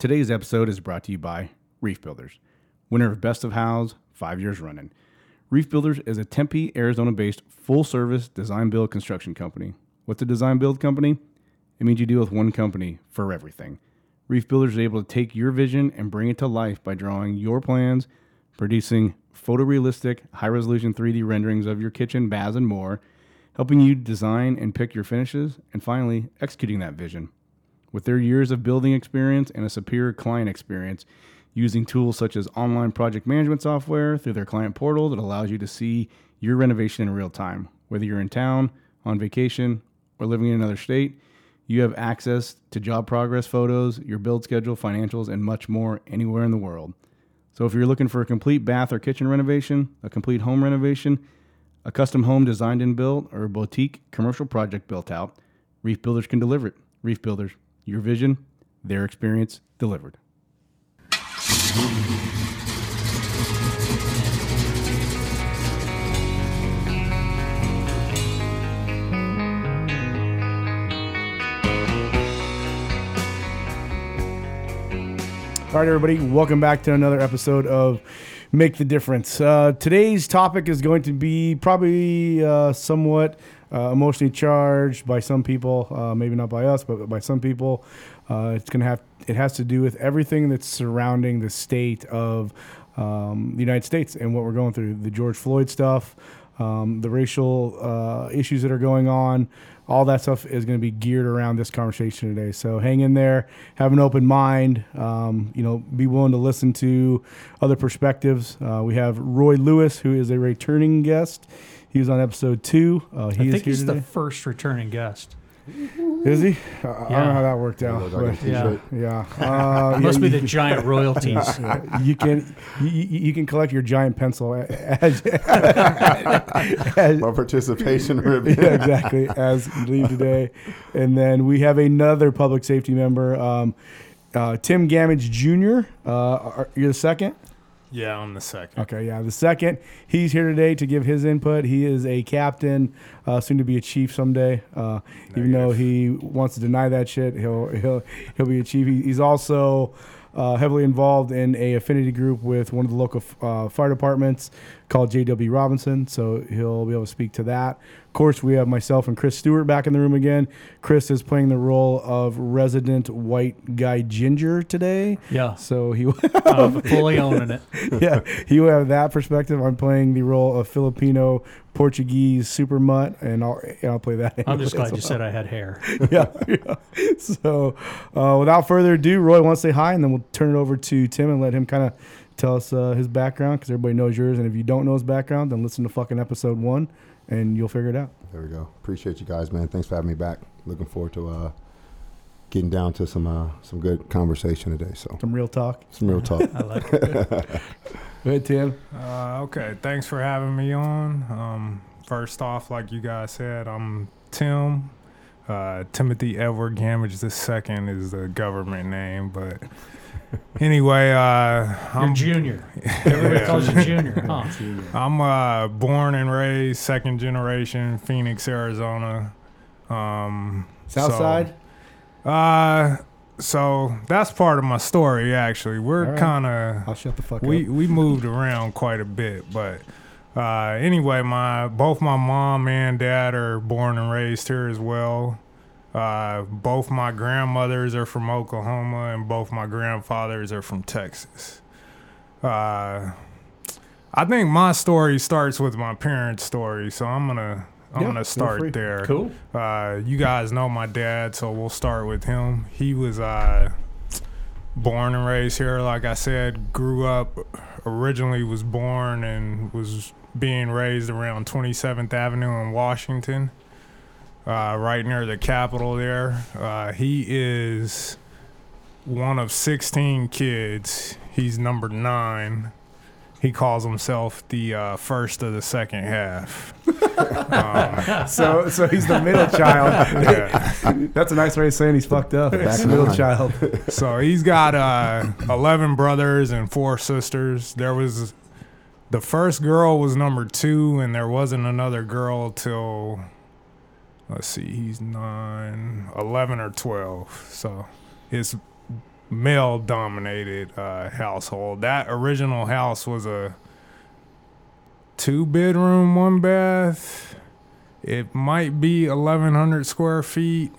Today's episode is brought to you by Reef Builders, winner of Best of Houzz five years running. Reef Builders is a Tempe, Arizona based full service design build construction company. What's a design build company? It means you deal with one company for everything. Reef Builders is able to take your vision and bring it to life by drawing your plans, producing photorealistic, high resolution 3D renderings of your kitchen, baths, and more, helping you design and pick your finishes, and finally, executing that vision. With their years of building experience and a superior client experience, using tools such as online project management software through their client portal that allows you to see your renovation in real time. Whether you're in town, on vacation, or living in another state, you have access to job progress photos, your build schedule, financials, and much more anywhere in the world. So if you're looking for a complete bath or kitchen renovation, a complete home renovation, a custom home designed and built, or a boutique commercial project built out, Reef Builders can deliver it. Reef Builders, your vision, their experience delivered. All right, everybody, welcome back to another episode of Make the Difference. Uh, today's topic is going to be probably uh, somewhat uh, emotionally charged by some people, uh, maybe not by us, but by some people. Uh, it's to have it has to do with everything that's surrounding the state of um, the United States and what we're going through. The George Floyd stuff, um, the racial uh, issues that are going on, all that stuff is going to be geared around this conversation today. So hang in there, have an open mind. Um, you know, be willing to listen to other perspectives. Uh, we have Roy Lewis, who is a returning guest. He was on episode two. Uh, he I is think here he's today. the first returning guest. Is he? Uh, I don't know how that worked out. Like but- Yeah. yeah. Uh, Must yeah, be you- the giant royalties. you can you, you you can collect your giant pencil as, as, My participation ribbon. yeah, exactly as you leave today and then we have another public safety member um, uh, tim gamage jr uh, are, you're the second Yeah, I'm the second. okay yeah the second. He's here today to give his input. He is a captain uh, soon to be a chief someday. Uh, even though he wants to deny that shit he'll he'll he'll be a chief. He- he's also uh, heavily involved in a affinity group with one of the local uh, fire departments called JW Robinson, so he'll be able to speak to that. Of course, we have myself and Chris Stewart back in the room again. Chris is playing the role of resident white guy Ginger today, yeah, so he uh, fully owning it. yeah he will have that perspective. I'm playing the role of Filipino Portuguese super mutt, and I'll and I'll play that. I'm just glad you said I had hair. yeah, yeah. So, uh, without further ado, Roy wants to say hi, and then we'll turn it over to Tim and let him kind of tell us uh, his background because everybody knows yours. And if you don't know his background, then listen to fucking episode one, and you'll figure it out. There we go. Appreciate you guys, man. Thanks for having me back. Looking forward to uh, getting down to some uh, some good conversation today. So Some real talk. some real talk. I like it. Go ahead, Tim. Uh, okay, thanks for having me on. Um, first off, like you guys said, I'm Tim. Uh, Timothy Edward Gamage the second is the government name, but anyway, uh, You're I'm junior. Everybody Yeah. calls you junior. Huh? I'm uh, born and raised second generation Phoenix, Arizona. Um, South so- side. Uh, so that's part of my story. Actually, we're All right. kind of I'll shut the fuck we up. we moved around quite a bit, but uh, anyway, my both my mom and dad are born and raised here as well. Uh, both my grandmothers are from Oklahoma, and both my grandfathers are from Texas. Uh, I think my story starts with my parents' story, so I'm gonna I'm Yeah, gonna start there. Cool. Uh, you guys know my dad, so we'll start with him. He was uh, born and raised here, like I said. Grew up, originally was born and was being raised around 27th Avenue in Washington, uh, right near the Capitol there. Uh, he is one of 16 kids. He's number nine. He calls himself the uh, first of the second half. um, So, so he's the middle child. yeah. That's a nice way of saying he's fucked up. That's the middle child. So he's got uh, 11 brothers and four sisters. There was the first girl was number two, and there wasn't another girl till let's see, he's nine, 11 or 12. So his male dominated uh, household. That original house was a two bedroom, one bath. It might be 1,100 square feet.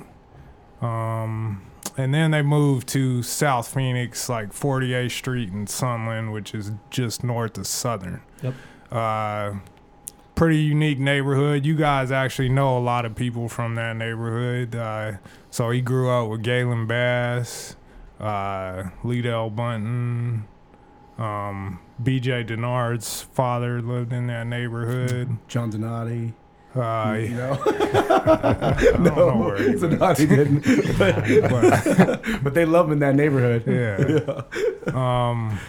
Um, and then they moved to South Phoenix, like 48th Street in Sunland, which is just north of Southern. Yep. Uh, pretty unique neighborhood. You guys actually know a lot of people from that neighborhood. Uh, so he grew up with Galen Bass, uh, Liddell Bunton, um, BJ Denard's father lived in that neighborhood. John Donati. Uh, you know? I don't know where he was. Donati didn't. but- but they love him in that neighborhood. yeah. Um,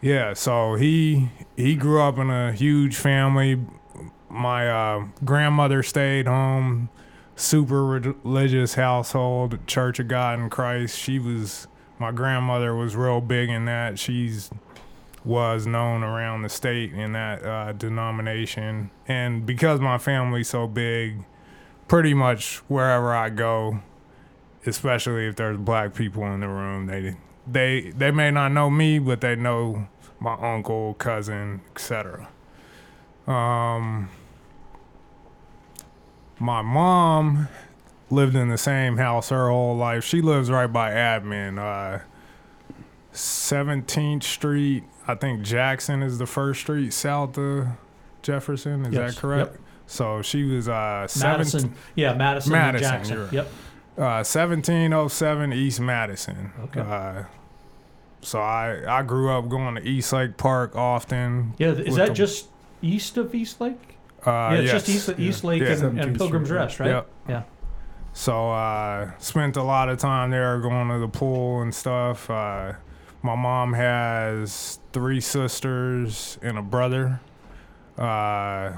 yeah. So he he grew up in a huge family. My uh, grandmother stayed home. Super religious household, Church of God in Christ. She was my grandmother was real big in that. She's was known around the state in that uh, denomination, and because my family's so big, pretty much wherever I go, especially if there's black people in the room, they they they may not know me, but they know my uncle, cousin, etc. Um, my mom lived in the same house her whole life. She lives right by admin, uh, 17th Street. I think Jackson is the first street south of Jefferson. Is Yes. that correct? Yep. So she was uh, 17 Madison. Yeah, Madison, and Madison, Jackson. right. Yep. uh, 1707 East Madison. Okay. Uh, so I, I grew up going to East Lake Park often. Yeah, is that the- just east of East Lake? Uh, yeah, it's just yes. East, East Lake Yeah. and, and Pilgrim's Street, Rest, right? Yep. Yeah. So uh, spent a lot of time there going to the pool and stuff. Uh, my mom has three sisters and a brother. Uh,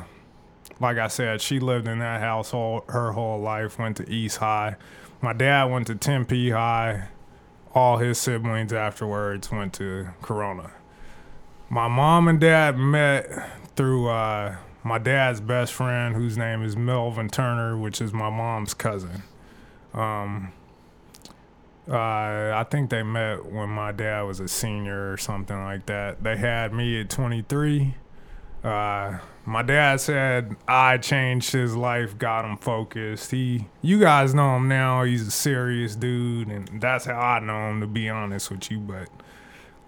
like I said, she lived in that household her whole life. Went to East High. My dad went to Tempe High. All his siblings afterwards went to Corona. My mom and dad met through uh, my dad's best friend, whose name is Melvin Turner, which is my mom's cousin. Um, uh, I think they met when my dad was a senior or something like that. They had me at 23. Uh, my dad said I changed his life, got him focused. He, you guys know him now. He's a serious dude, and that's how I know him. To be honest with you, but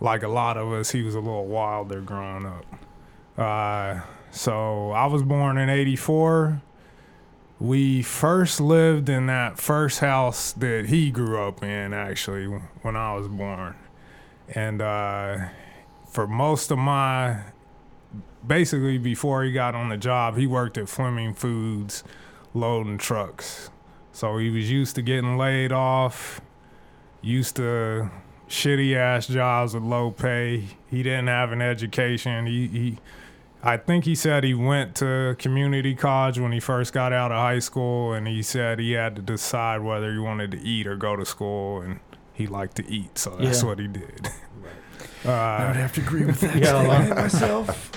like a lot of us, he was a little wilder growing up. Uh, so I was born in '84. We first lived in that first house that he grew up in, actually, when I was born. And uh, for most of my, basically before he got on the job, he worked at Fleming Foods loading trucks. So he was used to getting laid off, used to shitty ass jobs with low pay. He didn't have an education. He, he I think he said he went to community college when he first got out of high school, and he said he had to decide whether he wanted to eat or go to school, and he liked to eat, so that's Yeah. what he did. I would Uh, have to agree with that. Yeah, myself.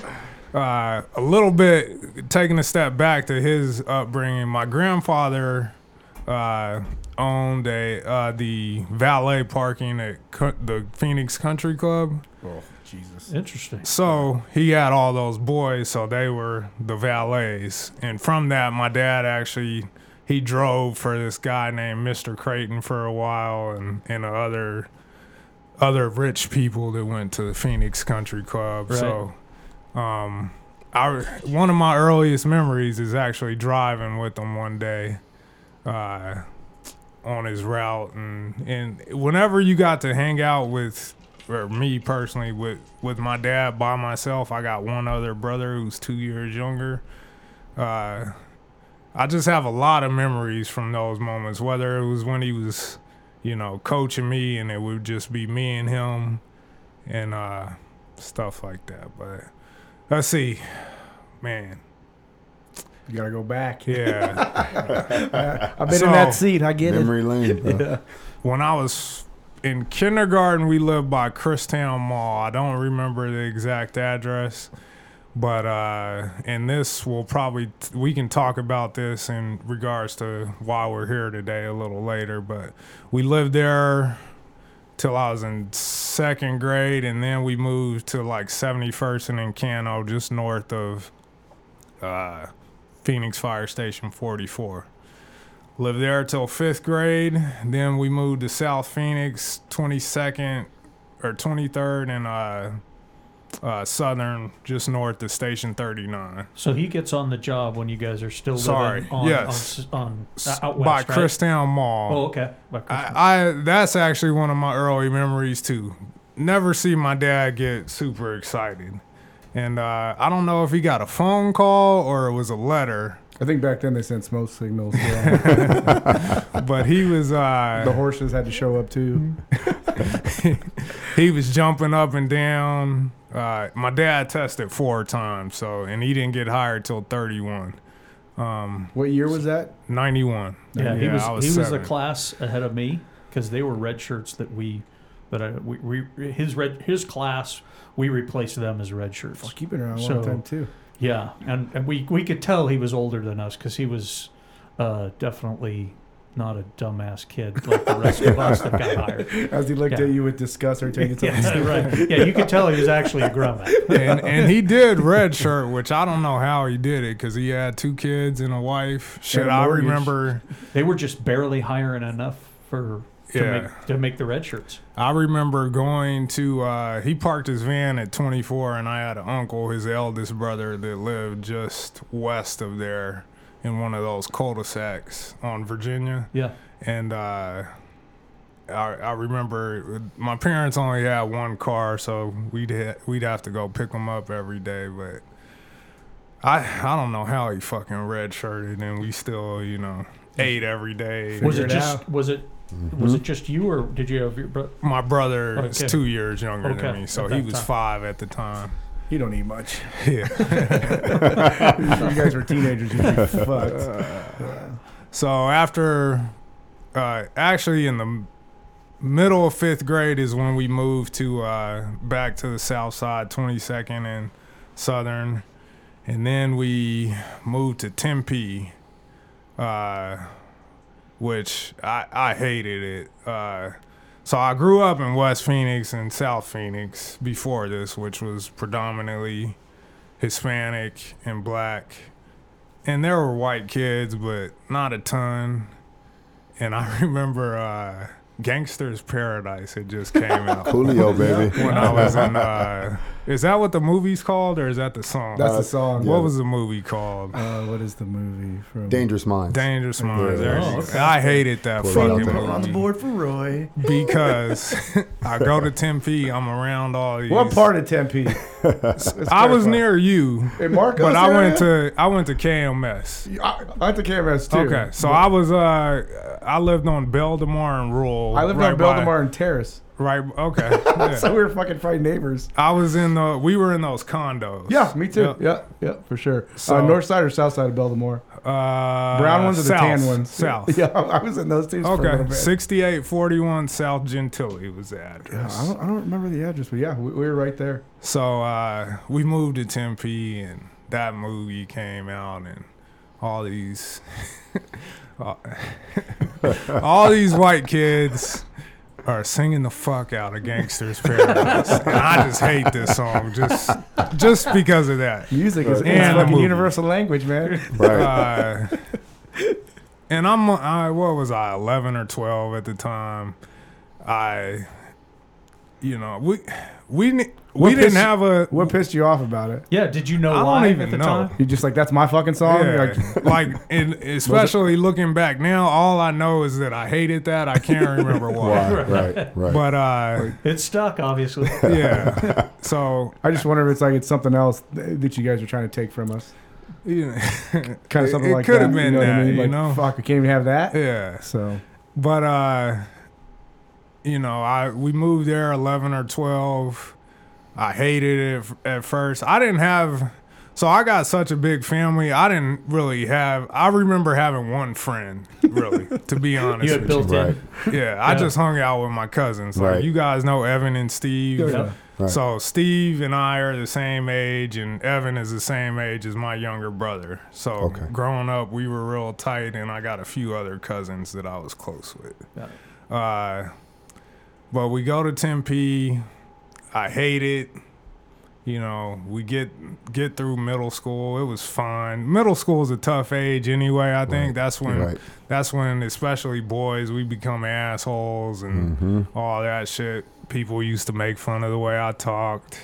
Uh, a little bit taking a step back to his upbringing. My grandfather uh, owned a uh, the valet parking at co- the Phoenix Country Club. Oh, Jesus. Interesting. So he had all those boys, so they were the valets. And from that, my dad actually he drove for this guy named Mr. Creighton for a while, and and other other rich people that went to the Phoenix Country Club. Right. So, um, I one of my earliest memories is actually driving with him one day. Uh, on his route and and whenever you got to hang out with or me personally with with my dad by myself i got one other brother who's two years younger uh i just have a lot of memories from those moments whether it was when he was you know coaching me and it would just be me and him and uh stuff like that but let's see man You gotta go back. yeah I've been So- in that seat. I get Memory lane. bro. it. Yeah. when I was in kindergarten, we lived by Christown Mall. I don't remember the exact address, but uh, and this will probably we can talk about this in regards to why we're here today a little later. But we lived there till I was in second grade, and then we moved to like 71st and Encanto, just north of uh, Phoenix Fire Station 44. Lived there till fifth grade. Then we moved to South Phoenix, 22nd or 23rd, and uh, uh, Southern, just north of Station 39. So he gets on the job when you guys are still Sorry, living on, yes. on, on uh, out west, by right? Christown Mall. Oh, okay. By Christown. I, I that's actually one of my early memories too. Never see my dad get super excited, and uh, I don't know if he got a phone call or it was a letter, I think back then they sent smoke signals. Yeah. but he was the uh, horses had to show up too. he was jumping up and down. Uh, my dad tested four times, so and he didn't get hired till thirty one. Um, What year was that? 91. yeah, he was, I was he was a class ahead of me because they were red shirts that we that I we, we his red his class we replaced them as red shirts. Fuck, you've around a So- long time too. Yeah, and, and we we could tell he was older than us because he was uh, definitely not a dumbass kid like the rest of us that got hired. As he looked Yeah. at you with disgust or time you told Yeah, right. Yeah, you could tell he was actually a grown up. and and he did red shirt, which I don't know how he did it because he had two kids and a wife. Shit, And a I mortgage. remember. They were just barely hiring enough for to Yeah. make to make the red shirts. I remember going to. Uh, he parked his van at 24, and I had an uncle, his eldest brother, that lived just west of there in one of those cul-de-sacs on Virginia. Yeah. and uh, I, I remember my parents only had one car, so we'd ha- we'd have to go pick them up every day. But I I don't know how he fucking redshirted, and we still you know ate every day. Was it it just out. was it was it just you or did you have your brother? My brother is two years younger Okay, than me, so he was time. five at the time. You don't eat much. Yeah. you guys were teenagers. You'd be fucked. So after, uh, actually in the middle of fifth grade is when we moved to uh, back to the south side, 22nd and Southern, and then we moved to Tempe, uh, which I, I hated it. Uh, so I grew up in West Phoenix and South Phoenix before this, which was predominantly Hispanic and black and there were white kids, but not a ton. And I remember uh, Gangster's Paradise It just came out Coolio, baby. when I was in. Uh, is that what the movie's called, or is that the song? That's Uh, the song. what was the movie called? Uh, what is the movie from? Dangerous Minds. Dangerous Minds. Yeah. Oh, okay. I hated that Put it fucking movie On the board for Roy. because I go to Tempe. I'm around all these. What part of Tempe? I was near you, in Marcos. but I went to I went to KMS. I, I went to KMS too. Okay, so I was uh I lived on Beldemar and Rural. I lived right on Beldemar and Terrace, Right. Okay. yeah. so we were fucking fighting neighbors. I was in the. We were in those condos. Yeah, me too. Yep. Yeah, yeah, for sure. So- uh, north side or south side of Beldemar? Uh, Brown ones or the tan ones? South. Yeah, I was in those two. For a little Okay. Sixty-eight forty-one South Gentilly was the Yeah, address. I, don't, I don't remember the address, but yeah, we, we were right there. So uh, we moved to Tempe, and that movie came out, and all these, all these white kids are singing the fuck out of Gangster's Paradise, and I just hate this song just just because of that. Music is Right. it's And the fucking universal language, man. Right. Uh, and I'm, I, what was I, 11 or 12 at the time? I, you know, we, we, we What didn't pissed- have a, What pissed you off about it? Yeah, did you know I don't even at the know. time? You just like that's my fucking song. Yeah, like, like, and especially looking back now, all I know is that I hated that. I can't remember why. Why? Right. Right. But, uh, It stuck, obviously. yeah. So, I just wonder if it's like it's something else that you guys are trying to take from us. you know, Kind of It- something it like could have been you know what I that, mean? you Like, know? fuck, I can't even have that. yeah. So But uh you know, I we moved there 11 or 12. I hated it at first. I didn't have so I got such a big family. I didn't really have I remember having one friend, really, to be honest You had with built Right. in. you. Yeah, I Yeah. just hung out with my cousins. Like Right. you guys know Evan and Steve. Yeah. Right. So Steve and I are the same age, and Evan is the same age as my younger brother. So Okay. growing up, we were real tight, and I got a few other cousins that I was close with. Got Uh, but we go to Tempe. I hate it. You know, we get get through middle school. It was fine. Middle school is a tough age anyway. I think Right. that's when right. that's when especially boys we become assholes and Mm-hmm. all that shit. People used to make fun of the way I talked.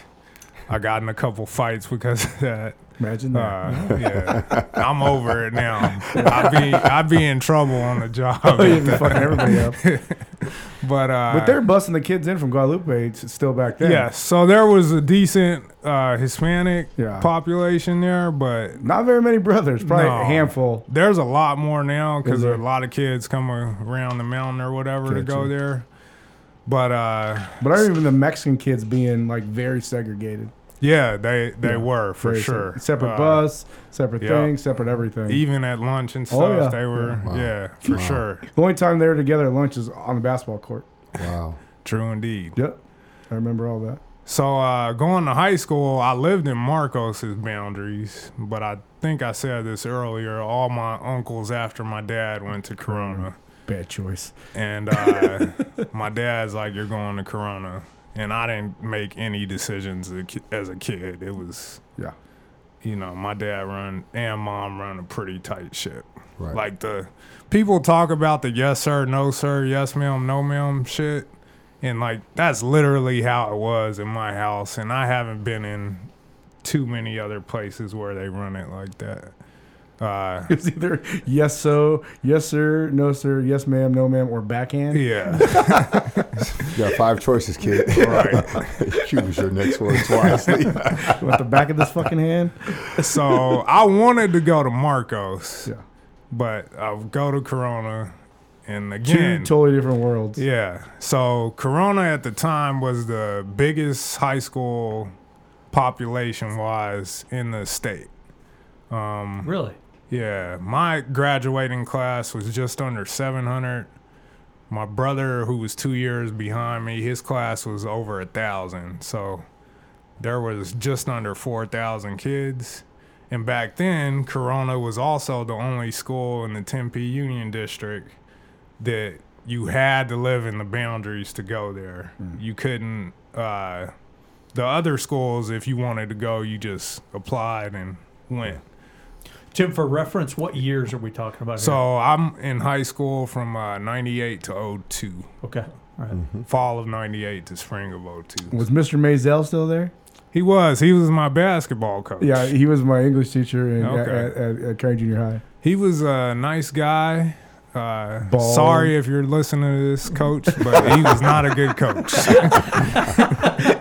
I got in a couple fights because of that. Imagine that. Uh, yeah, I'm over it now. I'd be I'd be in trouble on the job. oh, you'd be fucking everybody up. But uh, But they're busting the kids in from Guadalupe it's still back then. yeah. So there was a decent uh, Hispanic Yeah. population there, but Not very many brothers. Probably No. a handful. there's a lot more now because there? a lot of kids coming around the mountain or whatever to go there. But uh, But I remember the Mexican kids being like very segregated. Yeah, they they Yeah, were for sure se- Separate Uh, bus, separate yeah. thing, separate everything. Even at lunch and stuff, Oh, yeah. they were Yeah. Wow. yeah for Wow. sure. the only time they were together at lunch is on the basketball court. Wow. True indeed. Yep. I remember all that. So uh, going to high school, I lived in Marcos's boundaries, but I think I said this earlier. All my uncles after my dad went to Corona, Bad choice. and uh, my dad's like, "You're going to Corona," and I didn't make any decisions as a ki- as a kid. It was, Yeah. you know, my dad run and mom run a pretty tight ship. Right. Like the people talk about the yes sir, no sir, yes ma'am, no ma'am shit. And like that's literally how it was in my house. And I haven't been in too many other places where they run it like that. Uh It's either yes so, yes sir, no sir, yes ma'am, no ma'am, or backhand. yeah. You got five choices, kid. right. Choose your next words wisely. You want the back of this fucking hand? So I wanted to go to Marcos, Yeah. but I'll go to Corona and Two again totally different worlds. Yeah. So Corona at the time was the biggest high school population wise in the state. Um, Really? Yeah, my graduating class was just under 700. My brother, who was two years behind me, his class was over a thousand. So there was just under 4,000 kids. And back then, Corona was also the only school in the Tempe Union District that you had to live in the boundaries to go there. You couldn't. Uh, the other schools, if you wanted to go, you just applied and went. Tim, for reference, what years are we talking about? So I'm in high school from uh, 98 to 02. here? okay, all right. Fall of 98 to spring of 02. Was Mr. Mazel still there? He was. He was my basketball coach. Yeah, he was my English teacher in, Okay. at, at, at County Junior High. He was a nice guy. Uh, Bald. sorry if you're listening to this, coach, but he was not a good coach.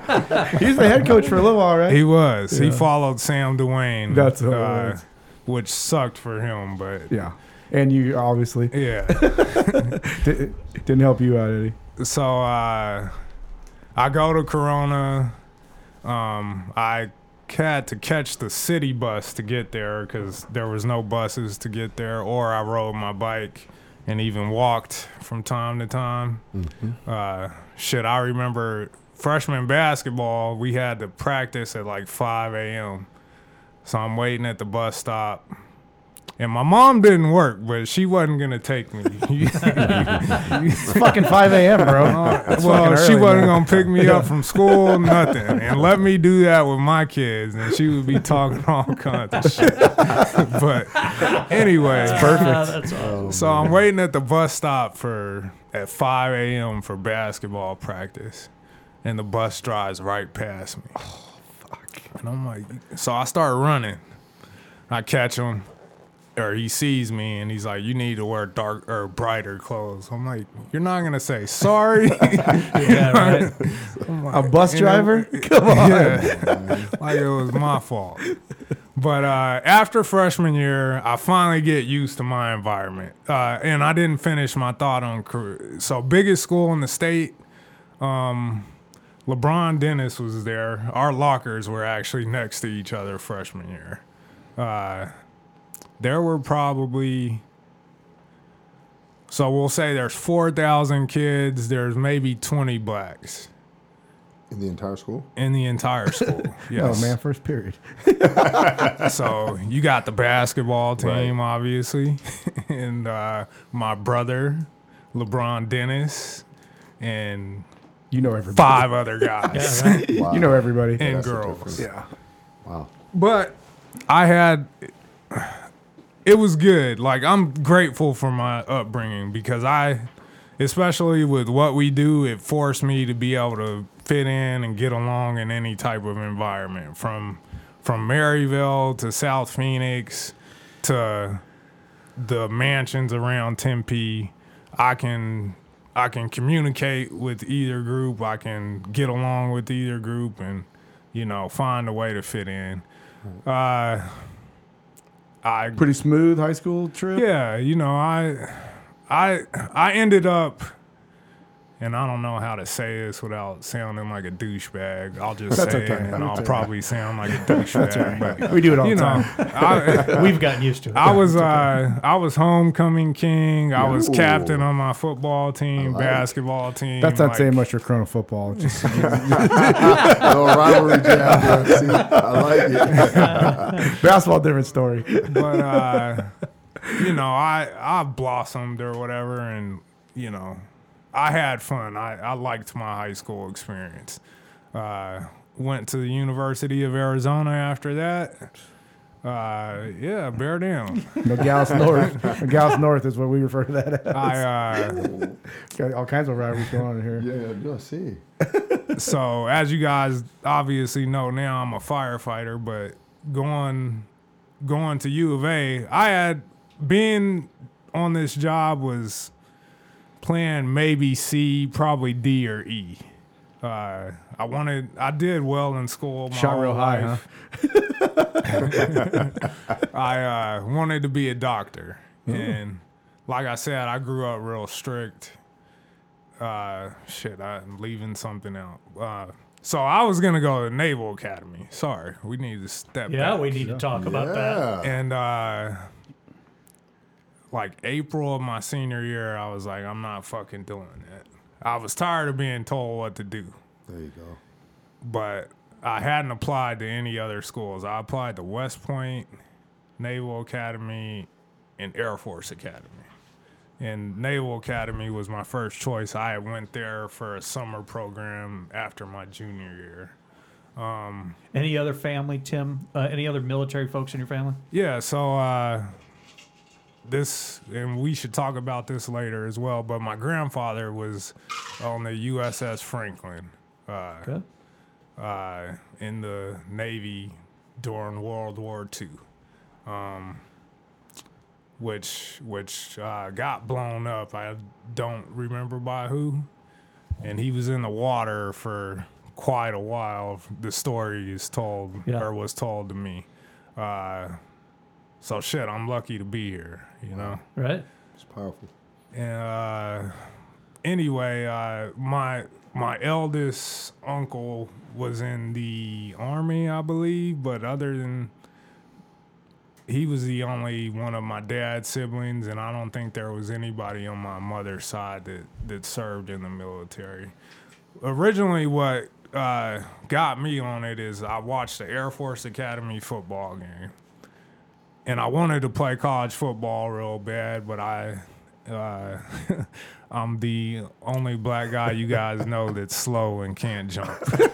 He was the head coach for a little while, right? He was. He followed Sam Dwayne. That's what it uh, was. Which sucked for him, but yeah. And you obviously yeah. di- didn't help you out, Eddie. so uh, I go to Corona. Um, I had to catch the city bus to get there because there was no buses to get there, or I rode my bike and even walked from time to time. Mm-hmm. Uh, shit, I remember freshman basketball. We had to practice at like 5 a.m. So I'm waiting at the bus stop. And my mom didn't work, but she wasn't gonna take me. It's fucking 5 a.m., bro. That's well, fucking she early, wasn't man. gonna pick me up from school, nothing, and let me do that with my kids, and she would be talking all kinds of shit. but anyway, that's awesome. so I'm waiting at the bus stop for at 5 a.m. for basketball practice, and the bus drives right past me. And I'm like, so I start running. I catch him, or he sees me, and he's like, "You need to wear dark or brighter clothes." I'm like, "You're not gonna say sorry." Yeah, right. A bus You know, driver? Come on. yeah, like it was my fault. But uh, after freshman year, I finally get used to my environment, uh, and I didn't finish my thought on career. So biggest school in the state. Um, LeBron Dennis was there. Our lockers were actually next to each other freshman year. Uh, there were probably so we'll say there's 4,000 kids, there's maybe 20 blacks In the entire school? in the entire school. Yes. Oh, man, first period. So you got the basketball team, obviously, and uh, my brother, LeBron Dennis, and You know everybody. five other guys Yeah, right. Wow. You know everybody. and That's the girls. difference. Yeah. Wow. But I had it was good. Like I'm grateful for my upbringing because I especially with what we do, it forced me to be able to fit in and get along in any type of environment from from Maryvale to South Phoenix to the mansions around Tempe. I can I can communicate with either group. I can get along with either group and you know find a way to fit in. Uh, I Pretty smooth high school trip. yeah, you know, I I I ended up and I don't know how to say this without sounding like a douchebag. I'll just That's say okay. it and I'll okay. probably sound like a douchebag. but We do it all you the know, time. I, We've gotten used to it. I was uh, I was homecoming king. I was Ooh. captain on my football team, I like it. basketball team. That's not like- saying much for Corona football. It's just little rivalry jab there. See, I like it. basketball, different story. but uh, you know, I I blossomed or whatever, and you know, I had fun. I I liked my high school experience. Uh, went to the University of Arizona after that. Uh, yeah, bear down. Nogales North. Nogales North is what we refer to that as. I uh, Got all kinds of rivalries going on in here. Yeah, yeah, yeah. See. so as you guys obviously know now, I'm a firefighter, but going going to U of A, I had being on this job was plan maybe C, probably D or E. Uh, I wanted, I did well in school. My Shot whole real high, life. I uh, wanted to be a doctor, and like I said, I grew up real strict. Uh, shit, I'm leaving something out. Uh, so I was gonna go to the Naval Academy. Sorry, we need to step. Back. Yeah, back. we need to talk about that. And uh, like April of my senior year, I was like, I'm not fucking doing that. I was tired of being told what to do, There you go. but I hadn't applied to any other schools. I applied to West Point, Naval Academy, and Air Force Academy. And Naval Academy was my first choice. I went there for a summer program after my junior year. Any other family, Tim? Uh, any other military folks in your family? Yeah, so uh, this, and we should talk about this later as well. But my grandfather was on the USS Franklin uh, Good. uh, in the Navy during World War II, um, which which uh, got blown up. I don't remember by who, and he was in the water for quite a while. The story is told Yeah. or was told to me. So shit, I'm lucky to be here. You know. Right. It's powerful. And uh, anyway, uh, my my eldest uncle was in the army, I believe, but other than he was the only one of my dad's siblings, and I don't think there was anybody on my mother's side that that served in the military. Originally, what uh, got me on it is I watched the Air Force Academy football game and I wanted to play college football real bad, but I, uh, I'm the only black guy you guys know that's slow and can't jump.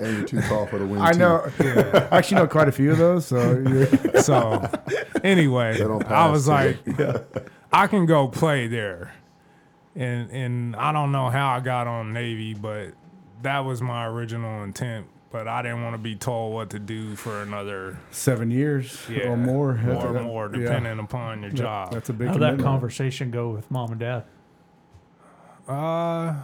And you're too tall for the wing. I too. know. I actually know quite a few of those. So So, anyway, I was do like, they? I can go play there, and and I don't know how I got on Navy, but that was my original intent. But I didn't want to be told what to do for another seven years yeah, or more. more That's- or more, yeah. depending upon your job. That's a big How'd that conversation go with mom and dad? Uh,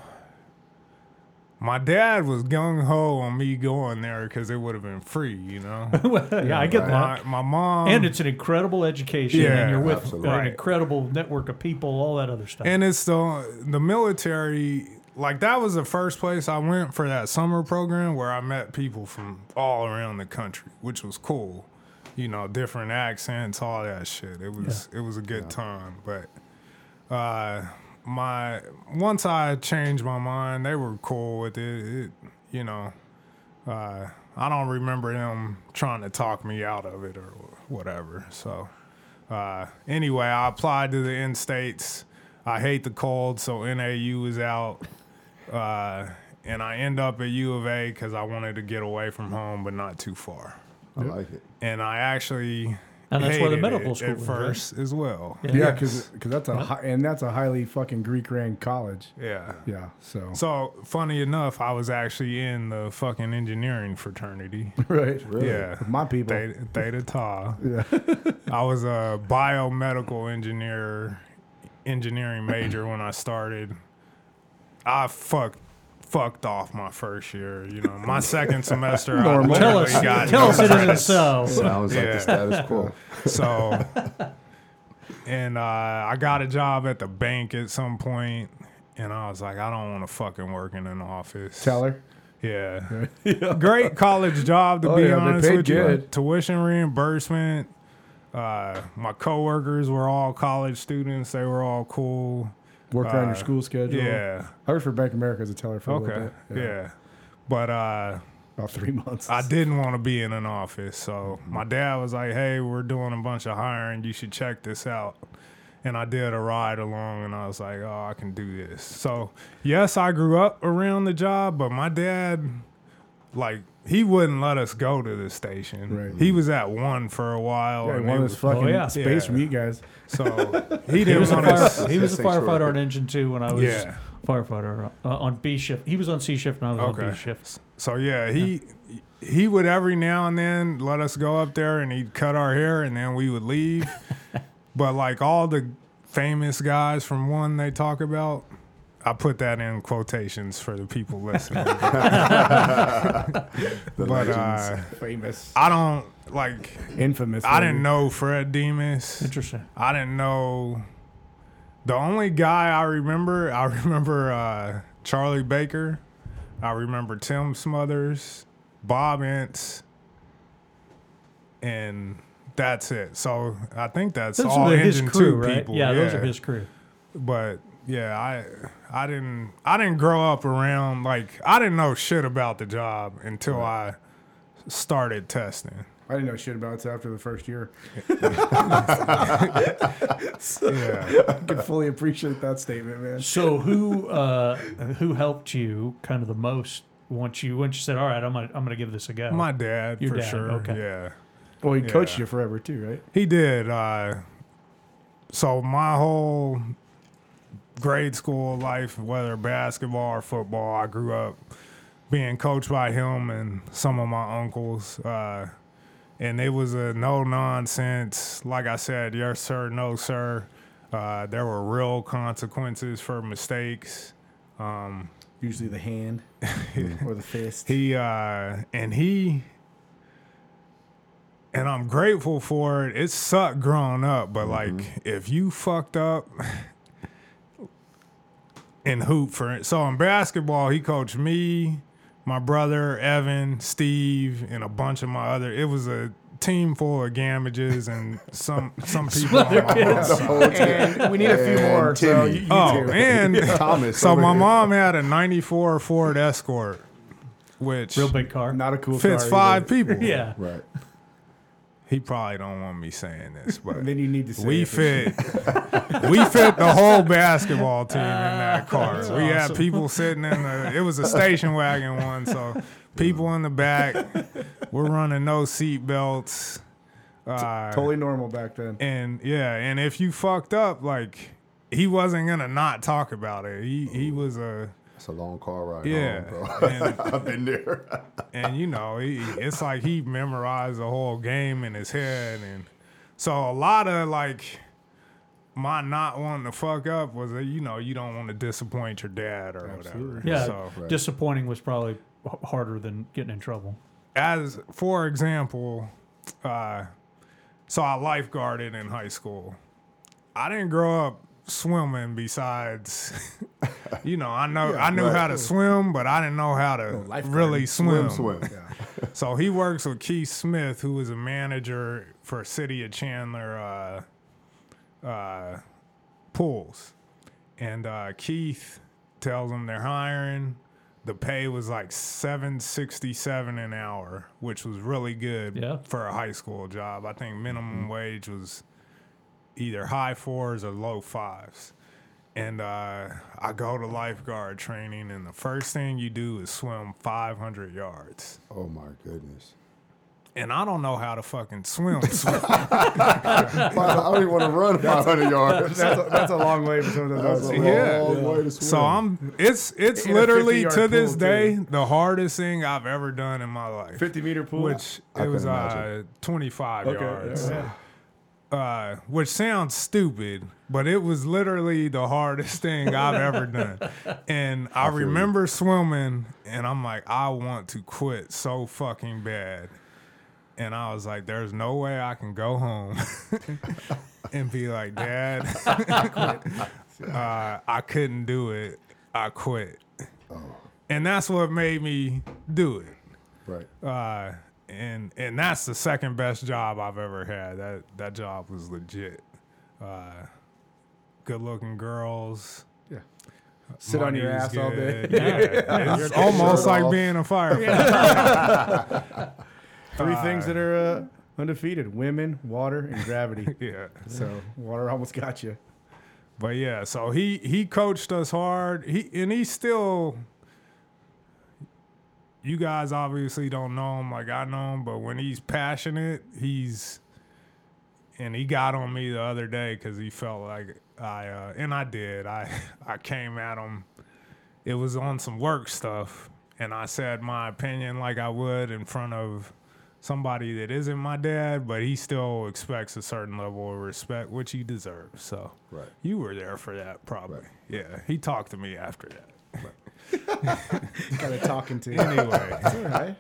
my dad was gung ho on me going there because it would have been free, you know. yeah, I get my, that. my mom And it's an incredible education, Yeah, and you're with absolutely. an incredible network of people, all that other stuff. and it's the the military. Like that was the first place I went for that summer program where I met people from all around the country, which was cool. You know, different accents, all that shit. It was it was a good time. But uh, my once I changed my mind, they were cool with it. it you know, uh, I don't remember them trying to talk me out of it or whatever. So uh, anyway, I applied to the in states. I hate the cold, so NAU was out. Uh, and I end up at U of A because I wanted to get away from home, but not too far. I like it. And I actually And that's where the medical school at was, right? first as well. Yeah. Yeah, because that's a hi- and that's a highly fucking Greek ranked college. Yeah. Yeah, so So funny enough, I was actually in the fucking engineering fraternity. right, Really? Yeah. my people. Theta, Theta Tau. Yeah. I was a biomedical engineer, engineering major when I started. I fucked fucked off my first year. You know, my second semester I Tell us, got tell no us it isn't credits. so. Sounds like Yeah. the status quo. So, and uh, I got a job at the bank at some point, and I was like, I don't want to fucking work in an office. Teller. Yeah. Great college job to Oh, be yeah, honest paid with you. good. Tuition reimbursement. Uh, my coworkers were all college students. They were all cool. Work around your Uh, school schedule. Yeah. I worked for Bank of America as a teller for a Okay. little bit. Yeah. But uh, About three months. I didn't want to be in an office. So my dad was like, hey, we're doing a bunch of hiring. You should check this out. And I did a ride along and I was like, oh, I can do this. So, yes, I grew up around the job, but my dad, like, he wouldn't let us go to the station. Right. He was at one for a while. Yeah, and one it of those was- fucking Oh, yeah. space Yeah. from you guys. so he He didn't was a want fire, he was a firefighter on engine two when I was Yeah. firefighter uh, on B shift. He was on C shift and I was on Okay. B shift. So yeah, he he would every now and then let us go up there and he'd cut our hair and then we would leave. but like all the famous guys from one they talk about, I put that in quotations for the people listening. The but uh, Famous. I don't like. Infamous. I maybe. didn't know Fred Demas. Interesting. I didn't know. The only guy I remember, I remember uh, Charlie Baker. I remember Tim Smothers, Bob Ince, and that's it. So I think that's Those all are his Engine crew, Two right? people. Yeah, those are his crew. But yeah, I I didn't I didn't grow up around like I didn't know shit about the job until I started testing. I didn't know shit about it till after the first year. Yeah. I can fully appreciate that statement, man. So who uh, who helped you kind of the most once you once you said, all right, I'm gonna I'm gonna give this a go. My dad, Your for dad, sure. okay. Yeah. Well, he coached you forever too, right? He did. Uh, so my whole grade school life, whether basketball or football, I grew up being coached by him and some of my uncles. Uh, and it was a no nonsense. Like I said, yes sir, no sir. Uh, there were real consequences for mistakes. Um, Usually the hand or the fist. he uh and he and I'm grateful for it. It sucked growing up, but like if you fucked up in hoop for it. So in basketball, he coached me, my brother Evan, Steve, and a bunch of my other. It was a team full of gamages and some some people on my mom's side. and we need a few more. So Timmy. you, you Oh, two. and Thomas. so my here. mom had a &94 Ford Escort, which Real big car. not a cool fits car five either. people. yeah. Right. He probably don't want me saying this, but then you need to say we it fit we fit the whole basketball team in that car. That's we had people sitting in the it was a station wagon one, so people in the back. We're running no seat belts. Uh, Totally normal back then. and yeah, and if you fucked up, like he wasn't gonna not talk about it. He he was a It's a long car ride. Yeah. home, bro. And- I've been there. and you know, he, it's like he memorized the whole game in his head, and so a lot of like my not wanting to fuck up was that you know you don't want to disappoint your dad or Absolutely. whatever. Yeah. So Right. Disappointing was probably harder than getting in trouble. as for example, uh, so I lifeguarded in high school. I didn't grow up swimming. Besides, you know, I know I knew right. how to swim, but I didn't know how to lifeguarding. really swim. Swim, swim. Yeah. So he works with Keith Smith, who is a manager for City of Chandler uh, uh, pools, and uh, Keith tells him they're hiring. The pay was like seven sixty seven an hour, which was really good Yeah. for a high school job. I think minimum wage was either high fours or low fives. and uh, I go to lifeguard training, and the first thing you do is swim 500 yards. Oh my goodness. And I don't know how to fucking swim. swim. I don't even want to run 500 yards. That's a, that's a long way for someone that That's a it. Yeah. long way to swim. so I'm. It's it's In literally to this day too. the hardest thing I've ever done in my life. 50 meter pool. Which I it was uh, 25 okay. yards. yeah. Uh, which sounds stupid, but it was literally the hardest thing I've ever done. And I, you. remember swimming, and I'm like, I want to quit so fucking bad. And I was like, there's no way I can go home and be like, Dad, uh, I couldn't do it. I quit. And that's what made me do it right. uh, and and that's the second best job I've ever had. That that job was legit. Uh, good looking girls. Yeah. Sit on your was ass all day. good. Yeah, it's almost like off. being a firefighter. Three things that are uh, undefeated women, water, and gravity. Yeah. so water almost got you. But yeah, so he he coached us hard. He and he still. You guys obviously don't know him like I know him, but when he's passionate, he's. And he got on me the other day because he felt like I uh, and I did. I I came at him. It was on some work stuff, and I said my opinion like I would in front of somebody that isn't my dad, but he still expects a certain level of respect, which he deserves. So Right. you were there for that, probably. Right. Yeah, he talked to me after that. Kind of talking to you. Anyway, It's all right.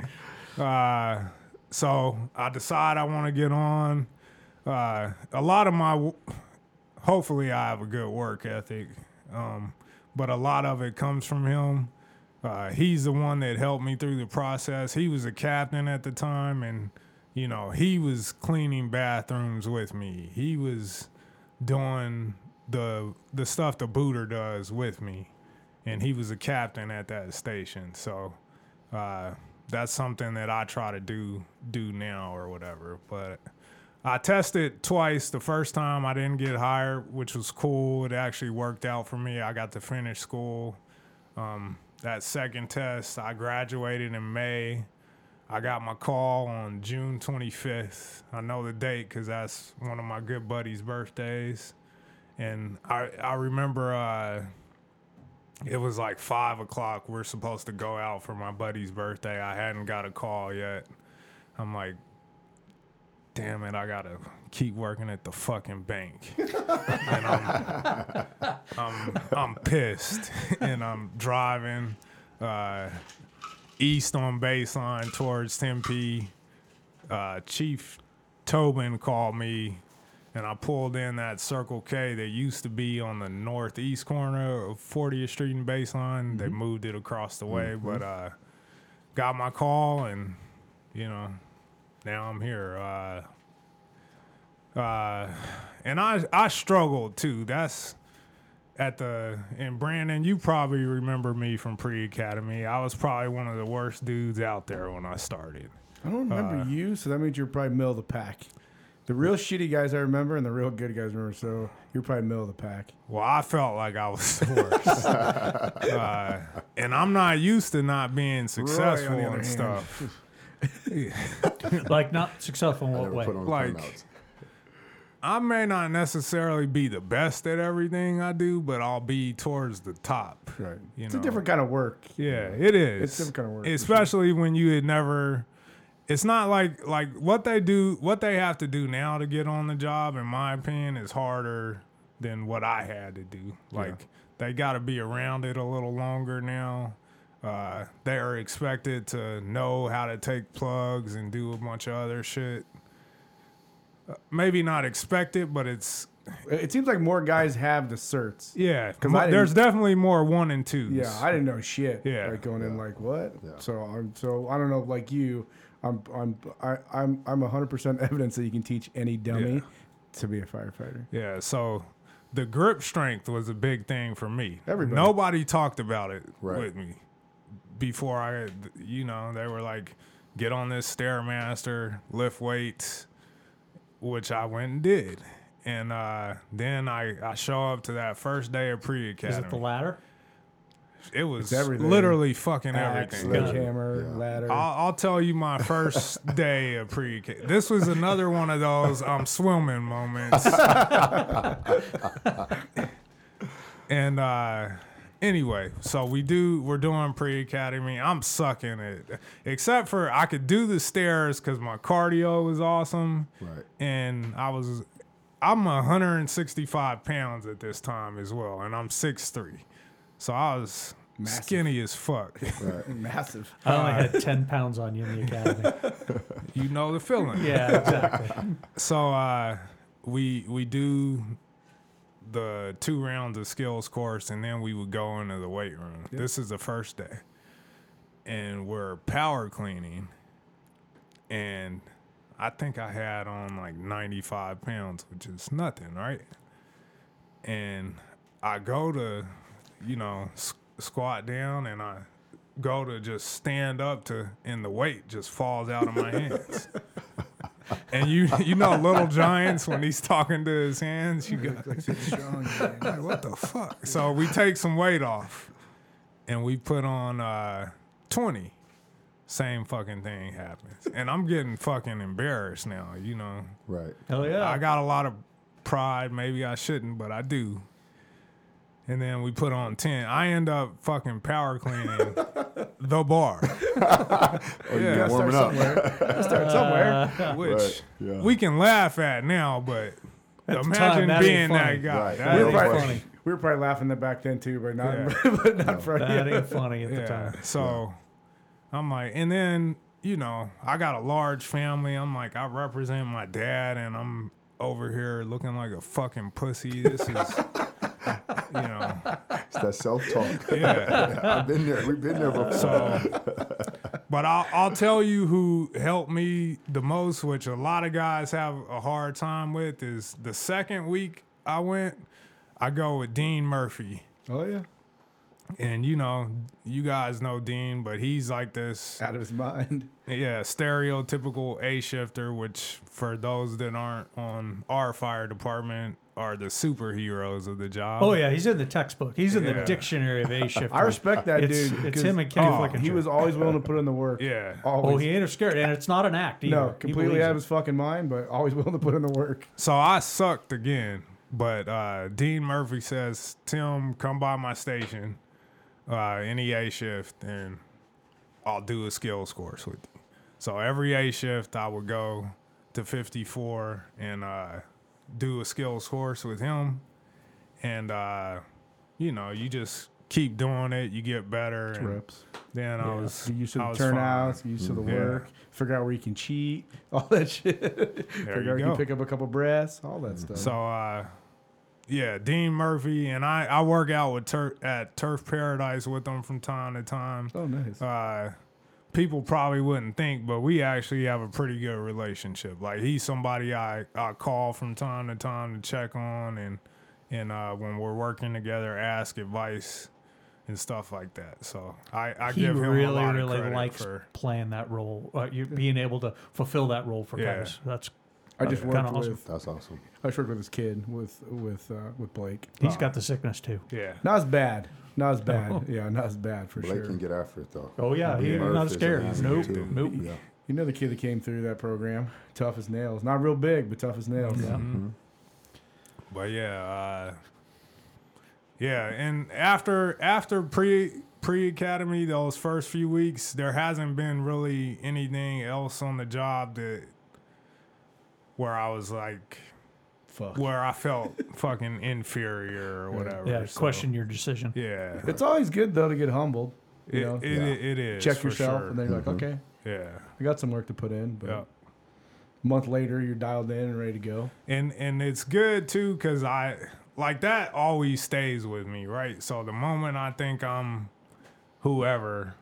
uh, so I decide I want to get on. Uh, a lot of my, w- hopefully, I have a good work ethic, um, but a lot of it comes from him. Uh, he's the one that helped me through the process. He was a captain at the time, and you know he was cleaning bathrooms with me. He was doing the the stuff the booter does with me, and he was a captain at that station. So uh, that's something that I try to do do now or whatever. But I tested twice. The first time I didn't get hired, which was cool. It actually worked out for me. I got to finish school. Um, that second test, I graduated in May. I got my call on June 25th. I know the date because that's one of my good buddies' birthdays. And I, I remember uh, it was like five o'clock. We're supposed to go out for my buddy's birthday. I hadn't got a call yet. I'm like, damn it, I gotta keep working at the fucking bank. and I'm, I'm, I'm pissed. and I'm driving uh, east on baseline towards Tempe. Uh, Chief Tobin called me and I pulled in that Circle K that used to be on the northeast corner of 40th Street and Baseline. They moved it across the way, but uh, got my call, and you know, now I'm here. Uh, uh, and I I struggled too. That's at the and Brandon, you probably remember me from pre academy. I was probably one of the worst dudes out there when I started. I don't remember Uh, you, so that means you're probably middle of the pack. The real shitty guys I remember, and the real good guys remember. So you're probably middle of the pack. Well, I felt like I was the worst. uh, and I'm not used to not being successful other and hand. stuff. Like not successful in I what never way? put on Like- timeouts. I may not necessarily be the best at everything I do, but I'll be towards the top. Right. You it's know. a different kind of work. Yeah, it is. It's different kind of work, for sure. Especially when you had never. It's not like like what they do. What they have to do now to get on the job, in my opinion, is harder than what I had to do. Like they got to be around it a little longer now. Uh, they are expected to know how to take plugs and do a bunch of other shit. Uh, maybe not expected, but it's It seems like more guys have the certs. yeah. 'Cause mo- there's definitely more one and twos. Yeah, I didn't know shit. Yeah. like going in like what? Yeah. So I'm so I don't know. Like you, I'm I'm I, I'm I'm 100 percent evidence that you can teach any dummy Yeah. to be a firefighter. Yeah, so the grip strength was a big thing for me. Everybody. Nobody talked about it Right. with me before I, you know, they were like, get on this Stairmaster, lift weights, which I went and did. And uh, then I, I show up to that first day of pre academy. Is academy. it the ladder? It was everything. literally fucking Axe, everything. sledgehammer, Yeah. ladder. I'll, I'll tell you my first day of pre K. This was another one of those I'm swimming moments. and uh, anyway, so we do we're doing pre academy. I'm sucking it, except for I could do the stairs because my cardio was awesome, Right. and I was I'm 165 pounds at this time as well, and I'm 6'3", so I was Massive. skinny as fuck. Right. Massive. I only had 10 pounds on you in the academy. you know the feeling. yeah, exactly. So uh, we we do the two rounds of skills course, and then we would go into the weight room. This is the first day, and we're power cleaning, and I think I had on like 95 pounds, which is nothing, right? And I go to, you know, s- squat down, and I go to just stand up to, and the weight just falls out of my hands. And you you know Little Giants when he's talking to his hands, you go like what the fuck? So we take some weight off and we put on uh 20. Same fucking thing happens. And I'm getting fucking embarrassed now, you know. Right. Hell yeah. I got a lot of pride, maybe I shouldn't, but I do. And then we put on 10. I end up fucking power cleaning the bar. Oh, Yeah. yeah, warming up. Start somewhere. which Right, yeah. we can laugh at now, but At the imagine time, being that guy. Right. That we, were ain't probably, funny. we were probably laughing that back then too, but not, Yeah. but not for that ain't funny at the yeah. time. So I'm like, and then you know, I got a large family. I'm like, I represent my dad, and I'm over here looking like a fucking pussy. This is, you know, It's that self talk. yeah. I've been there. We've been there before. So, but I'll, I'll tell you who helped me the most, which a lot of guys have a hard time with, is the second week I went, I go with Dean Murphy. Oh yeah, And you know, you guys know Dean, but he's like this, out of his mind. yeah, stereotypical A shifter, which for those that aren't on our fire department are the superheroes of the job. Oh, yeah. He's in the textbook. He's in the dictionary of A shift. I respect that It's- dude. it's 'cause him and Kenny he Flickinger. was always willing to put in the work. Yeah. Always. Oh, he ain't scared. And it's not an act either. no, completely believes out of his fucking mind, but always willing to put in the work. So I sucked again, but uh, Dean Murphy says, Tim, come by my station, uh, any A shift, and I'll do a skills course with you. So every A shift, I would go to 54 and uh, do a skills course with him. And, uh, you know, you just keep doing it, you get better. and Reps. Then I was, Get used to I the was turnouts, fine. used to the Yeah. work, figure out where you can cheat, all that shit. There figure you out you go. can pick up a couple breaths, all that stuff. So, uh, yeah, Dean Murphy and I, I work out with Tur- at Turf Paradise with them from time to time. oh, nice. Uh, people probably wouldn't think, but we actually have a pretty good relationship. Like he's somebody I, I call from time to time to check on, and and uh, when we're working together, ask advice and stuff like that. So I, I he give him really, a lot really of credit likes for playing that role. Uh, you being able to fulfill that role for Yeah. guys. That's I just kinda worked awesome. with That's awesome. I just worked with this kid with with uh, with Blake. he's got the sickness too. yeah. Not as bad. Not as bad. Yeah, not as bad for sure. Blake sure. can get after it though. Oh yeah, he's Murph not scared. an Nope, nope. Yeah. You know the kid that came through that program, tough as nails. Not real big, but tough as nails. Yeah. Mhm. But yeah, uh, yeah, and after after pre pre academy, those first few weeks, there hasn't been really anything else on the job that where I was like Fuck. where I felt fucking inferior or whatever. Yeah, so, question your decision. Yeah, It's always good though to get humbled. You it, know, it, Yeah. it is. check for yourself, sure. and then you're like, Mhm. okay, yeah. I got some work to put in. But Yeah. a month later, you're dialed in and ready to go. and and it's good too because I like that always stays with me, right? So the moment I think I'm whoever,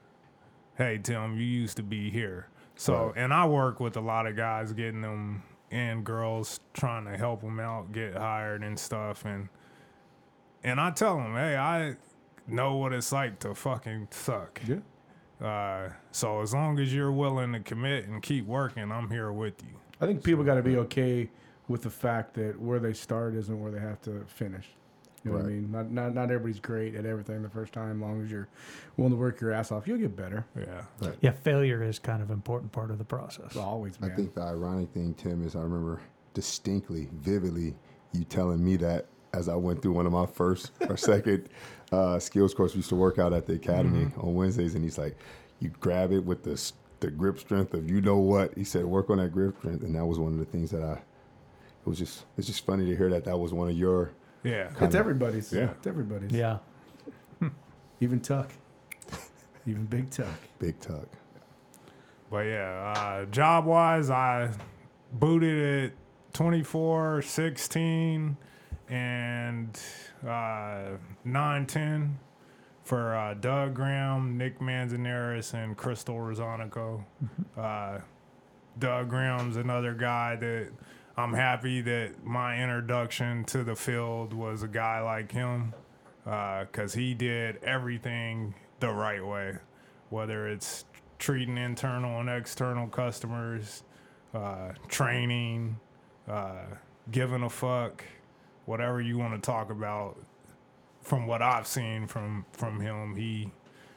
hey Tim, you used to be here. So Right. and I work with a lot of guys getting them and girls trying to help them out get hired and stuff and and I tell them, hey, I know what it's like to fucking suck. Yeah. Uh, so as long as you're willing to commit and keep working, I'm here with you. I think people got to be okay with the fact that where they start isn't where they have to finish. You know what I mean? Not, not not everybody's great at everything the first time. As long as you're willing to work your ass off, you'll get better. Yeah. Yeah, failure is kind of an important part of the process. Always, man. I think the ironic thing, Tim, is I remember distinctly, vividly, you telling me that as I went through one of my first or second uh, skills course. We used to work out at the academy on Wednesdays, and he's like, "You grab it with the the grip strength of you know what." He said, "Work on that grip strength," and that was one of the things that I. It was just it's just funny to hear that that was one of your Yeah. it's kinda- everybody's. Yeah. It's everybody's. Yeah. Even Tuck. Even Big Tuck. big Tuck. But yeah, uh, job wise, I booted at 24, 16, and uh, 9, 10 for uh, Doug Graham, Nick Manzanares, and Crystal Rosanico. Uh, Doug Graham's another guy that I'm happy that my introduction to the field was a guy like him because he did everything the right way, whether it's treating internal and external customers, uh, training, uh, giving a fuck, whatever you want to talk about. From what I've seen from from him, he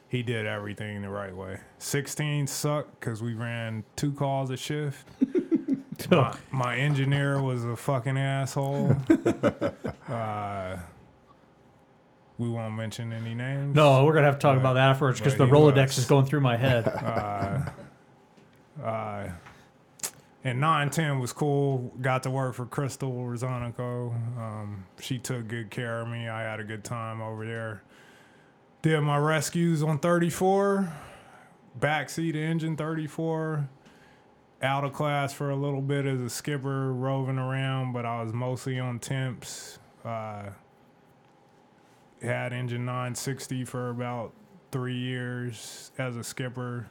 he did everything the right way. 16 sucked because we ran two calls a shift. my, my engineer was a fucking asshole. uh, we won't mention any names. No, we're gonna have to talk about that afterwards because the he Rolodex was. is going through my head. Uh, uh, and 910 was cool. Got to work for Crystal Rosanico. Um, she took good care of me. I had a good time over there. Did my rescues on 34, backseat engine 34. Out of class for a little bit as a skipper, roving around, but I was mostly on temps. Uh, had engine 960 for about three years as a skipper.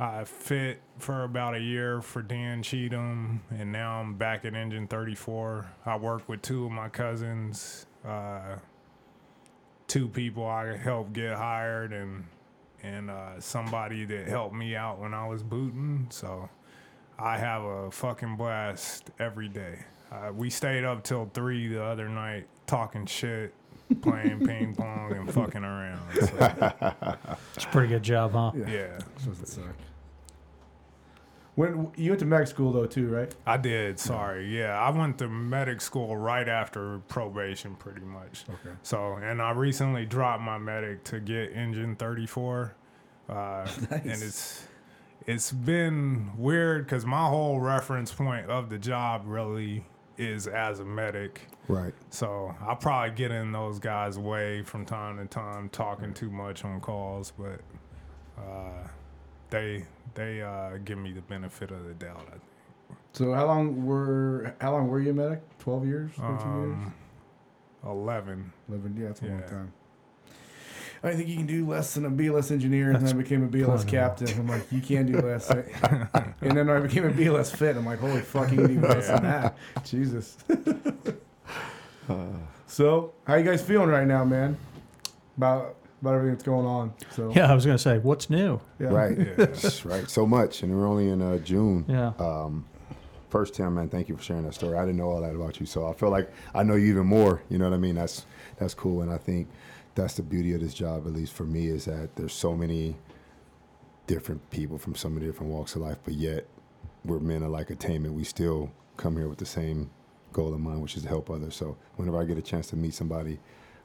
I fit for about a year for Dan Cheatham, and now I'm back at Engine 34. I work with two of my cousins, uh, two people I helped get hired, and and uh, somebody that helped me out when I was booting. So I have a fucking blast every day. Uh, we stayed up till three the other night talking shit, playing ping pong, and fucking around. So, It's a pretty good job, huh? yeah. Doesn't. When you went to medic school though too, right? I did. Sorry. Yeah, I went to medic school right after probation, pretty much. Okay. So, and I recently dropped my medic to get engine 34, uh, and it's it's been weird because my whole reference point of the job really is as a medic. Right. So I probably get in those guys' way from time to time, talking too much on calls, but uh, they they uh, give me the benefit of the doubt. I think. So how long were how long were you a medic? Twelve years, thirteen years, Um, Eleven. eleven. Yeah, that's a long time. I think you can do less than a BLS engineer, and then I became a BLS captain. I'm like, you can do less. and then I became a BLS fit. I'm like, holy fuck, you can do less than that. Jesus. so, how you guys feeling right now, man? About about everything that's going on. So Yeah, I was gonna say, what's new? yeah. Right. Yeah. right. So much, and we're only in uh, June. Yeah. Um, first, Tim, man, thank you for sharing that story. I didn't know all that about you, so I feel like I know you even more. You know what I mean? That's that's cool, and I think that's the beauty of this job, at least for me, is that there's so many different people from so many different walks of life, but yet we're men of like attainment. We still come here with the same goal in mind, which is to help others. So whenever I get a chance to meet somebody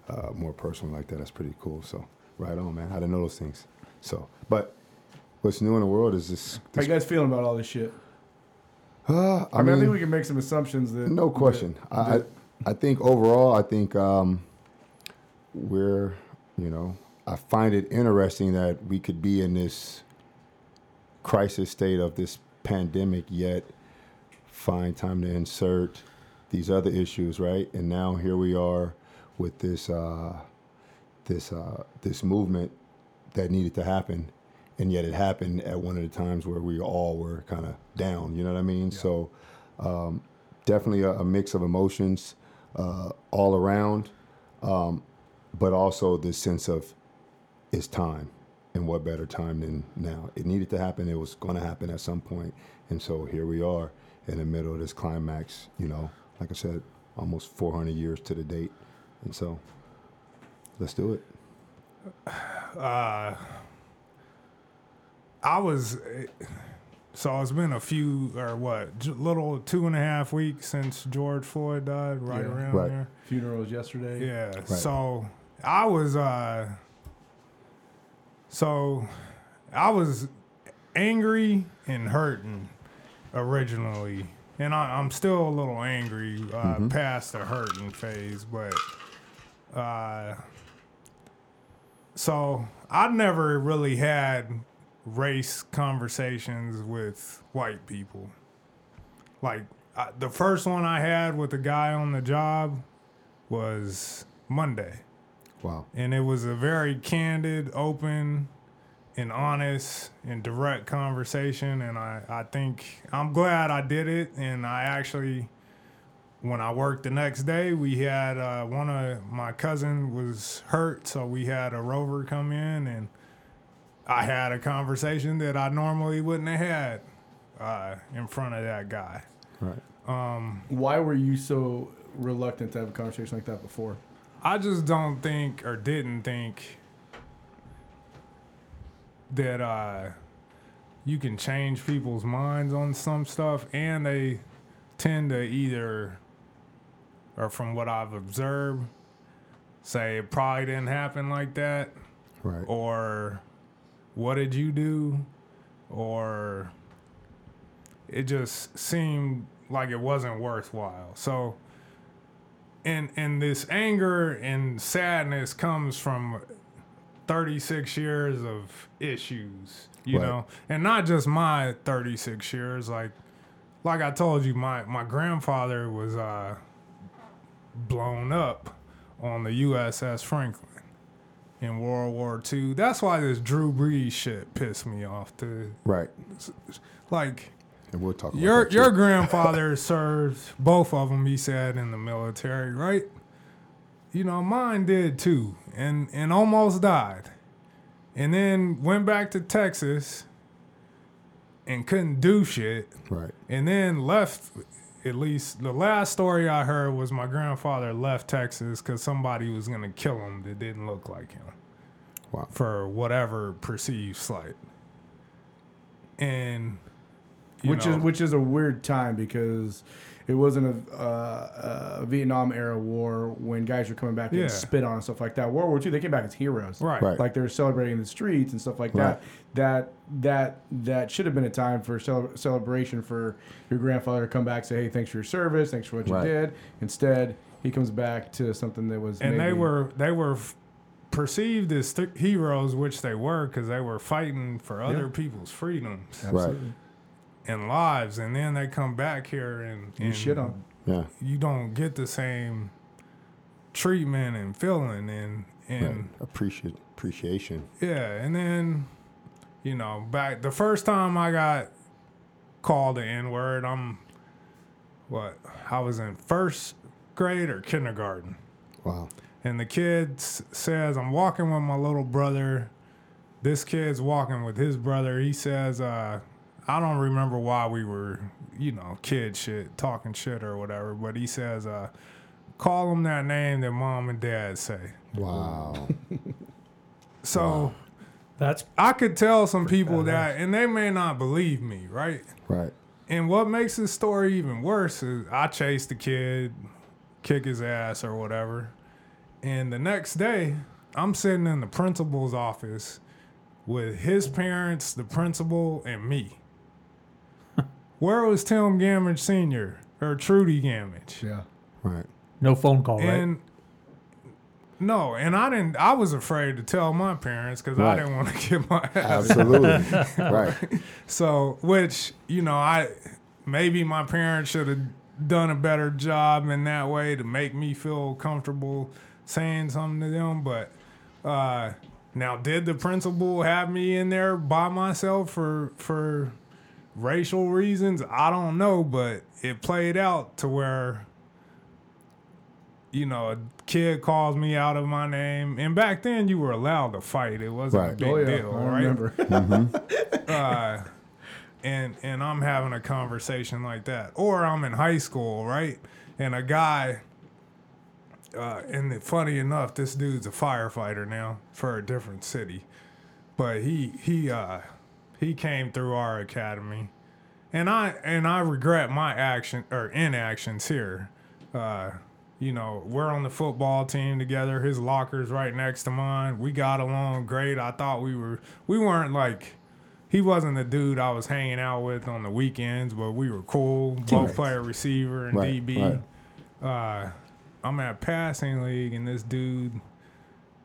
uh, more personal like that, that's pretty cool. So right on, man. I didn't know those things. So, but what's new in the world is this. How this you guys feeling about all this shit? uh, I, mean, I think we can make some assumptions that no question. that- I, I I think overall, I think um, we're you know I find it interesting that we could be in this crisis state of this pandemic, yet find time to insert these other issues, right? And now here we are with this uh, this uh, this movement that needed to happen, and yet it happened at one of the times where we all were kind of down. You know what I mean? So um, definitely a, a mix of emotions uh, all around, um, but also this sense of it's time. and what better time than now? It needed to happen. It was going to happen at some point, and so here we are in the middle of this climax. You know, like I said, almost 400 years to the date, and so let's do it. uh, I was so it's been a few or what, little two and a half weeks since George Floyd died, right Yeah. around Right. there. funerals yesterday. Yeah. So I was uh so I was angry and hurting originally. And I, I'm still a little angry uh, past the hurting phase, but uh, so I never really had race conversations with white people. Like I, the first one I had with the guy on the job was Monday. Wow. And it was a very candid, open, and honest and direct conversation. And I, I think I'm glad I did it. And I actually, when I worked the next day, we had uh, one of my cousin was hurt. So we had a rover come in and I had a conversation that I normally wouldn't have had uh, in front of that guy. Right. Um, Why were you so reluctant to have a conversation like that before? I just don't think or didn't think that uh, you can change people's minds on some stuff, and they tend to either, or from what I've observed, say it probably didn't happen like that, Right. or what did you do, or it just seemed like it wasn't worthwhile. So, and and this anger and sadness comes from 36 years of issues, you Right. know, and not just my 36 years. Like, like I told you, my my grandfather was uh, blown up on the USS Franklin in World War II. That's why this Drew Brees shit pissed me off. too Right. like, And we'll talk about your your grandfather served both of them. He said in the military, right? You know, mine did too, and and almost died, and then went back to Texas and couldn't do shit, Right. and then left. At least the last story I heard was my grandfather left Texas because somebody was gonna kill him that didn't look like him Wow. for whatever perceived slight. And which know, is which is a weird time because it wasn't a, uh, a Vietnam era war when guys were coming back Yeah. and spit on and stuff like that. World War II, they came back as heroes, right, Right. Like they were celebrating in the streets and stuff like Right. that. That that that should have been a time for cele- celebration for your grandfather to come back and say, "Hey, thanks for your service, thanks for what Right. you did." Instead, he comes back to something that was and they were they were f- perceived as th- heroes, which they were because they were fighting for other Yeah. people's freedoms absolutely and lives, and then they come back here and, you and shit on. Yeah. you don't get the same treatment and feeling and and Right. Appreciate appreciation. Yeah, and then you know, back the first time I got called the N word, I'm what? I was in first grade or kindergarten. Wow. And the kid s- says, I'm walking with my little brother. This kid's walking with his brother. He says, uh, I don't remember why we were, you know, kid shit, talking shit or whatever, but he says, uh, call him that name that mom and dad say. Wow. So That's I could tell some people that, and they may not believe me, right? right. And what makes this story even worse is I chased the kid, kick his ass or whatever. And the next day, I'm sitting in the principal's office with his parents, the principal, and me. Where was Tim Gamage Sr. or Trudy Gamage? Yeah. Right. no phone call, right? And no, and I didn't. I was afraid to tell my parents because Right. I didn't want to get my ass Absolutely. right. So, which you know, I maybe my parents should have done a better job in that way to make me feel comfortable saying something to them. But uh, now, did the principal have me in there by myself for for racial reasons? I don't know, but it played out to where you know, a kid calls me out of my name, and back then you were allowed to fight. It wasn't a big oh yeah, deal, I right? remember. uh, and and I'm having a conversation like that, or I'm in high school, right? And a guy, uh, and funny enough, this dude's a firefighter now for a different city, but he he uh, he came through our academy, and I and I regret my action or inactions here. Uh, you know, we're on the football team together. His locker's right next to mine. We got along great. I thought we were we weren't like he wasn't the dude I was hanging out with on the weekends, but we were cool. Both player receiver and Right, DB. Uh, I'm at passing league, and this dude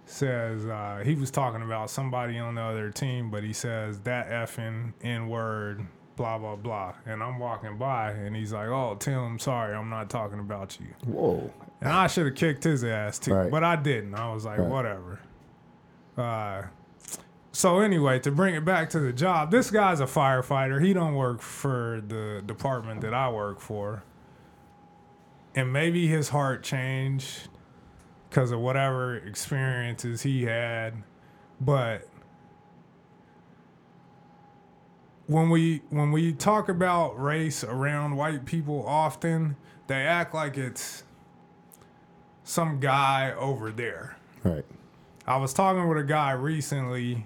says uh, he was talking about somebody on the other team, but he says that effing n word, blah blah blah. And I'm walking by, and he's like, "Oh, Tim, sorry, I'm not talking about you." Whoa. And I should have kicked his ass too, Right. but I didn't. I was like, Right. whatever. Uh, so anyway, to bring it back to the job, this guy's a firefighter. He don't work for the department that I work for. And maybe his heart changed because of whatever experiences he had, but when we when we talk about race around white people often they act like it's some guy over there. Right. i was talking with a guy recently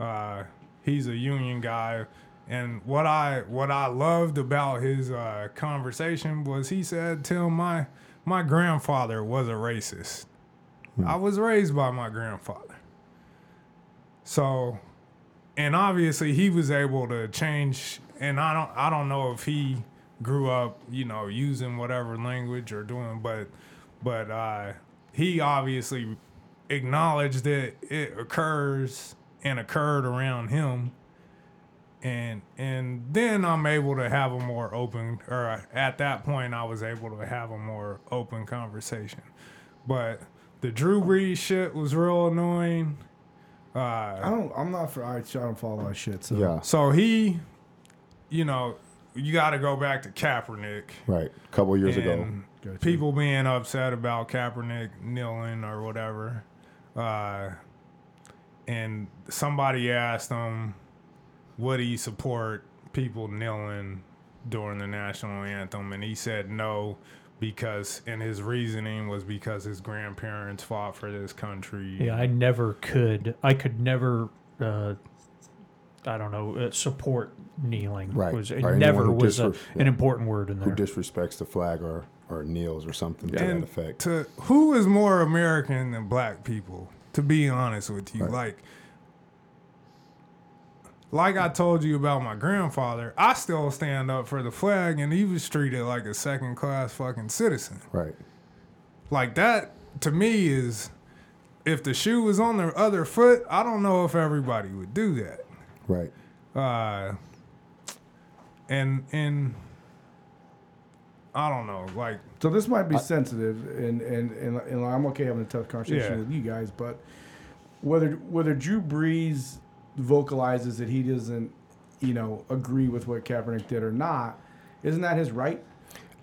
uh, he's a union guy and what i what i loved about his uh, conversation was he said tim my my grandfather was a racist i was raised by my grandfather. So and obviously he was able to change and i don't i don't know if he grew up you know using whatever language or doing but but uh he obviously acknowledged that it occurs and occurred around him. And and then i'm able to have a more open or at that point i was able to have a more open conversation. But the drew brees shit was real annoying uh I don't. I'm not for. I, I don't follow that shit. So Yeah. so he, you know, you got to go back to Kaepernick. Right. A couple years ago. Gotcha. People being upset about Kaepernick kneeling or whatever. Uh, and somebody asked him, would he support people kneeling during the national anthem? And he said no, because, and his reasoning was because his grandparents fought for this country. Yeah, I never could. I could never. Uh, I don't know. Uh, support kneeling. Right. Was it anyone never who was a, disre- an important word in there. Who disrespects the flag or, or kneels or something to and that effect. to who is more American than black people? To be honest with you, Right. like, like I told you about my grandfather, I still stand up for the flag, and he was treated like a second class fucking citizen. Right. Like that to me is, if the shoe was on the other foot, I don't know if everybody would do that. Right. Uh, and and I don't know, like So this might be sensitive, and, and, and, and I'm okay having a tough conversation Yeah. with you guys, but whether whether Drew Brees vocalizes that he doesn't, you know, agree with what Kaepernick did or not, isn't that his right?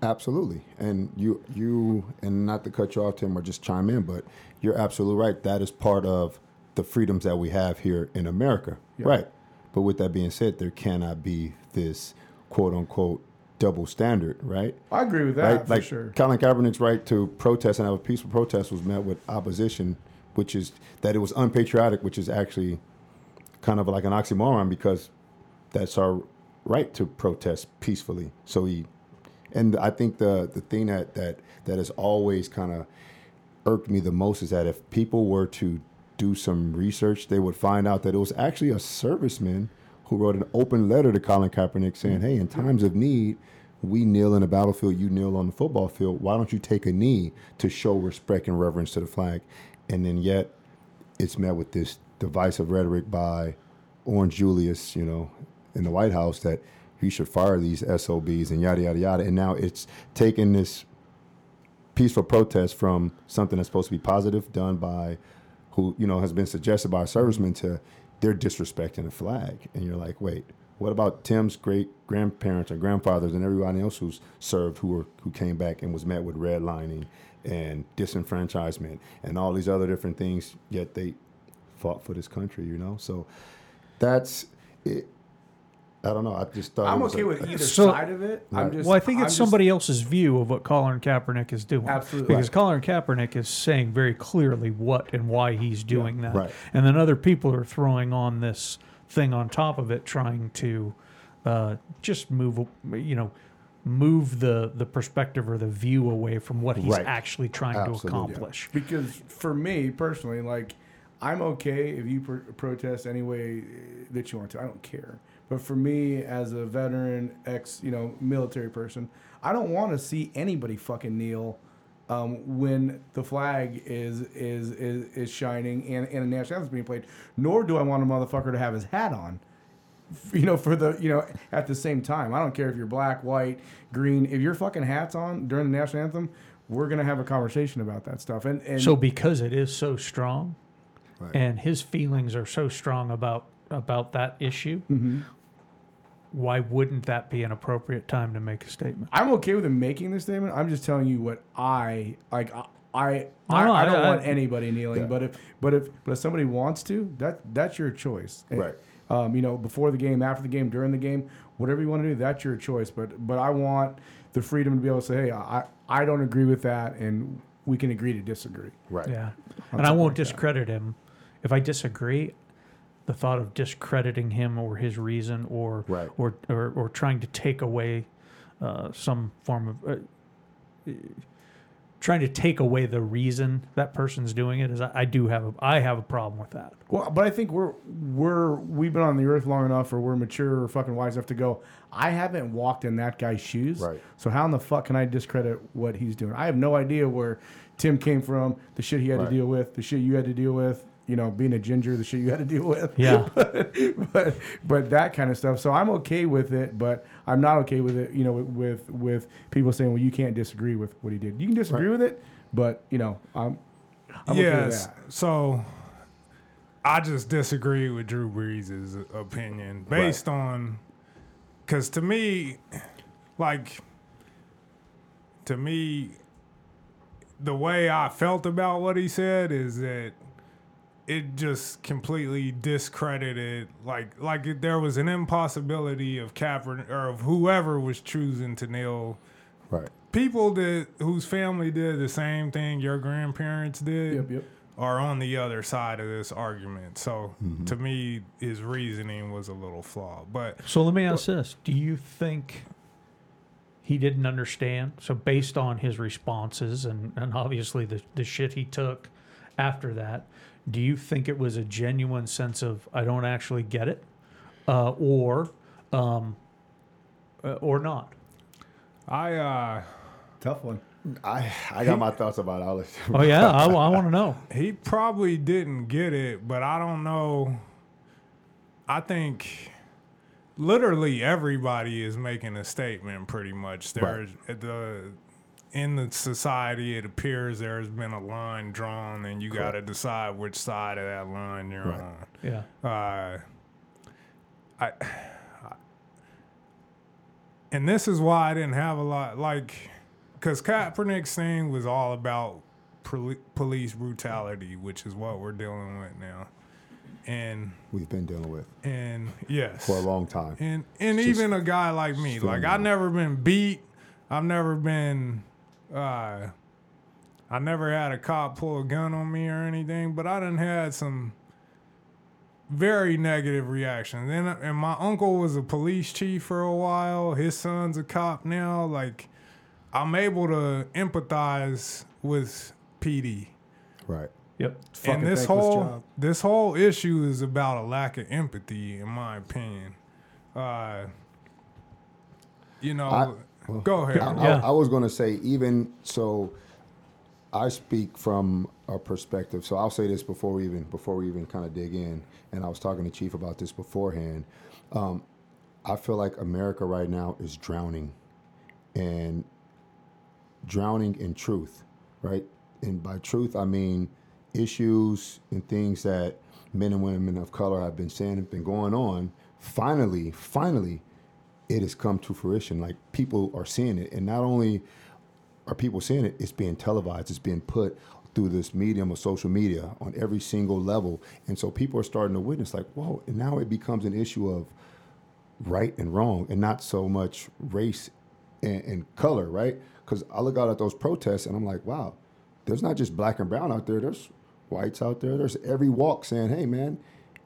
Absolutely. And you you and not to cut you off, Tim, or just chime in, but you're absolutely right. That is part of the freedoms that we have here in America. Right. But with that being said, there cannot be this quote unquote double standard, right? I agree with that right? for like sure. Colin Kaepernick's right to protest and have a peaceful protest was met with opposition, which is that it was unpatriotic, which is actually kind of like an oxymoron because that's our right to protest peacefully. So he, and I think the the thing that that that has always kind of irked me the most is that if people were to do some research, they would find out that it was actually a serviceman who wrote an open letter to Colin Kaepernick saying, "Hey, in times of need, we kneel in the battlefield, you kneel on the football field. Why don't you take a knee to show respect and reverence to the flag?" And then yet, it's met with this divisive rhetoric by Orange Julius, you know, in the White House that he should fire these SOBs and yada yada yada. And now it's taken this peaceful protest from something that's supposed to be positive, done by who you know has been suggested by a serviceman to they're disrespecting the flag, and you're like, wait, what about Tim's great grandparents and grandfathers and everybody else who's served who were who came back and was met with redlining and disenfranchisement and all these other different things. Yet they fought for this country, you know. So that's it. I don't know. I just thought I'm was okay a- with either So- side of it. I'm Right. just. Well, I think I'm it's just- somebody else's view of what Colin Kaepernick is doing. Absolutely. Because Colin Kaepernick is saying very clearly what and why he's doing that. Right. And then other people are throwing on this thing on top of it, trying to uh, just move, you know, move the, the perspective or the view away from what he's Right. actually trying to Absolutely. accomplish. Because for me personally, like, I'm okay if you pr- protest any way that you want to. I don't care. But for me, as a veteran, ex, you know, military person, I don't want to see anybody fucking kneel um, when the flag is is is, is shining and, and a national anthem is being played. Nor do I want a motherfucker to have his hat on. You know, for the you know, at the same time, I don't care if you're black, white, green. If your fucking hat's on during the national anthem, we're gonna have a conversation about that stuff. And and So because it is so strong, Right. and his feelings are so strong about about that issue, Mm-hmm. why wouldn't that be an appropriate time to make a statement? I'm okay with him making the statement. I'm just telling you what I like. I I, No, I, no, I don't I- want I- anybody kneeling, Yeah. but if but if but if somebody wants to, that that's your choice. And, Right. Um, you know, before the game, after the game, during the game, whatever you want to do, that's your choice. But but I want the freedom to be able to say, hey, I I don't agree with that, and we can agree to disagree. right. Yeah. On and I won't like that. discredit him. If I disagree, the thought of discrediting him or his reason or Right. or, or, or trying to take away uh, some form of. Uh, trying to take away the reason that person's doing it is I, I do have a I have a problem with that. Well, but I think we're we're we've been on the earth long enough, or we're mature or fucking wise enough to go. I haven't walked in that guy's shoes, Right. So how in the fuck can I discredit what he's doing? I have no idea where Tim came from, the shit he had Right. to deal with, the shit you had to deal with. You know, being a ginger, the shit you had to deal with. Yeah. but but that kind of stuff. So I'm okay with it, but I'm not okay with it. You know, with with people saying, well, you can't disagree with what he did. You can disagree Right. with it, but you know, I'm. I'm okay with yes. that. So I just disagree with Drew Brees' opinion based on because to me, like to me, the way I felt about what he said is that it just completely discredited like like there was an impossibility of Kaepernick or of whoever was choosing to kneel Right. people that whose family did the same thing your grandparents did Yep, yep. are on the other side of this argument. So Mm-hmm. to me, his reasoning was a little flawed. But So let me ask this: Do you think he didn't understand? So based on his responses and, and obviously the, the shit he took after that, do you think it was a genuine sense of I don't actually get it, uh, or um, uh, or not? I uh Tough one. I I got my thoughts about Alex. Oh yeah, I, want to know. he probably didn't get it, but I don't know. I think literally everybody is making a statement pretty much. There's the in the society it appears there's been a line drawn and you got to decide which side of that line you're Right. on. Yeah, uh, I, and this is why I didn't have a lot like, because Kaepernick's thing was all about poli- police brutality, which is what we're dealing with now, and We've been dealing with. And yes, for a long time. and and Just even a guy like me, like I've never been beat, I've never been, uh, I never had a cop pull a gun on me or anything, but I done had some very negative reactions. And and my uncle was a police chief for a while. His son's a cop now. Like I'm able to empathize with PD. Right. yep. Fucking and this whole job. this whole issue is about a lack of empathy, in my opinion. Uh, you know, I- well, go ahead. I, Yeah. I, I was going to say, even so, I speak from a perspective. So I'll say this before we even before we even kind of dig in. And I was talking to Chief about this beforehand. Um, I feel like America right now is drowning, and drowning in truth, right? And by truth, I mean issues and things that men and women of color have been saying have been going on. Finally, finally, it has come to fruition. Like people are seeing it, and not only are people seeing it? It's being televised. It's being put through this medium of social media on every single level, and so people are starting to witness like, whoa! And now it becomes an issue of right and wrong, and not so much race and, and color, right? Because I look out at those protests and I'm like, wow, there's not just black and brown out there. There's whites out there. There's every walk saying, hey man,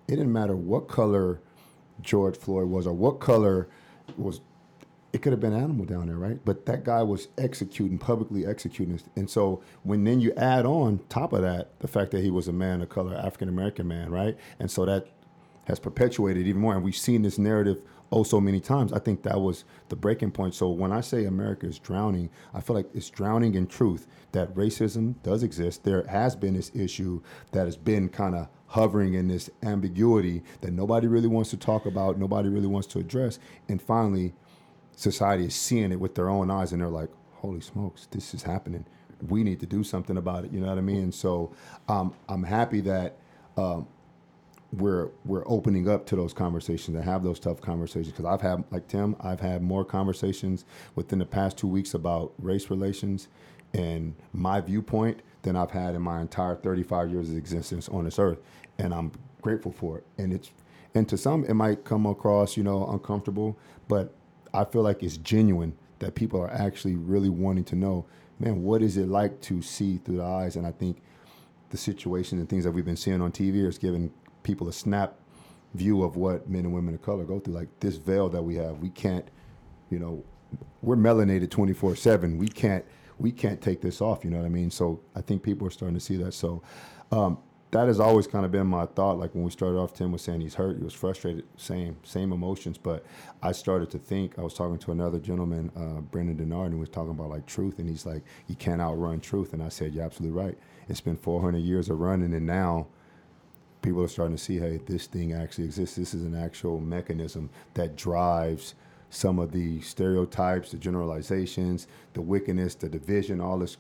it didn't matter what color George Floyd was or what color was. It could have been animal down there, right? But that guy was executing, publicly executing. And so when then you add on top of that the fact that he was a man of color, African American man, right? And so that has perpetuated even more. And we've seen this narrative oh so many times. I think that was the breaking point. So when I say America is drowning, I feel like it's drowning in truth that racism does exist. There has been this issue that has been kind of hovering in this ambiguity that nobody really wants to talk about, nobody really wants to address. And finally, society is seeing it with their own eyes and they're like, holy smokes, this is happening. We need to do something about it. You know what I mean? So um, I'm happy that um, we're we're opening up to those conversations and have those tough conversations because I've had like Tim, I've had more conversations within the past two weeks about race relations and my viewpoint than I've had in my entire 35 years of existence on this earth, and I'm grateful for it. And it's and to some it might come across you know uncomfortable, but I feel like it's genuine that people are actually really wanting to know, man, what is it like to see through the eyes? And I think the situations and things that we've been seeing on TV is giving people a snap view of what men and women of color go through. Like this veil that we have, we can't, you know, we're melanated 24 seven. We can't, we can't take this off. You know what I mean? So I think people are starting to see that. So um, that has always kind of been my thought. Like when we started off, Tim was saying he's hurt, he was frustrated, same, same emotions. But I started to think. I was talking to another gentleman, uh, Brendan Denard, and he was talking about like truth, and he's like, you can't outrun truth. And I said, you're absolutely right. It's been 400 years of running, and now people are starting to see, hey, this thing actually exists. This is an actual mechanism that drives some of the stereotypes, the generalizations, the wickedness, the division, all this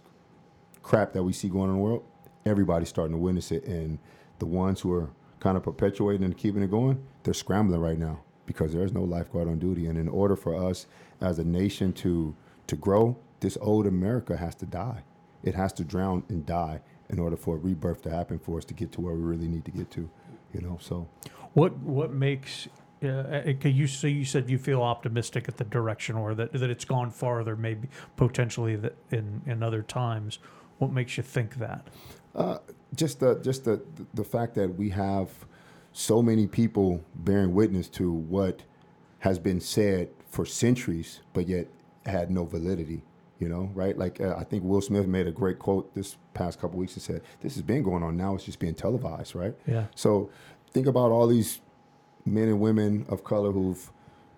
crap that we see going on in the world. Everybody's starting to witness it, and the ones who are kind of perpetuating and keeping it going, they're scrambling right now because there's no lifeguard on duty. And in order for us as a nation to to grow, this old America has to die. It has to drown and die in order for a rebirth to happen for us to get to where we really need to get to. You know, so What what makes uh, uh, you so you said you feel optimistic at the direction or that that it's gone farther maybe potentially in in other times. What makes you think that? Uh, just the just the the fact that we have so many people bearing witness to what has been said for centuries, but yet had no validity. You know, right? Like uh, I think Will Smith made a great quote this past couple weeks. and said, "This has been going on. Now it's just being televised, right?" Yeah. So think about all these men and women of color who've,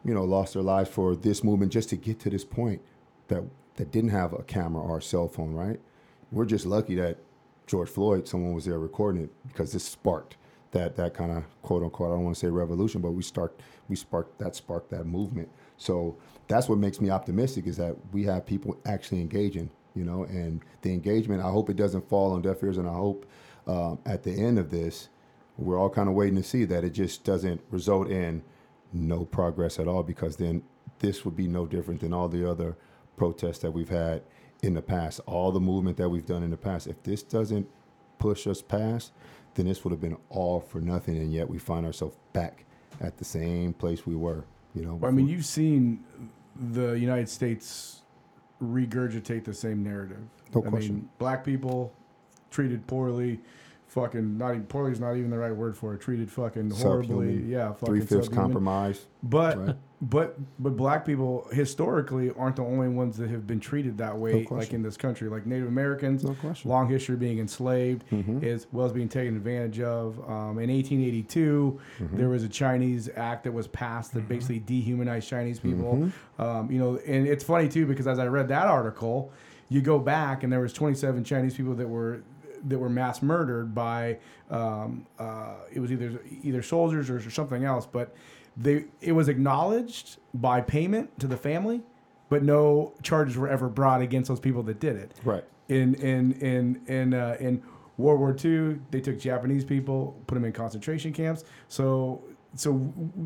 you know, lost their lives for this movement just to get to this point that that didn't have a camera or a cell phone, right? We're just lucky that George Floyd, someone was there recording it because this sparked that that kind of quote unquote. I don't want to say revolution, but we start we sparked that sparked that movement. So that's what makes me optimistic is that we have people actually engaging, you know, and the engagement. I hope it doesn't fall on deaf ears, and I hope um, at the end of this, we're all kind of waiting to see that it just doesn't result in no progress at all, because then this would be no different than all the other protests that we've had in the past, all the movement that we've done in the past. If this doesn't push us past, then this would have been all for nothing, and yet we find ourselves back at the same place we were. You know, Well, I mean, you've seen the United States regurgitate the same narrative. No I question. mean, black people treated poorly, fucking not even poorly is not even the right word for it. Treated fucking horribly. Subhuman. Yeah, fucking three fifths compromise. But Right. but but black people historically aren't the only ones that have been treated that way, like in this country. Like Native Americans, No question. long history of being enslaved, Mhm. as well as being taken advantage of. Um, in 1882, Mm-hmm. there was a Chinese act that was passed that basically dehumanized Chinese people. Mm-hmm. Um, you know, and it's funny too because as I read that article, you go back and there was 27 Chinese people that were that were mass murdered by um, uh, it was either either soldiers or something else, but they it was acknowledged by payment to the family, but no charges were ever brought against those people that did it. Right. In in in in uh, in World War II, they took Japanese people, put them in concentration camps. So so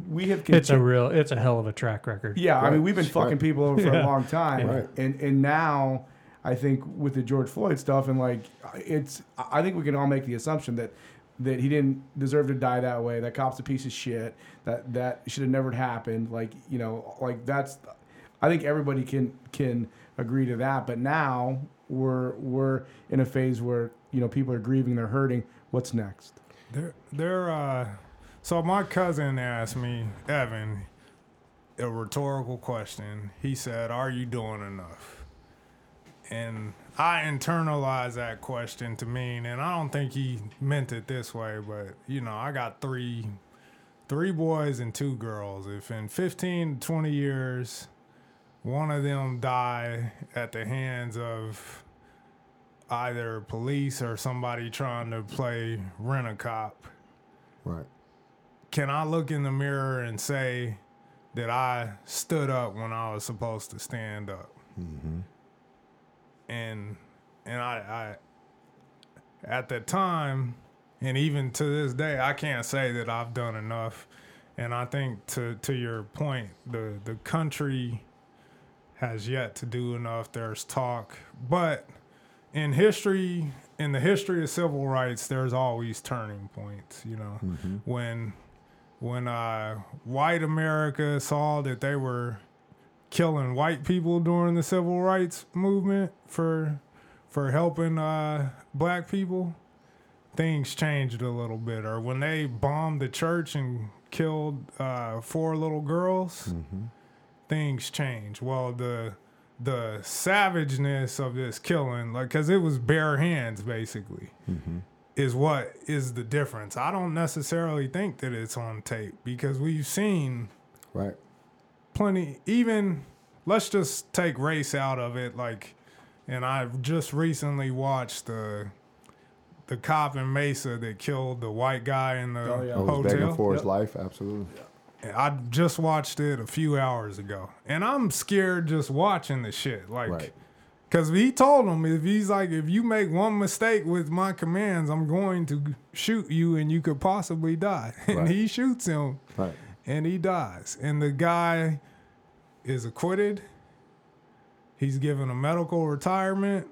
we have It's a real it's a hell of a track record. yeah, I mean we've been fucking Right. people over for Yeah. a long time, Right. and and now I think with the George Floyd stuff and like it's I think we can all make the assumption that that he didn't deserve to die that way. That cop's a piece of shit. That that should have never happened. Like you know, like that's. I think everybody can can agree to that. But now we're we're in a phase where you know people are grieving, they're hurting. What's next? They're, they're, uh, so my cousin asked me, Evan, a rhetorical question. He said, Are you doing enough? And I internalized that question to mean, and I don't think he meant it this way, but you know, I got three three boys and two girls. If in 15 to 20 years one of them die at the hands of either police or somebody trying to play rent a cop, Right. can I look in the mirror and say that I stood up when I was supposed to stand up? Mm-hmm. And and I, I at the time, and even to this day, I can't say that I've done enough. And I think to to your point, the the country has yet to do enough. There's talk, but in history, in the history of civil rights, there's always turning points. You know, when when uh, white America saw that they were killing white people during the civil rights movement for for helping uh, black people, things changed a little bit. Or when they bombed the church and killed uh, four little girls, things changed. Well, the the savageness of this killing, like, cause it was bare hands basically, is what is the difference. I don't necessarily think that it's on tape because we've seen Right. Plenty even let's just take race out of it like and i've just recently watched the the cop in mesa that killed the white guy in the Oh, yeah. Oh, I was begging hotel for his Yep. life. Absolutely. i just watched it a few hours ago and i'm scared just watching the shit like Right. Cause he told him if he's like, if you make one mistake with my commands, I'm going to shoot you and you could possibly die. And Right. he shoots him Right. And he dies. And the guy is acquitted. He's given a medical retirement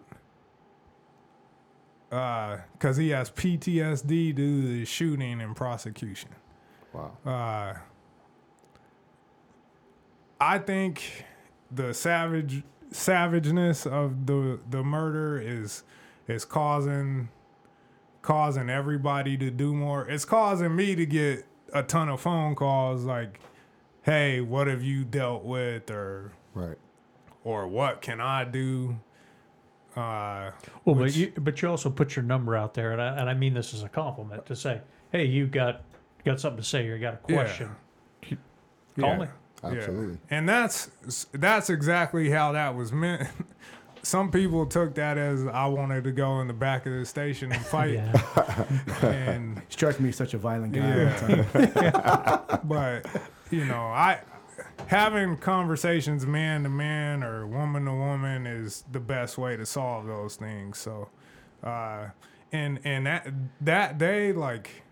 because he has PTSD due to the shooting and prosecution. Wow. Uh, I think the savage savageness of the the murder is is causing causing everybody to do more. It's causing me to get a ton of phone calls like, "Hey, what have you dealt with?" or right. or what can I do? Uh, Well, which- but you but you also put your number out there, and I, and I mean this as a compliment to say, hey, you got got something to say, or you got a Yeah. question. Call Yeah. me. Absolutely. And that's that's exactly how that was meant. Some people took that as I wanted to go in the back of the station and fight. Yeah. And He strikes me such a violent guy. Yeah. time. but you know, I having conversations man to man or woman to woman is the best way to solve those things. So uh and and that that day like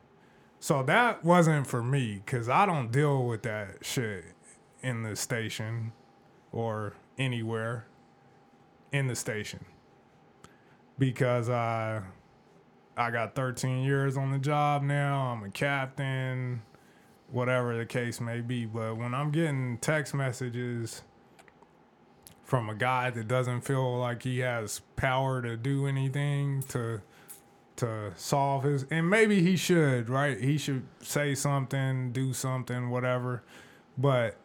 so that wasn't for me cuz I don't deal with that shit in the station or anywhere in the station because uh I got 13 years on the job now. I'm a captain, whatever the case may be. But when I'm getting text messages from a guy that doesn't feel like he has power to do anything to to solve his and maybe he should, right? He should say something, do something, whatever. But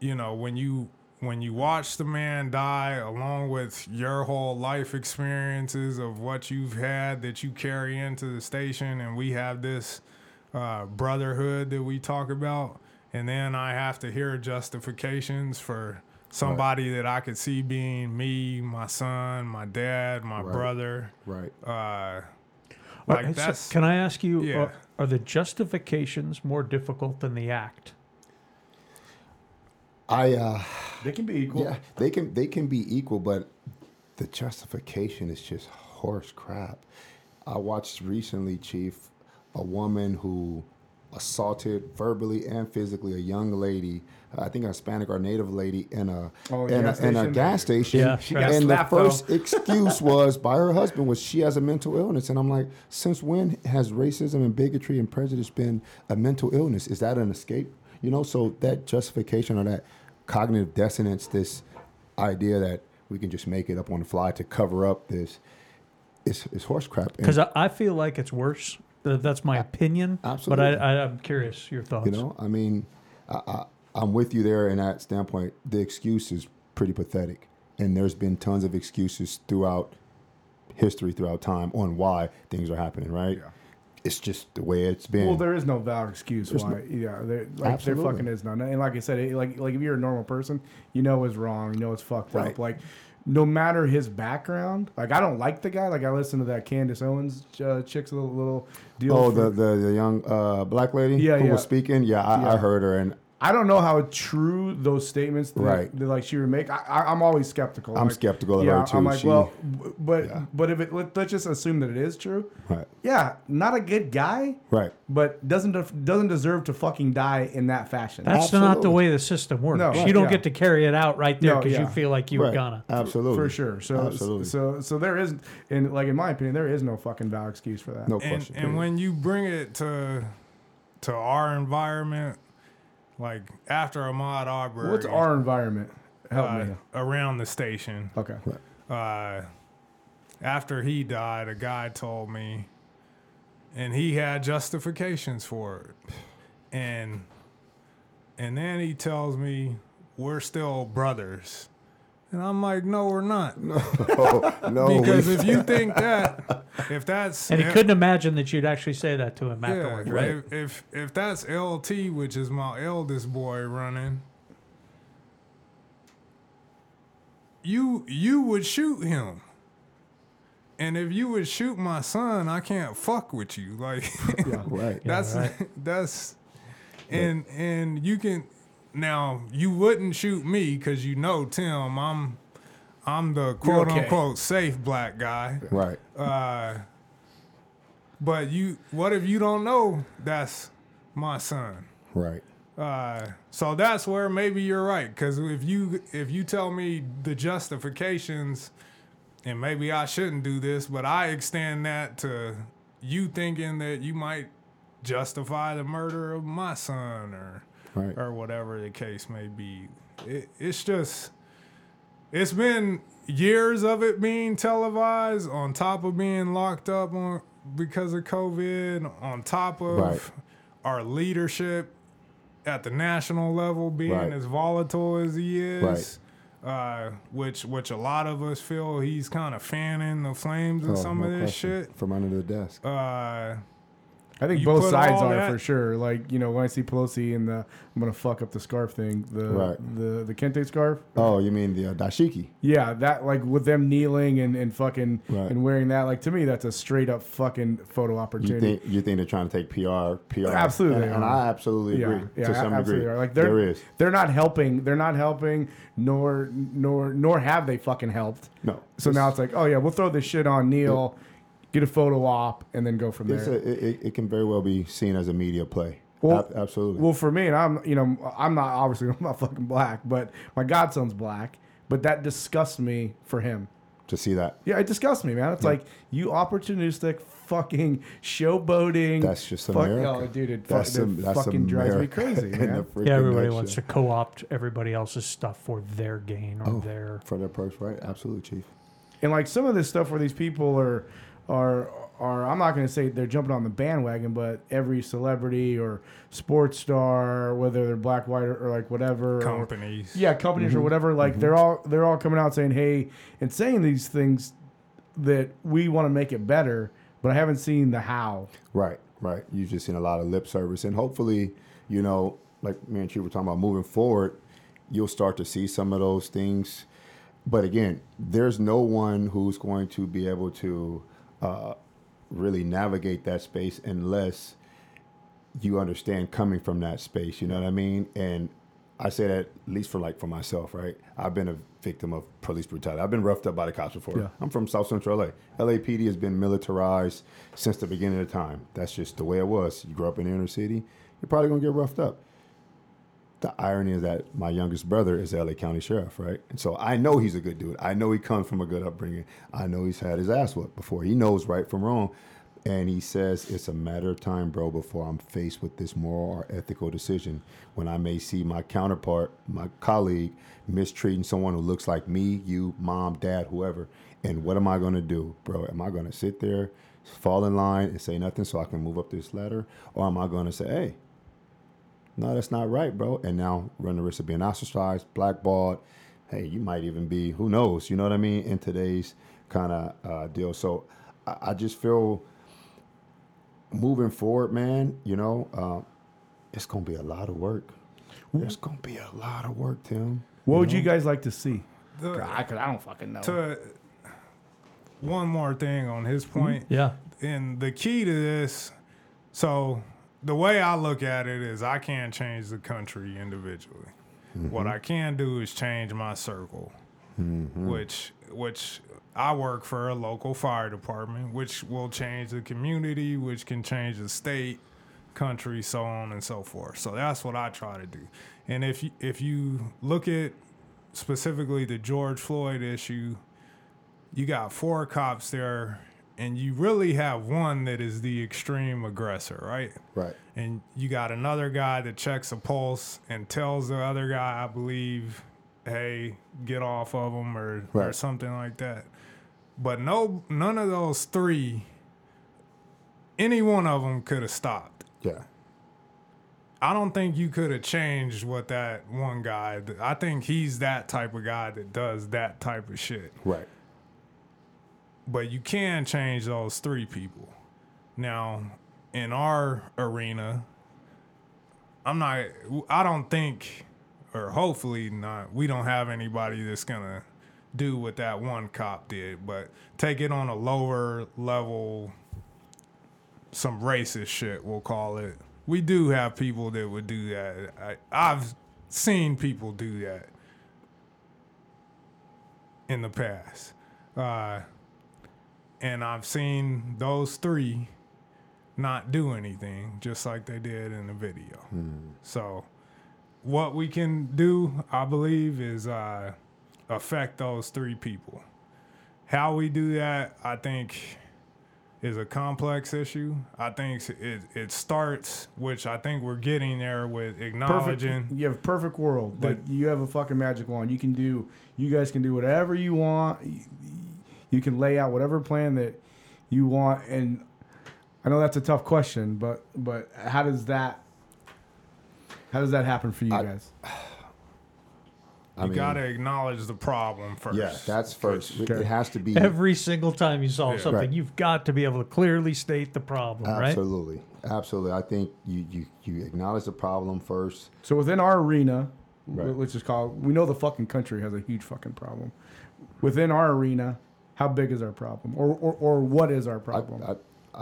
you know, when you when you watch the man die along with your whole life experiences of what you've had that you carry into the station and we have this uh, brotherhood that we talk about and then i have to hear justifications for somebody that i could see being me my son my dad my Right. brother Right. uh, like right, so can I ask you, Yeah. are, are the justifications more difficult than the act? I uh They can be equal. yeah, they can they can be equal, but the justification is just horse crap. I watched recently, Chief, a woman who assaulted verbally and physically a young lady, I think a Hispanic or Native lady, in a Oh, in, gas a, in a station? gas station. Yeah, she got and the first though. excuse was by her husband was she has a mental illness, and I'm like, since when has racism and bigotry and prejudice been a mental illness? Is that an escape? You know, so that justification or that cognitive dissonance, this idea that we can just make it up on the fly to cover up this, is is horse crap. Because I, I feel like it's worse. That's my opinion. absolutely. But I, I, I'm curious your thoughts. You know, I mean, I, I, I'm with you there in that standpoint. The excuse is pretty pathetic, and there's been tons of excuses throughout history, throughout time, on why things are happening. Right? Yeah. It's just the way it's been. Well, there is no valid excuse There's why. yeah, there, like Absolutely. there fucking is none. And like I said, it, like like if you're a normal person, you know it's wrong. You know it's fucked Right. up. Like no matter his background, like I don't like the guy. Like I listened to that Candace Owens uh, chick's little little deal. oh, for- the, the the young uh, black lady Yeah, who yeah. was speaking. Yeah, I, Yeah. I heard her, and I don't know how true those statements that, Right. that like she would make. I, I, I'm always skeptical. I'm Like, skeptical of yeah, her too. I'm like, She- well, but Yeah. but if it let, let's just assume that it is true. right, Yeah, not a good guy, right. but doesn't def- doesn't deserve to fucking die in that fashion. That's not the way the system works. No, you don't yeah. get to carry it out right there No, because yeah. you feel like you were gonna. Absolutely, for sure. So Absolutely. so so there is, in like in my opinion, there is no fucking valid excuse for that. no and, question. and when you bring it to to our environment, like after Ahmaud Arbery, What's our environment? Help uh, me. around the station, Okay. uh, after he died, a guy told me, and he had justifications for it, and and then he tells me we're still brothers, and I'm like, no, we're not, no, no, because if you think that, if that's And he if- couldn't imagine that you'd actually say that to him yeah, afterwards, right? If, if if that's LT, which is my eldest boy running, you you would shoot him. And if you would shoot my son, I can't fuck with you. Like right, that's right. that's and and you can now you wouldn't shoot me because you know Tim. I'm I'm the quote okay. unquote safe black guy. right, Uh, but you, what if you don't know that's my son? right. Uh, so that's where maybe you're right. Because if you if you tell me the justifications, and maybe I shouldn't do this, but I extend that to you thinking that you might justify the murder of my son or Right. or whatever the case may be. It, it's just, it's been years of it being televised, on top of being locked up on because of COVID, on top of Right. our leadership at the national level being Right. as volatile as he is. Uh, which which a lot of us feel he's kind of fanning the flames of Oh, some no of this question. shit. from under the desk. Uh, I think You both sides are that- for sure. Like you know, when I see Pelosi and the I'm gonna fuck up the scarf thing, the Right. the the kente scarf. Oh, you mean the uh, dashiki? Yeah, that like with them kneeling and, and fucking Right. and wearing that. Like to me, that's a straight up fucking photo You opportunity. think you think they're trying to take PR? PR. Absolutely, and, and I absolutely yeah, agree yeah, to some degree. are. Like they're there is they're not helping. They're not helping. Nor nor nor have they fucking helped. no. So now it's like, oh yeah, we'll throw this shit on kneel, get a photo op, and then go from it's there. a, it, it- it can very well be seen as a media play. Well- Ab- absolutely. Well, for me, and I'm, you know, I'm not obviously I'm not fucking black, but my godson's black. But that disgusts me for him. to see that. Yeah, it disgusts me, man. It's like you opportunistic fucking showboating. That's just fuck- America. Oh, dude, it, That's fuck, some- it that's fucking drives me crazy, man. Yeah, everybody nutshell. wants to co-opt everybody else's stuff for their gain or Oh. their. for their purse, right? Absolutely, chief. and like some of this stuff where these people are are are I'm not going to say they're jumping on the bandwagon, but every celebrity or sports star, whether they're black, white, or, or like whatever, or- companies. yeah, companies Mm-hmm. or whatever, like they're all they're all coming out saying, "Hey," and saying these things that we want to make it better, but I haven't seen the how. Right, right. You've just seen a lot of lip service, and hopefully, you know, like me and Chief were talking about moving forward, you'll start to see some of those things. But again, there's no one who's going to be able to uh, really navigate that space unless you understand coming from that space. You know what I mean? And I say that at least for like for myself, right? I've been a victim of police brutality. I've been roughed up by the cops before. Yeah. I'm from South Central LA. LAPD has been militarized since the beginning of time. That's just the way it was. You grow up in the inner city, you're probably gonna get roughed up. The irony is that my youngest brother is LA County Sheriff, right? And so I know he's a good dude. I know he comes from a good upbringing. I know he's had his ass whooped before. He knows right from wrong. And he says it's a matter of time, bro, before I'm faced with this moral or ethical decision when I may see my counterpart, my colleague, mistreating someone who looks like me, you, mom, dad, whoever. And what am I going to do, bro? Am I going to sit there, fall in line, and say nothing so I can move up this ladder? Or am I going to say, hey, no, that's not right, bro. And now run the risk of being ostracized, blackballed. Hey, you might even be, who knows, you know what I mean, in today's kind of uh, deal. So I, I just feel moving forward, man, you know, uh, it's going to be a lot of work. It's going to be a lot of work, Tim. What would you guys like to see? The- I, I don't fucking know. to one more thing on his point, Yeah. and the key to this, so the way I look at it is I can't change the country individually. What I can do is change my circle, mm-hmm. which which I work for a local fire department, which will change the community, which can change the state, country, so on and so forth. So that's what I try to do. And if you, if you look at specifically the George Floyd issue, you got four cops there, and you really have one that is the extreme aggressor, right? Right. And you got another guy that checks a pulse and tells the other guy, I believe, hey, get off of him or, or something like that. But no, none of those three, any one of them could have stopped. Yeah. I don't think you could have changed what that one guy. I think he's that type of guy that does that type of shit. Right. But you can change those three people. Now, in our arena, I'm not. I don't think, or hopefully not. We don't have anybody that's gonna do what that one cop did, but take it on a lower level. Some racist shit, we'll call it. We do have people that would do that. I, I've seen people do that in the past. Uh, and I've seen those three not do anything, just like they did in the video. So, what we can do, I believe, is uh, affect those three people. How we do that, I think, is a complex issue. I think it it starts, which I think we're getting there with perfect. acknowledging. You have a perfect world. Like you have a fucking magic wand. You can do. You guys can do whatever you want. You, you can lay out whatever plan that you want. And I know that's a tough question, but but how does that? How does that happen for you I- guys? I you gotta acknowledge the problem first. Yeah, that's first. It, Okay. it has to be. Every single time you solve Yeah. something, Right. you've got to be able to clearly state the problem, right? Absolutely, absolutely. I think you you you acknowledge the problem first. So within our arena, Right. let's just call. It, we know the fucking country has a huge fucking problem. Within our arena, how big is our problem, or or, or what is our problem? I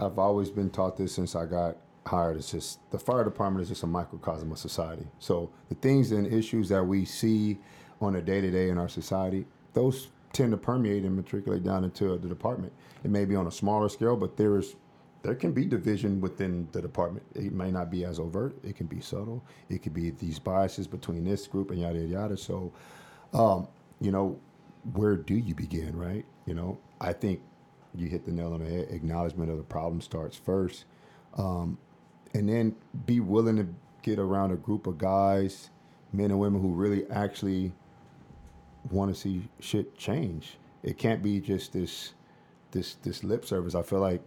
I've always been taught this since I got hired. It's just the fire department is just a microcosm of society. So the things and issues that we see on a day to day in our society, those tend to permeate and matriculate down into the department. It may be on a smaller scale, but there is there can be division within the department. It may not be as overt. It can be subtle. It could be these biases between this group and yada yada yada. So, um, you know, where do you begin, right? You know, I think you hit the nail on the head. Acknowledgement of the problem starts first, um, and then be willing to get around a group of guys, men and women who really actually want to see shit change. It can't be just this, this, this lip service. I feel like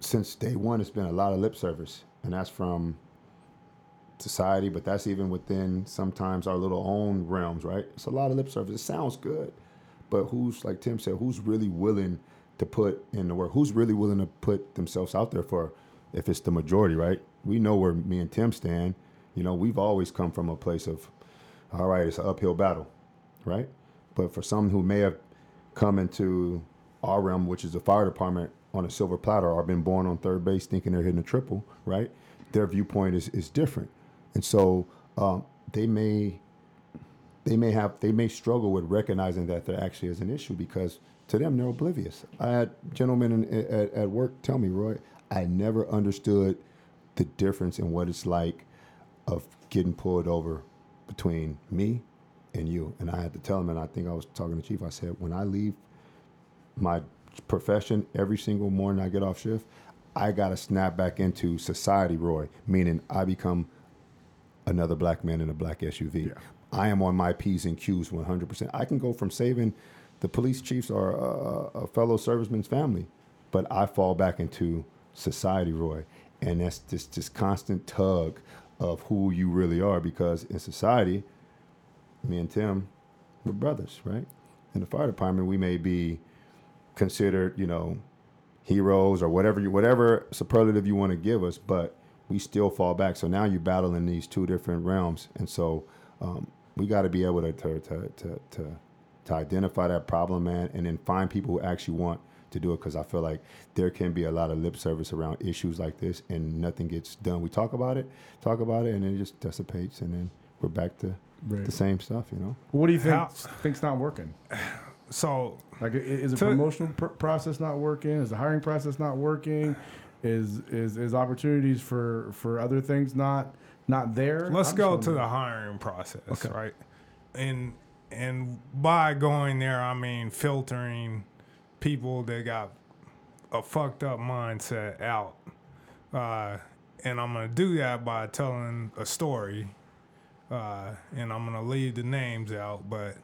since day one, it's been a lot of lip service, and that's from society, but that's even within sometimes our little own realms, right? It's a lot of lip service. It sounds good, but who's like Tim said, who's really willing to put in the work? Who's really willing to put themselves out there for? If it's the majority, right? We know where me and Tim stand. You know, we've always come from a place of, all right, it's an uphill battle, right? But for some who may have come into our realm, which is the fire department, on a silver platter, or been born on third base thinking they're hitting a triple, right? Their viewpoint is, is different. And so um, they may they may have they may struggle with recognizing that there actually is an issue because to them they're oblivious. I had gentlemen in, at, at work tell me, Roy, I never understood the difference in what it's like of getting pulled over between me and you. And I had to tell them, and I think I was talking to Chief. I said, when I leave my profession every single morning I get off shift, I got to snap back into society, Roy, meaning I become another black man in a black SUV. I am on my P's and Q's 100%. I can go from saving the police chiefs or a, a fellow serviceman's family, but I fall back into society, Roy. And that's just this constant tug of who you really are because in society, me and Tim, we're brothers, right? In the fire department, we may be considered, you know, heroes or whatever you whatever superlative you want to give us, but we still fall back. So now you're battling these two different realms, and so um, we got to be able to to, to to to to identify that problem, man, and then find people who actually want to do it. Because I feel like there can be a lot of lip service around issues like this, and nothing gets done. We talk about it, talk about it, and then it just dissipates, and then we're back to Right. the same stuff, you know. What do you think? How- think's not working? So Like, is the To- promotional pr- process not working? Is the hiring process not working? Is is is opportunities for for other things not not there? let's I'm go to the hiring process, Okay. right? And and by going there, I mean filtering people that got a fucked up mindset out. Uh, and I'm gonna do that by telling a story. Uh, and I'm gonna leave the names out, but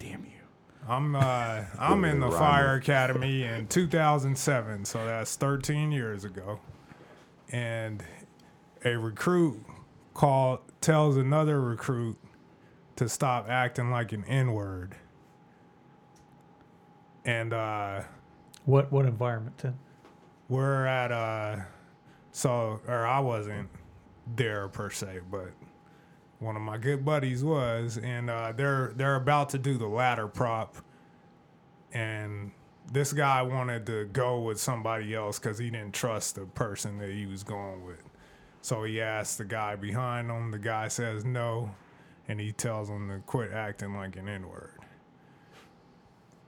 Damn you! I'm uh, I'm in the Rhymer. fire academy in 2007, so that's 13 years ago. And a recruit call tells another recruit to stop acting like an N word. And uh, What what environment then? we're at uh, so or I wasn't there per se, but one of my good buddies was, and uh, they're they're about to do the ladder prop, and this guy wanted to go with somebody else because he didn't trust the person that he was going with. So he asked the guy behind him. The guy says no, and he tells him to quit acting like an N word.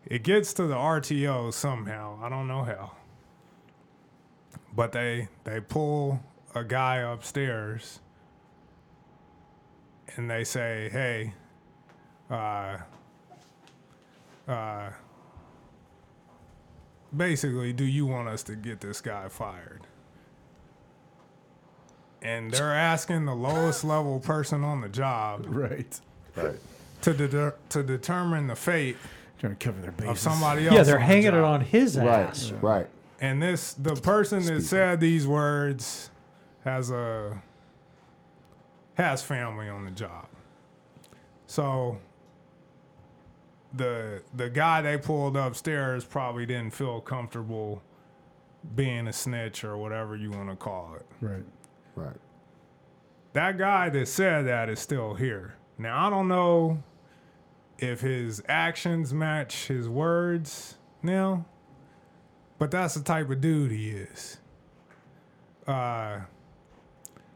It gets to the RTO somehow. I don't know how. But they they pull a guy upstairs and they say, "Hey, uh, uh, basically, do you want us to get this guy fired?" And they're asking the lowest level person on the job Right. Right. to deter- to determine the fate Trying to cover their bases. of somebody else. Yeah, they're on the hanging it on his ass. Right. Right. And this the person that said these words has a has family on the job. So the the guy they pulled upstairs probably didn't feel comfortable being a snitch or whatever you want to call it. Right. Right. That guy that said that is still here. Now I don't know if his actions match his words now, but that's the type of dude he is. Uh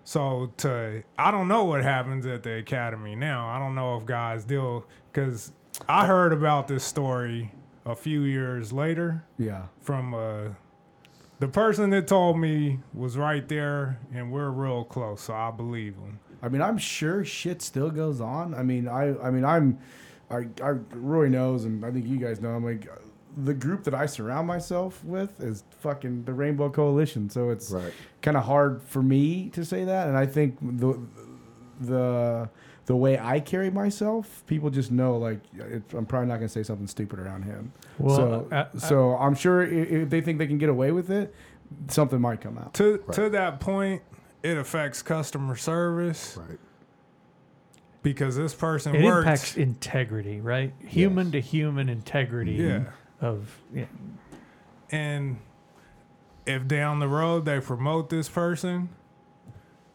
so to I don't know what happens at the academy now. I don't know if guys deal cuz I heard about this story a few years later Yeah. from uh the person that told me was right there and we're real close, so I believe him. I mean, I'm sure shit still goes on. I mean, I, I mean, I'm, I, I, Roy knows, and I think you guys know. I'm like, the group that I surround myself with is fucking the Rainbow Coalition. So it's Right. kind of hard for me to say that, and I think the, the, the way I carry myself, people just know like it, I'm probably not gonna say something stupid around him. Well, so, uh, uh, so I'm sure i- if they think they can get away with it, something might come out. To to that point, it affects customer service Right. because this person It works. impacts integrity, right? Human Yes. to human integrity Yeah. of yeah. and if down the road they promote this person,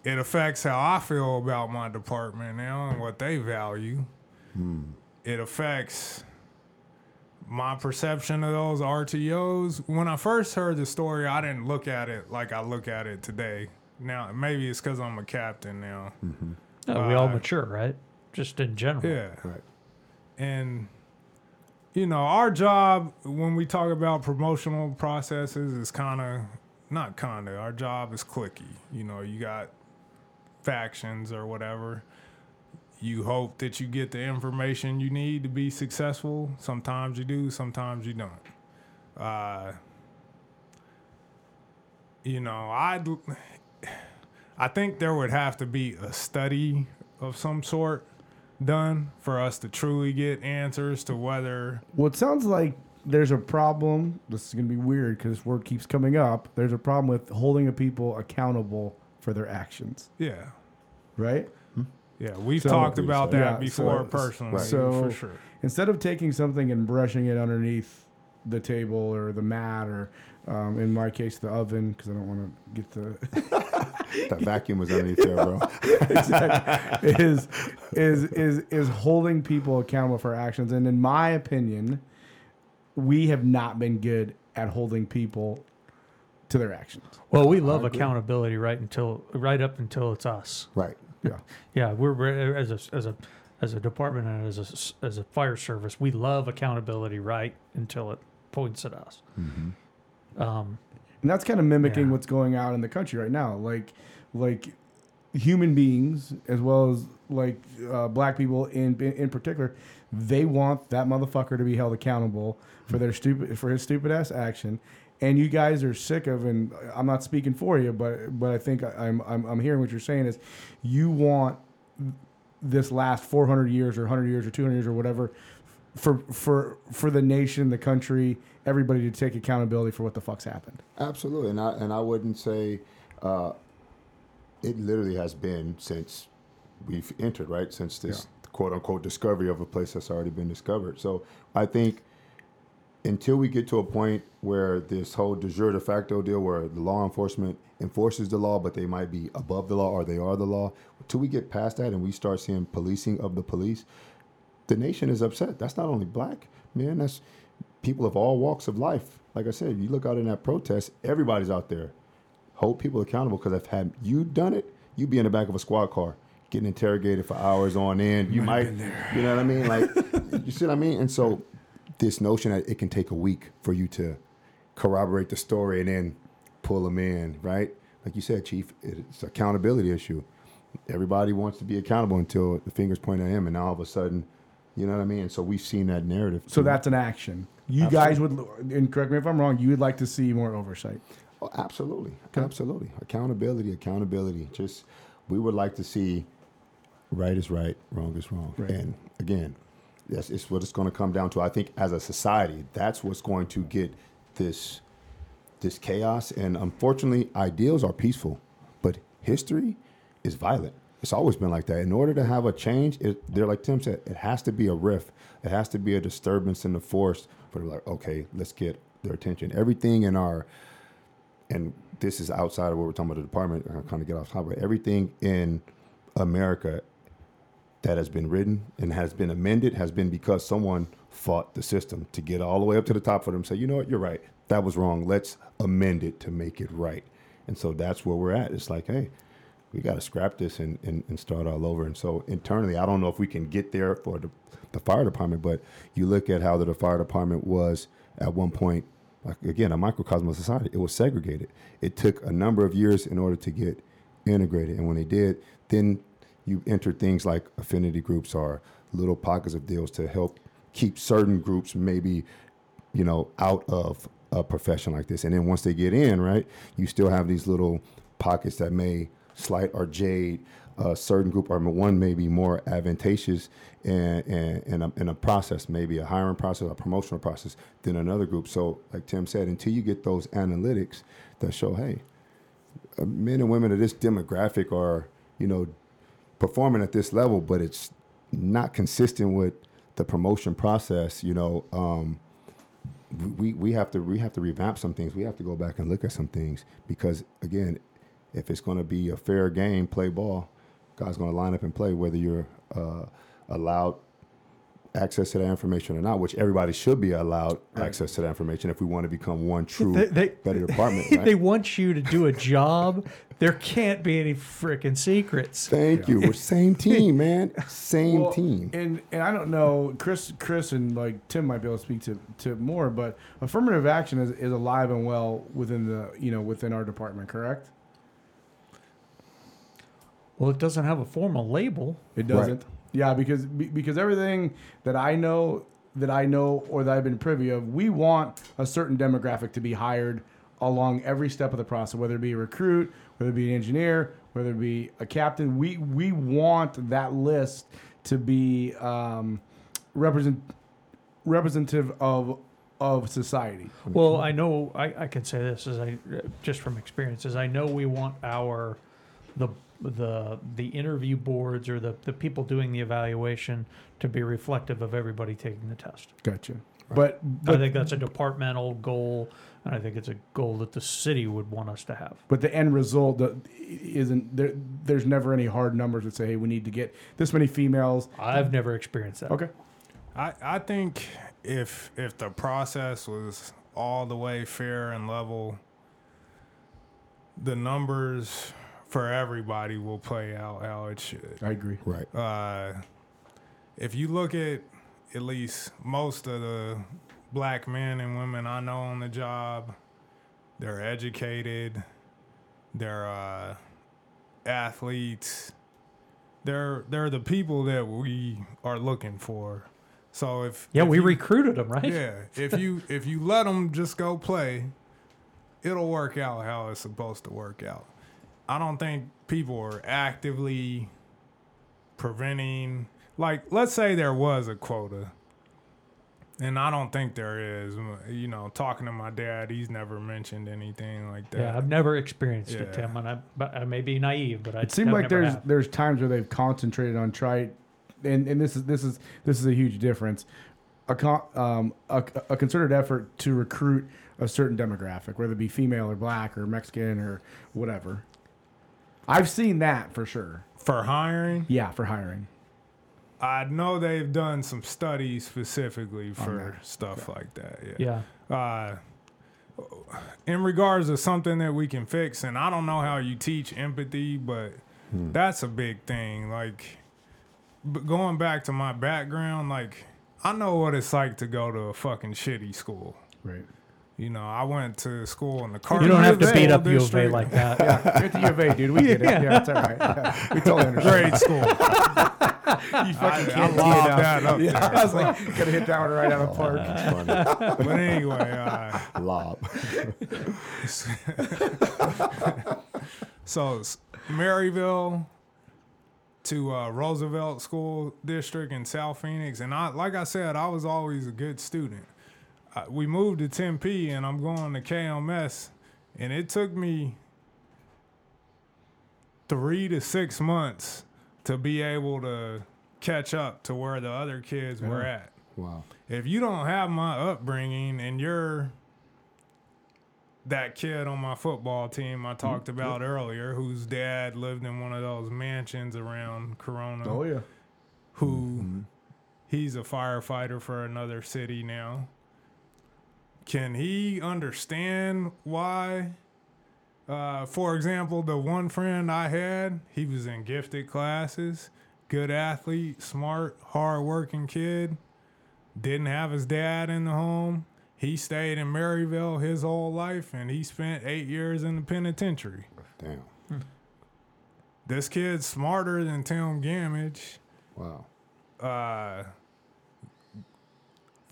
it affects how I feel about my department now and what they value. Hmm. It affects my perception of those RTOs. When I first heard the story, I didn't look at it like I look at it today. Now, maybe it's because I'm a captain now. Mm-hmm. No, we all mature, right? just in general. Yeah. Right. And you know, our job when we talk about promotional processes is kind of not kind of. Our job is clicky. You know, you got factions or whatever. You hope that you get the information you need to be successful. Sometimes you do, sometimes you don't. Uh, you know, I I think there would have to be a study of some sort done for us to truly get answers to whether Well, it sounds like there's a problem. This is going to be weird because this word keeps coming up. There's a problem with holding people accountable for their actions, yeah right? yeah we've So- talked about that Yeah, before so- personally so- for sure Instead of taking something and brushing it underneath the table or the mat or, um, in my case, the oven, because I don't want to get the That vacuum was underneath there, bro. is is is is holding people accountable for actions. And in my opinion, we have not been good at holding people to their actions. Well, we love accountability right until right up until it's us. Right. Yeah. Yeah, we're, we're as a as a as a department and as a s- as a fire service, we love accountability right until it points at us. Um, And that's kind of mimicking Yeah. what's going on in the country right now. Like like human beings as well as like uh, black people in in particular, they want that motherfucker to be held accountable for their stupid for his stupid ass action. And you guys are sick of, and I'm not speaking for you, but but I think I'm I'm, I'm hearing what you're saying is, you want this last 400 years or 100 years or 200 years or whatever for for for the nation, the country, everybody to take accountability for what the fuck's happened. Absolutely, and I and I wouldn't say uh, it literally has been since we've entered, right? Since this quote unquote discovery of a place that's already been discovered. So I think until we get to a point where this whole de jure de facto deal, where the law enforcement enforces the law, but they might be above the law or they are the law, until we get past that and we start seeing policing of the police, the nation is upset. That's not only black, man. That's people of all walks of life. Like I said, you look out in that protest, everybody's out there. Hold people accountable because if had you done it, you'd be in the back of a squad car getting interrogated for hours on end. You might, you know what I mean? Like, you see what I mean? And so, this notion that it can take a week for you to corroborate the story and then pull them in, right? Like you said, Chief, it's an accountability issue. Everybody wants to be accountable until the fingers point at him, and now all of a sudden, you know what I mean? So we've seen that narrative. So that's an action. You guys would, and correct me if I'm wrong, you would like to see more oversight. Oh, absolutely, absolutely. Accountability, accountability. Just we would like to see right is right, wrong is wrong. Right. And again, that's it's what it's going to come down to. I think as a society, that's what's going to get this this chaos. And unfortunately, ideals are peaceful, but history is violent. It's always been like that. In order to have a change, it, they're like Tim said, it has to be a rift. It has to be a disturbance in the force for like, okay, let's get their attention. Everything in our and this is outside of what we're talking about the department. I'm kind of get off topic. Everything in America that has been written and has been amended has been because someone fought the system to get all the way up to the top for them. Say, you know what, you're right. That was wrong. Let's amend it to make it right. And so that's where we're at. It's like, hey, we got to scrap this and, and, and start all over. And so internally, I don't know if we can get there for the, the fire department, but you look at how the, the fire department was at one point, like again, a microcosm of society. It was segregated. It took a number of years in order to get integrated. And when they did, then you enter things like affinity groups or little pockets of deals to help keep certain groups maybe, you know, out of a profession like this. And then once they get in, right, you still have these little pockets that may slight or jade a certain group, or one may be more advantageous in, in, in, a, in a process, maybe a hiring process, a promotional process, than another group. So, like Tim said, until you get those analytics that show, hey, uh, men and women of this demographic are, you know, performing at this level, but it's not consistent with the promotion process, you know, um, we, we have to we have to revamp some things. We have to go back and look at some things because again, if it's going to be a fair game, play ball, guys going to line up and play whether you're uh, allowed access to that information or not, which everybody should be allowed access to that information if we want to become one true They- they- better department. Right? they want you to do a job, there can't be any freaking secrets. Thank you. We're same team, man. Same Well, team. And and I don't know, Chris, Chris, and like Tim might be able to speak to, to more, but affirmative action is, is alive and well within the you know within our department, correct? Well, it doesn't have a formal label. It doesn't. Yeah, because because everything that I know that I know or that I've been privy of, we want a certain demographic to be hired along every step of the process, whether it be a recruit, whether it be an engineer, whether it be a captain. We we want that list to be um, represent representative of of society. Well, I know I, I can say this as I just from experience is I know we want our the the the interview boards or the, the people doing the evaluation to be reflective of everybody taking the test. Gotcha. But I think that's a departmental goal, and I think it's a goal that the city would want us to have. But the end result isn't there. There's never any hard numbers that say, "Hey, we need to get this many females." I've never experienced that. Okay. I, I think if if the process was all the way fair and level, the numbers for everybody will play out how it should. I agree. Right. Uh, if you look at at least most of the black men and women I know on the job, they're educated, they're uh, athletes, they're they're the people that we are looking for. So if Yeah, if we you- recruited them, right? yeah, if you if you let them just go play, it'll work out how it's supposed to work out. I don't think people are actively preventing. Like, let's say there was a quota, and I don't think there is. You know, talking to my dad, he's never mentioned anything like that. Yeah, I've never experienced it, Tim, and I, but I may be naive, but I It seemed I've like never there's have. there's times where they've concentrated on try, and, and this is this is this is a huge difference. A, con, um, a, a concerted effort to recruit a certain demographic, whether it be female or black or Mexican or whatever. I've seen that for sure. For hiring, Yeah, for hiring. I know they've done some studies specifically for that. stuff like that. Yeah. Yeah, uh, in regards to something that we can fix, and I don't know how you teach empathy, but that's a big thing. Like, b- going back to my background, like, I know what it's like to go to a fucking shitty school. Right. You know, I went to school in the car. you don't have to beat up U of A like that. Yeah, you're at the U of A, dude. We get it. Yeah, it's all right. Yeah, we totally understand. Grade school. You fucking I can't lobbed tee it up. that up Yeah, there. I was like, gotta hit that one right out of the park. Funny. But anyway, uh, Lob. So Maryvale to uh, Roosevelt School District in South Phoenix, and I, like I said, I was always a good student. Uh, we moved to Tempe, and I'm going to KMS, and it took me three to six months to be able to catch up to where the other kids were at. Wow. if you don't have my upbringing and you're that kid on my football team I talked about earlier, whose dad lived in one of those mansions around Corona, Oh yeah. who he's a firefighter for another city now. Can he understand why? Uh, for example, the one friend I had, he was in gifted classes, good athlete, smart, hardworking kid. Didn't have his dad in the home. He stayed in Maryvale his whole life, and he spent eight years in the penitentiary. Damn. This kid's smarter than Tim Gamage. Wow. uh,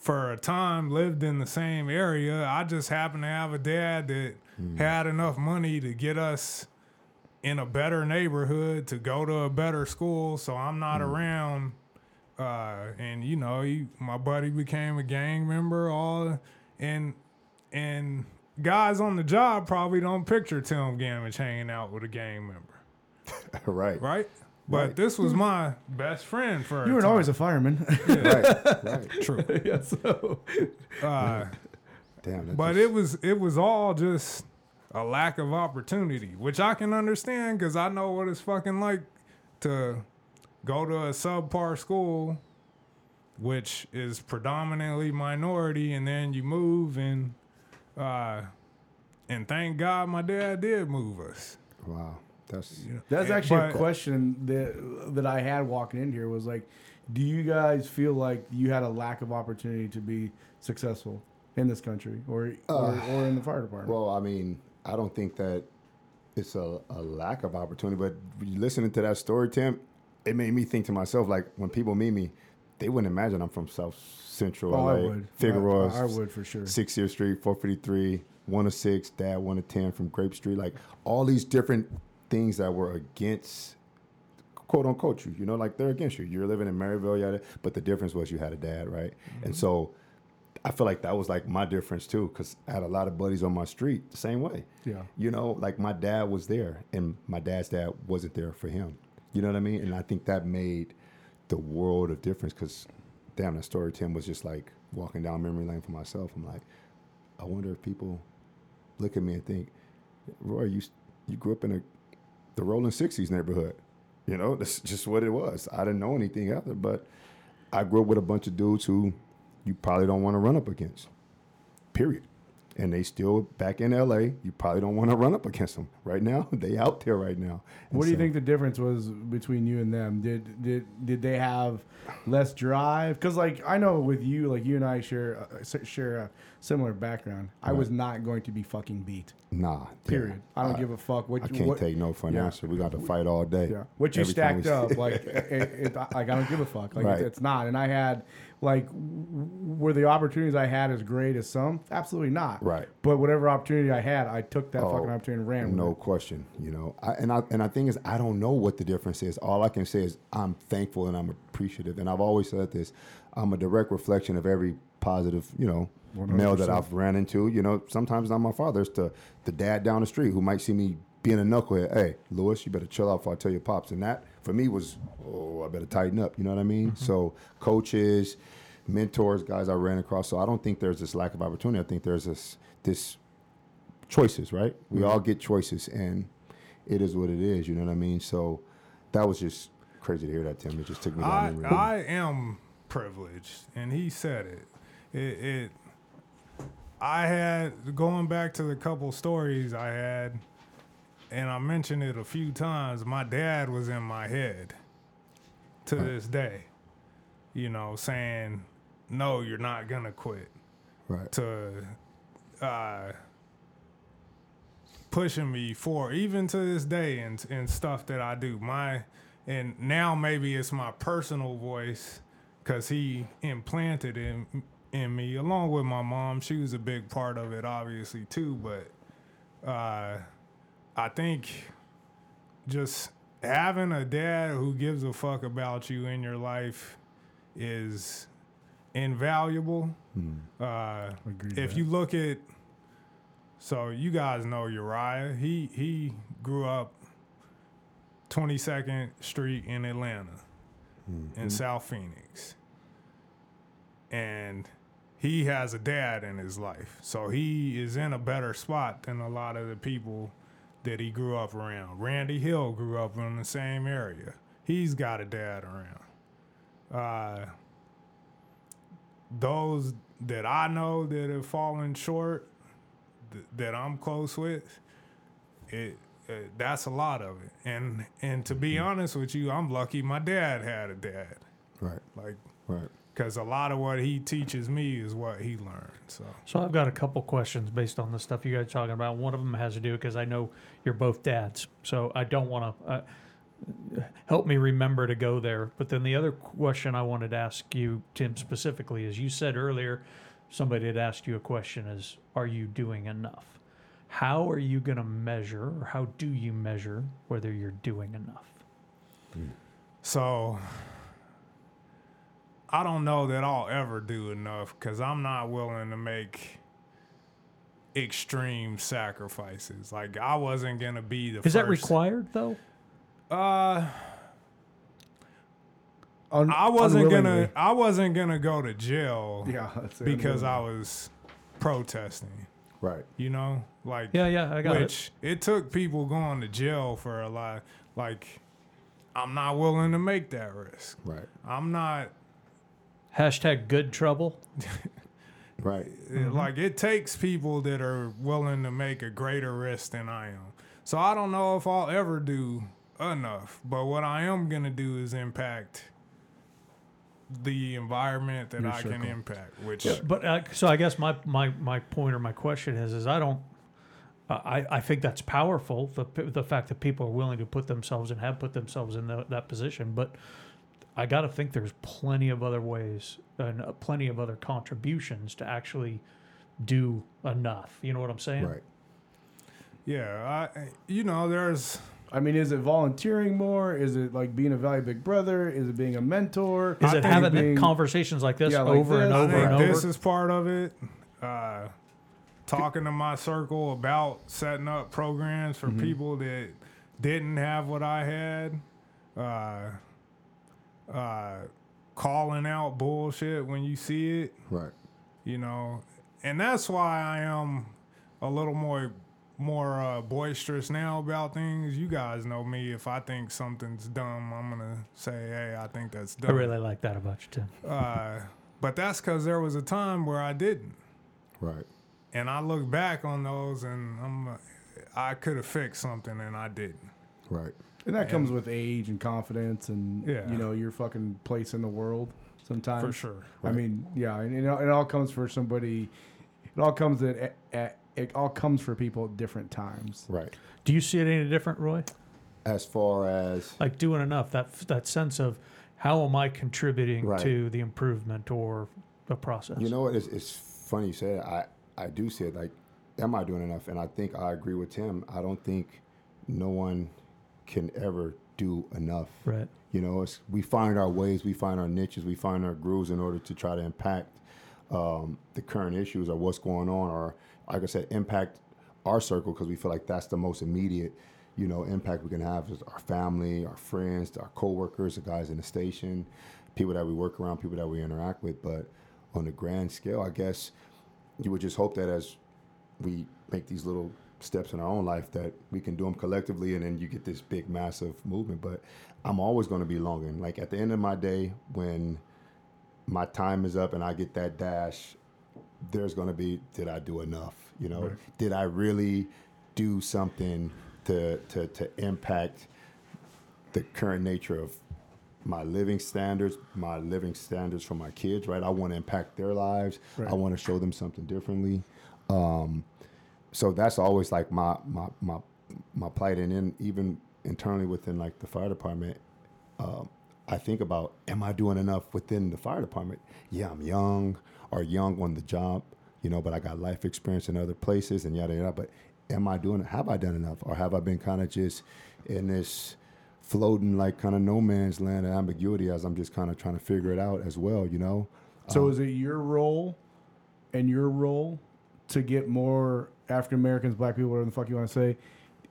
for a time lived in the same area. I just happened to have a dad that had enough money to get us in a better neighborhood to go to a better school. So I'm not around. Uh, and you know, he, my buddy became a gang member. All and and guys on the job probably don't picture Tim Gamage hanging out with a gang member, right. right? But Right. this was my best friend for. You were time. always a fireman. Right. Right. true. yeah. So. Uh, Damn. but just- it was it was all just a lack of opportunity, which I can understand because I know what it's fucking like to go to a subpar school, which is predominantly minority, and then you move and uh, and thank God my dad did move us. Wow, that's That's Yeah, actually a question that that I had walking in here was like, do you guys feel like you had a lack of opportunity to be successful in this country or or, uh, or in the fire department? Well, I mean, I don't think that it's a, a lack of opportunity, but listening to that story, Tim, it made me think to myself, like when people meet me, they wouldn't imagine I'm from South Central Oh, I would. Figueroa, I- I would for sure. Six Year Street, 453, one of six, dad one of ten from Grape Street, like all these different things that were against quote unquote you. You know, like they're against you. You're living in Maryvale, yada. But the difference was you had a dad, right? And mm-hmm. so I feel like that was like my difference too, because I had a lot of buddies on my street the same way. Yeah. You know, like my dad was there, and my dad's dad wasn't there for him. You know what I mean? And I think that made the world of difference. Because, damn, that story Tim was just like walking down memory lane for myself. I'm like, I wonder if people look at me and think, Roy, you you grew up in a the Rolling Sixties neighborhood. You know, that's just what it was. I didn't know anything other, but I grew up with a bunch of dudes who you probably don't want to run up against. Period. And they still back in LA. You probably don't want to run up against them right now. They out there right now. And what do you so- think the difference was between you and them? Did did did they have less drive? Because like I know with you, like you and I share uh, share a similar background. I was not going to be fucking beat. Nah. Period. I don't give a fuck what I you- can't what, take no for an Yeah. answer. We got to fight all day. Yeah, what you Every stacked up, like, it, it, like I don't give a fuck. Like Right. it's, it's not. And I had, like, were the opportunities I had as great as some? Absolutely not. Right. But whatever opportunity I had, I took that Oh, fucking opportunity and ran with No it. question, you know. I, and I and I think is I don't know what the difference is. All I can say is I'm thankful and I'm appreciative. And I've always said this: I'm a direct reflection of every positive, you know, male that I've ran into. You know, sometimes not my father. It's the the dad down the street who might see me being a knucklehead. Hey, Lewis, you better chill out before I tell your pops. And that for me was, oh, I better tighten up. You know what I mean? Mm-hmm. So coaches, mentors, guys I ran across. So I don't think there's this lack of opportunity. I think there's this this choices, right? We mm-hmm. all get choices, and it is what it is. You know what I mean? So that was just crazy to hear that, Tim. It just took me down I. I am privileged, and he said it. It, it I had going back to the couple stories I had, and I mentioned it a few times. My dad was in my head to this day, you know, saying, "No, you're not gonna quit." right. to uh, pushing me for even to this day and and stuff that I do. My and now maybe it's my personal voice because he implanted in in me along with my mom. She was a big part of it, obviously too. But uh, I think just having a dad who gives a fuck about you in your life is invaluable. Uh, Agree with if that. you look at, so you guys know Uriah. He he grew up 22nd Street in Atlanta, in South Phoenix, and he has a dad in his life, so he is in a better spot than a lot of the people that he grew up around. Randy Hill grew up in the same area. He's got a dad around. Uh, those that I know that have fallen short, th- that I'm close with, it uh, that's a lot of it. And and to be honest with you, I'm lucky my dad had a dad. Right. Like, Right. Because a lot of what he teaches me is what he learned. So So I've got a couple questions based on the stuff you guys are talking about. One of them has to do because I know you're both dads, so I don't want to uh, help me remember to go there. But then the other question I wanted to ask you, Tim, specifically, is you said earlier somebody had asked you a question: is Are you doing enough? How are you going to measure, or how do you measure whether you're doing enough? So I don't know that I'll ever do enough because I'm not willing to make extreme sacrifices. Like I wasn't gonna be the. Is first. that required though? Uh, Un- I wasn't gonna. I wasn't gonna go to jail Yeah, because I was protesting. Right. You know, like Yeah, yeah, I got it. which it. took people going to jail for a lot. Like I'm not willing to make that risk. Right. I'm not Hashtag good trouble. Right. It- Like it takes people that are willing to make a greater risk than I am. So I don't know if I'll ever do enough, but what I am gonna do is impact the environment that Your I can impact. Which But uh, so I guess my, my, my point or my question is is I don't I, I think that's powerful the the fact that people are willing to put themselves and have put themselves in the, that position but I got to think there's plenty of other ways and uh, plenty of other contributions to actually do enough you know what I'm saying Right. yeah, I you know there's I mean, is it volunteering more? Is it like being a valued big brother? Is it being a mentor? is I it having being- conversations like this Yeah, like over and this. I over think and this is part of it. Uh, talking to my circle about setting up programs for people that didn't have what I had. Uh, uh, calling out bullshit when you see it, Right. you know, and that's why I am a little more more uh, boisterous now about things. You guys know me. If I think something's dumb, I'm gonna say, "Hey, I think that's dumb." I really like that about you Tim Uh, but that's because there was a time where I didn't, Right. and I look back on those, and I'm, I could have fixed something, and I didn't. Right. And that comes with age and confidence and Yeah. you know your fucking place in the world. Sometimes For sure. I mean, yeah, and it, all- it all comes for somebody. It all comes at, at it all comes for people at different times. Right. do you see it any different Roy As far as like doing enough that that sense of how am I contributing Right. to the improvement or the process You know what? It's, it's funny you say that. I, I do see it like, am I doing enough? And I think I agree with Tim. I don't think no one can ever do enough. right You know, it's, we find our ways, we find our niches, we find our grooves in order to try to impact um, the current issues or what's going on, or like I said, impact our circle because we feel like that's the most immediate, you know, impact we can have is our family, our friends, our coworkers, the guys in the station, people that we work around, people that we interact with. But on the grand scale, I guess you would just hope that as we make these little steps in our own life that we can do them collectively and then you get this big massive movement but i'm always going to be longing like at the end of my day when my time is up and i get that dash there's going to be did i do enough you know did i really do something to to to impact the current nature of my living standards, my living standards for my kids, right? I want to impact their lives. I want to show them something differently. Um, so that's always like my my my my plight, and then even internally within like the fire department, um, I think about am I doing enough within the fire department? Yeah, I'm young or young on the job, you know, but I got life experience in other places and yada yada. But am I doing? Have I done enough, or have I been kind of just in this? floating like kind of no man's land and ambiguity as I'm just kind of trying to figure it out as well, you know? So is it your role and your role to get more African Americans, black people, whatever the fuck you want to say,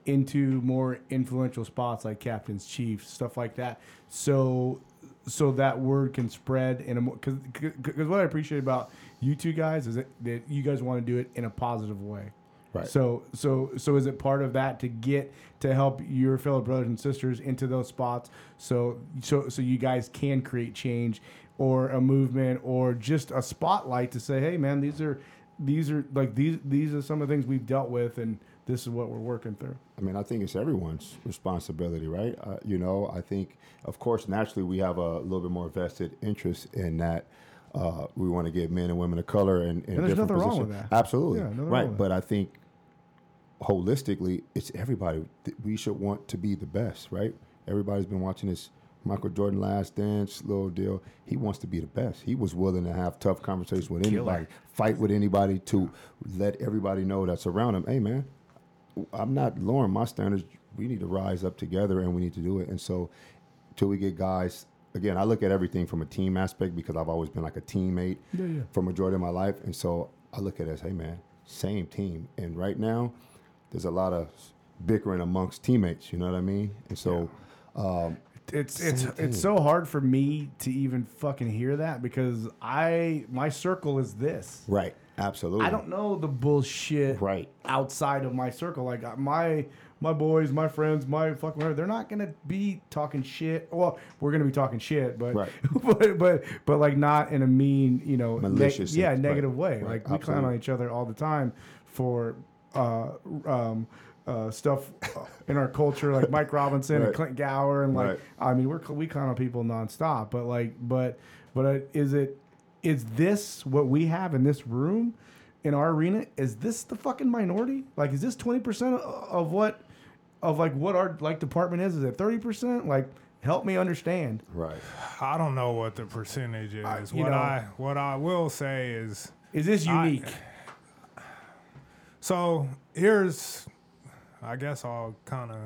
into more influential spots like captains, chiefs, stuff like that. So so that word can spread in a more because because what I appreciate about you two guys is that, that you guys want to do it in a positive way. Right. So so so is it part of that to get to help your fellow brothers and sisters into those spots so so so you guys can create change or a movement or just a spotlight to say, hey man, these are these are like these these are some of the things we've dealt with and this is what we're working through. I mean, I think it's everyone's responsibility, right? Uh, you know, I think, of course, naturally we have a little bit more vested interest in that. Uh, we want to get men and women of color in, in And there's different nothing wrong with that. Absolutely, Yeah, right. But I think holistically, it's everybody. We should want to be the best, right? Everybody's been watching this Michael Jordan Last Dance little deal. He wants to be the best. He was willing to have tough conversations with anybody, fight with anybody to let everybody know that's around him. Hey, man, I'm not lowering my standards. We need to rise up together and we need to do it. And so, till we get guys, again, I look at everything from a team aspect because I've always been like a teammate Yeah, yeah. for majority of my life. And so I look at it as, hey, man, same team. And right now, there's a lot of bickering amongst teammates. You know what I mean? And so, um, It's it's Same it's so hard for me to even fucking hear that because I my circle is this. right, absolutely. I don't know the bullshit Right. outside of my circle. Like uh, my my boys, my friends, my fucking whatever. They're not gonna be talking shit. Well, we're gonna be talking shit, but Right. but but but like not in a mean, you know, Malicious, yeah, right, negative way. right, like we clown on each other all the time for uh, um, uh, stuff uh, in our culture, like Mike Robinson and Right. Clint Gower, and like Right. I mean, we're we clown on people nonstop. But like, but but uh, is it is this what we have in this room in our arena? Is this the fucking minority? Like, is this twenty percent of what of like what our like department is? Is it thirty percent? Like, help me understand. Right. I don't know what the percentage is. I- you what know- I what I will say is Is this I- unique? so here's I guess I'll kind of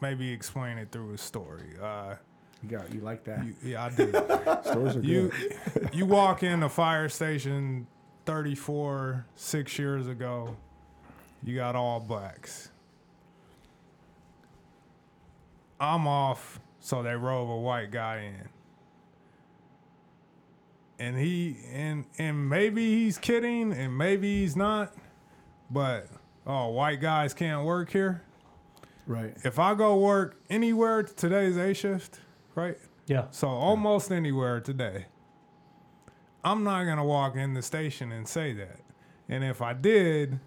maybe explain it through a story. Uh, you got you like that? you, yeah, I do. Stories are you good. you walk in a fire station 34 6 years ago you got all blacks i'm off so they rove a white guy in and he and and maybe he's kidding and maybe he's not but oh white guys can't work here right. if i go work anywhere today's a shift right Yeah. so almost anywhere today. I'm not gonna walk in the station and say that. And if I did,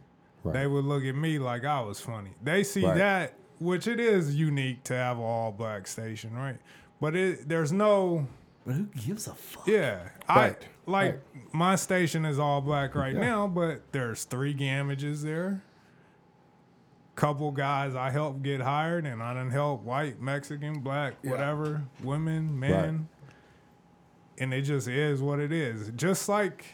Right. they would look at me like I was funny. They see Right. that, which it is unique to have an all black station, right? But it there's no But who gives a fuck? yeah. Right. I like my station is all black right now, but there's three gamages there. Couple guys I helped get hired, and I done help white, Mexican, black, whatever, women, men, and it just is what it is. Just like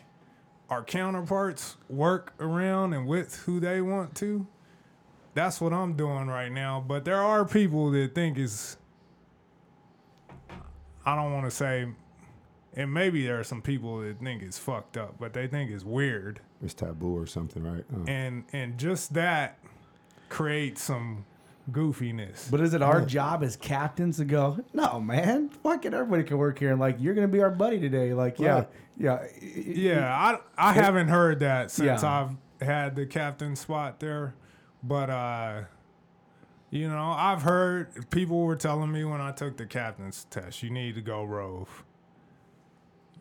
our counterparts work around and with who they want to. That's what I'm doing right now. But there are people that think is I don't want to say and maybe there are some people that think it's fucked up, but they think it's weird. It's taboo or something, right? Uh, And and just that creates some goofiness. But is it our job as captains to go? No, man. Fuck it. Everybody can work here. And like, you're gonna be our buddy today. Like, yeah, Right. yeah, Yeah, I I haven't heard that since Yeah. I've had the captain spot there, but uh, you know, I've heard people were telling me when I took the captain's test, you need to go rove.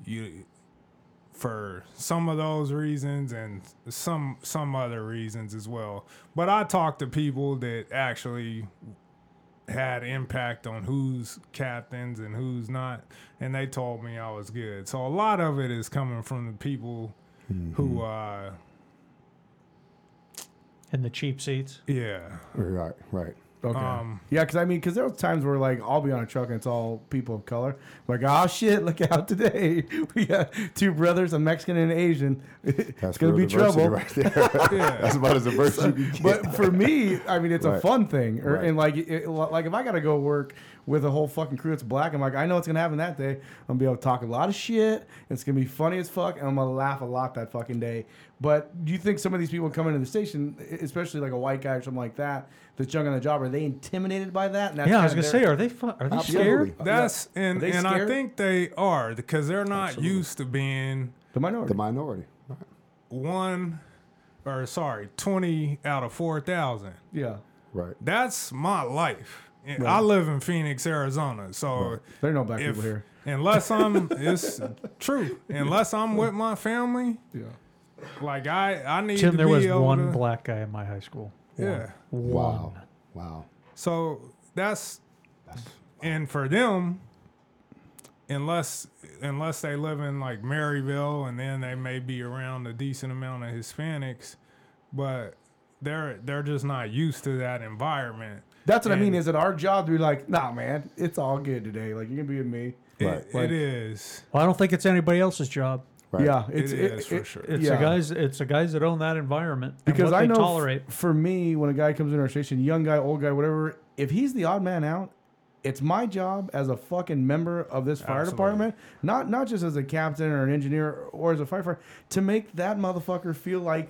You for some of those reasons and some some other reasons as well. But I talked to people that actually had impact on who's captains and who's not, and they told me I was good. So a lot of it is coming from the people who, uh, In the cheap seats. yeah, right, right. Okay. Um, yeah, because I mean, because there was times where like I'll be on a truck and it's all people of color. like, oh shit, look out today. We got two brothers, a Mexican and an Asian. it's That's gonna be trouble. right there. yeah. That's about as diverse you can get. But for me, I mean, it's a fun thing. Or, Right. And like, it, like if I got to go work with a whole fucking crew that's black, I'm like, I know what's gonna happen that day. I'm gonna be able to talk a lot of shit. It's gonna be funny as fuck, and I'm gonna laugh a lot that fucking day. But do you think some of these people coming into the station, especially like a white guy or something like that, that's young on the job, are they intimidated by that? And that's yeah, I was gonna their- say, are they fu- are they Absolutely. scared? That's and Are they and I think they are because they're not Absolutely. used to being the minority. the minority. Right. one or sorry twenty out of four thousand. yeah, right. That's my life. And Right. I live in Phoenix, Arizona, so there are no black if people here. unless I'm it's true unless I'm with my family, Yeah. like I I need Tim, to there be was able one to, black guy in my high school. Yeah. One. Wow. Wow. So that's and for them, unless unless they live in like Maryvale and then they may be around a decent amount of Hispanics, but they're they're just not used to that environment. That's what I mean. Is it our job to be like, nah, man, it's all good today. Like you can be with me. It, Right. Like- it is. Well, I don't think it's anybody else's job. Right. Yeah, it's It is for sure. It's yeah. the guys. It's the guys that own that environment and because what I they know f- tolerate. for me when a guy comes in our station, young guy, old guy, whatever, if he's the odd man out, it's my job as a fucking member of this fire Absolutely. department, not not just as a captain or an engineer or as a firefighter, to make that motherfucker feel like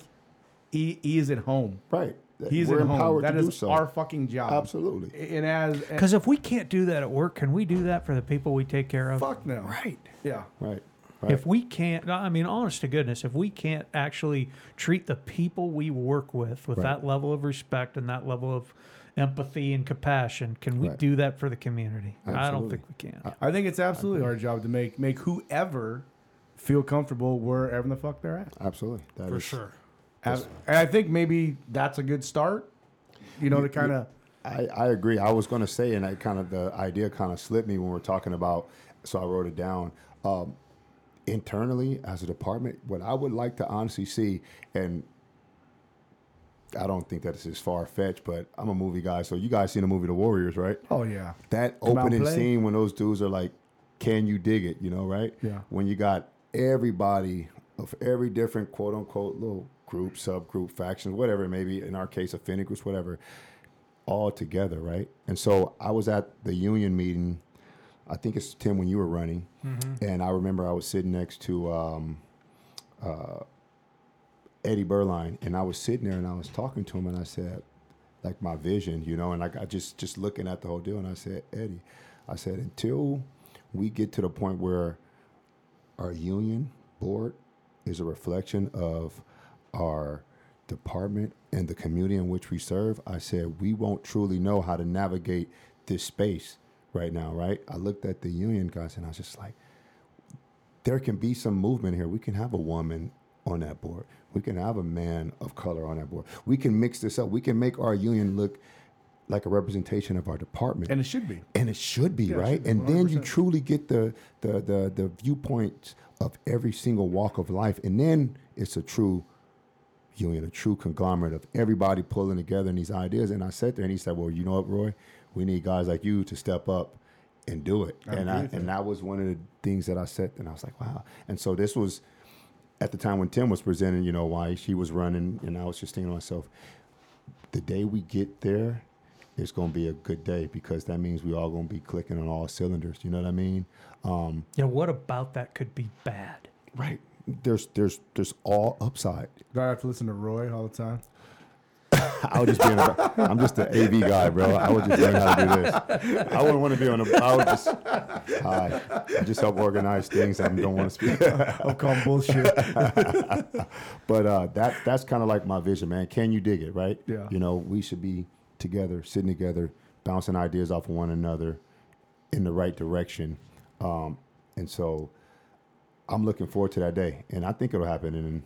he, he is at home. Right. He's We're at home. empowered That to is do so. our fucking job. Absolutely. And as Because if we can't do that at work, can we do that for the people we take care of? fuck no. Right. Yeah. Right. Right. If we can't, I mean, honest to goodness, if we can't actually treat the people we work with with Right. that level of respect and that level of empathy and compassion, can we Right. do that for the community? I don't think we can. I think it's absolutely our job to make make whoever feel comfortable wherever the fuck they're at. Absolutely. That For is- sure. As- and I think maybe that's a good start. You know, to kind of I, I agree. I was going to say, and I kind of the idea kind of slipped me when we're talking about. So I wrote it down. Um, internally, as a department, what I would like to honestly see, and I don't think that this is far fetched, but I'm a movie guy, so you guys seen the movie The Warriors, right? oh yeah, That Come opening scene when those dudes are like, "Can you dig it?" You know, right? Yeah. When you got everybody of every different quote unquote little group, subgroup, factions, whatever Maybe. In our case, affinity groups, whatever, all together, right? And so I was at the union meeting. I think it's Tim when you were running, and I remember I was sitting next to um, uh, Eddie Berline, and I was sitting there and I was talking to him, and I said, like my vision, you know, and like I just just looking at the whole deal, and I said, Eddie, I said until we get to the point where our union board is a reflection of our department and the community in which we serve, I said we won't truly know how to navigate this space right now, right? I looked at the union guys and I was just like, there can be some movement here. We can have a woman on that board. We can have a man of color on that board. We can mix this up. We can make our union look like a representation of our department and it should be. and it should be Yeah, right should be, and then you truly get the, the the the viewpoints of every single walk of life and then it's a true union a true conglomerate of everybody pulling together in these ideas and i sat there and he said well you know what roy we need guys like you to step up and do it I and i with and that was one of the things that i said and i was like wow and so this was at the time when tim was presenting you know why she was running and i was just thinking to myself the day we get there, it's going to be a good day because that means we all going to be clicking on all cylinders. You know what I mean? Um, Yeah, what about that could be bad? right. There's there's there's all upside. Do I have to listen to Roy all the time? I would just be. In a, I'm just an AV guy, bro. I would just learn how to do this. I wouldn't want to be on a. I would just. Hi. I just help organize things I don't want to speak. I'm calling bullshit. But uh, that that's kind of like my vision, man. Can you dig it, right? Yeah. You know, we should be together, sitting together, bouncing ideas off of one another in the right direction. Um, and so I'm looking forward to that day. And I think it'll happen in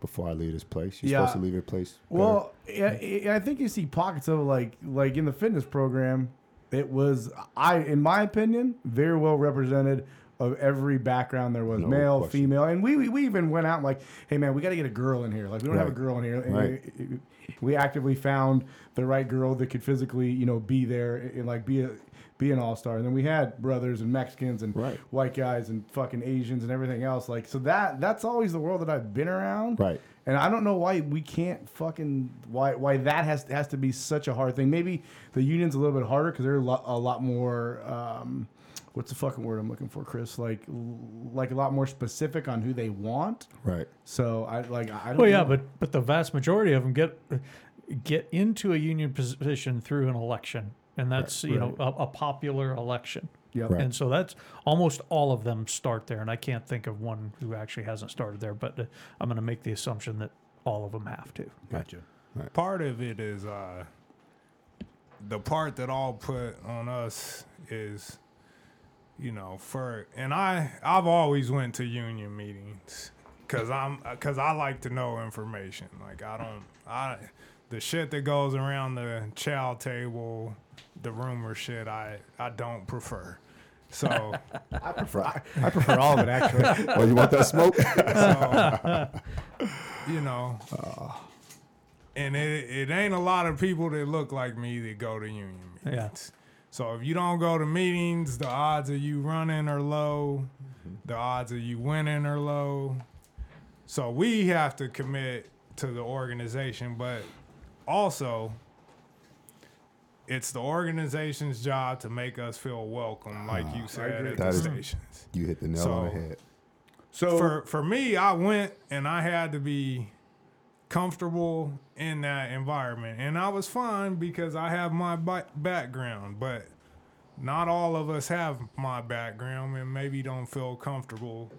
before I leave this place. You're Yeah. supposed to leave your place. better. Well, yeah, yeah, I think you see pockets of like like in the fitness program, it was I in my opinion very well represented of every background there was No male, question. female, and we, we we even went out and like, hey man, we got to get a girl in here. Like we don't have a girl in here. And Right. we, we actively found the right girl that could physically you know be there and like be a be an all star. And then we had brothers and Mexicans and Right. white guys and fucking Asians and everything else. Like so that that's always the world that I've been around. Right. And I don't know why we can't fucking why why that has has to be such a hard thing. Maybe the union's a little bit harder because they're a lot, a lot more. Um, what's the fucking word I'm looking for, Chris? Like like a lot more specific on who they want. right. So I like I don't. Well, yeah, know. but but the vast majority of them get get into a union position through an election, and that's you know a, a popular election. Yep. Right. And so that's almost all of them start there, and I can't think of one who actually hasn't started there. But uh, I'm going to make the assumption that all of them have to. gotcha. Part of it is uh, the part that all put on us is, you know, for and I I've always went to union meetings because I'm because I like to know information. Like I don't I the shit that goes around the chow table, the rumor shit. I I don't prefer. So. I prefer I, I prefer all of it actually. Oh, you want that smoke? you know. and it, it ain't a lot of people that look like me that go to union meetings. Yeah. So if you don't go to meetings, the odds of you running are low. Mm-hmm. The odds of you winning are low. So we have to commit to the organization, but also it's the organization's job to make us feel welcome, like you ah, said at That the is- stations. you hit the nail on the So- head. So for for me, I went and I had to be comfortable in that environment, and I was fine because I have my ba- background. But not all of us have my background, and maybe don't feel comfortable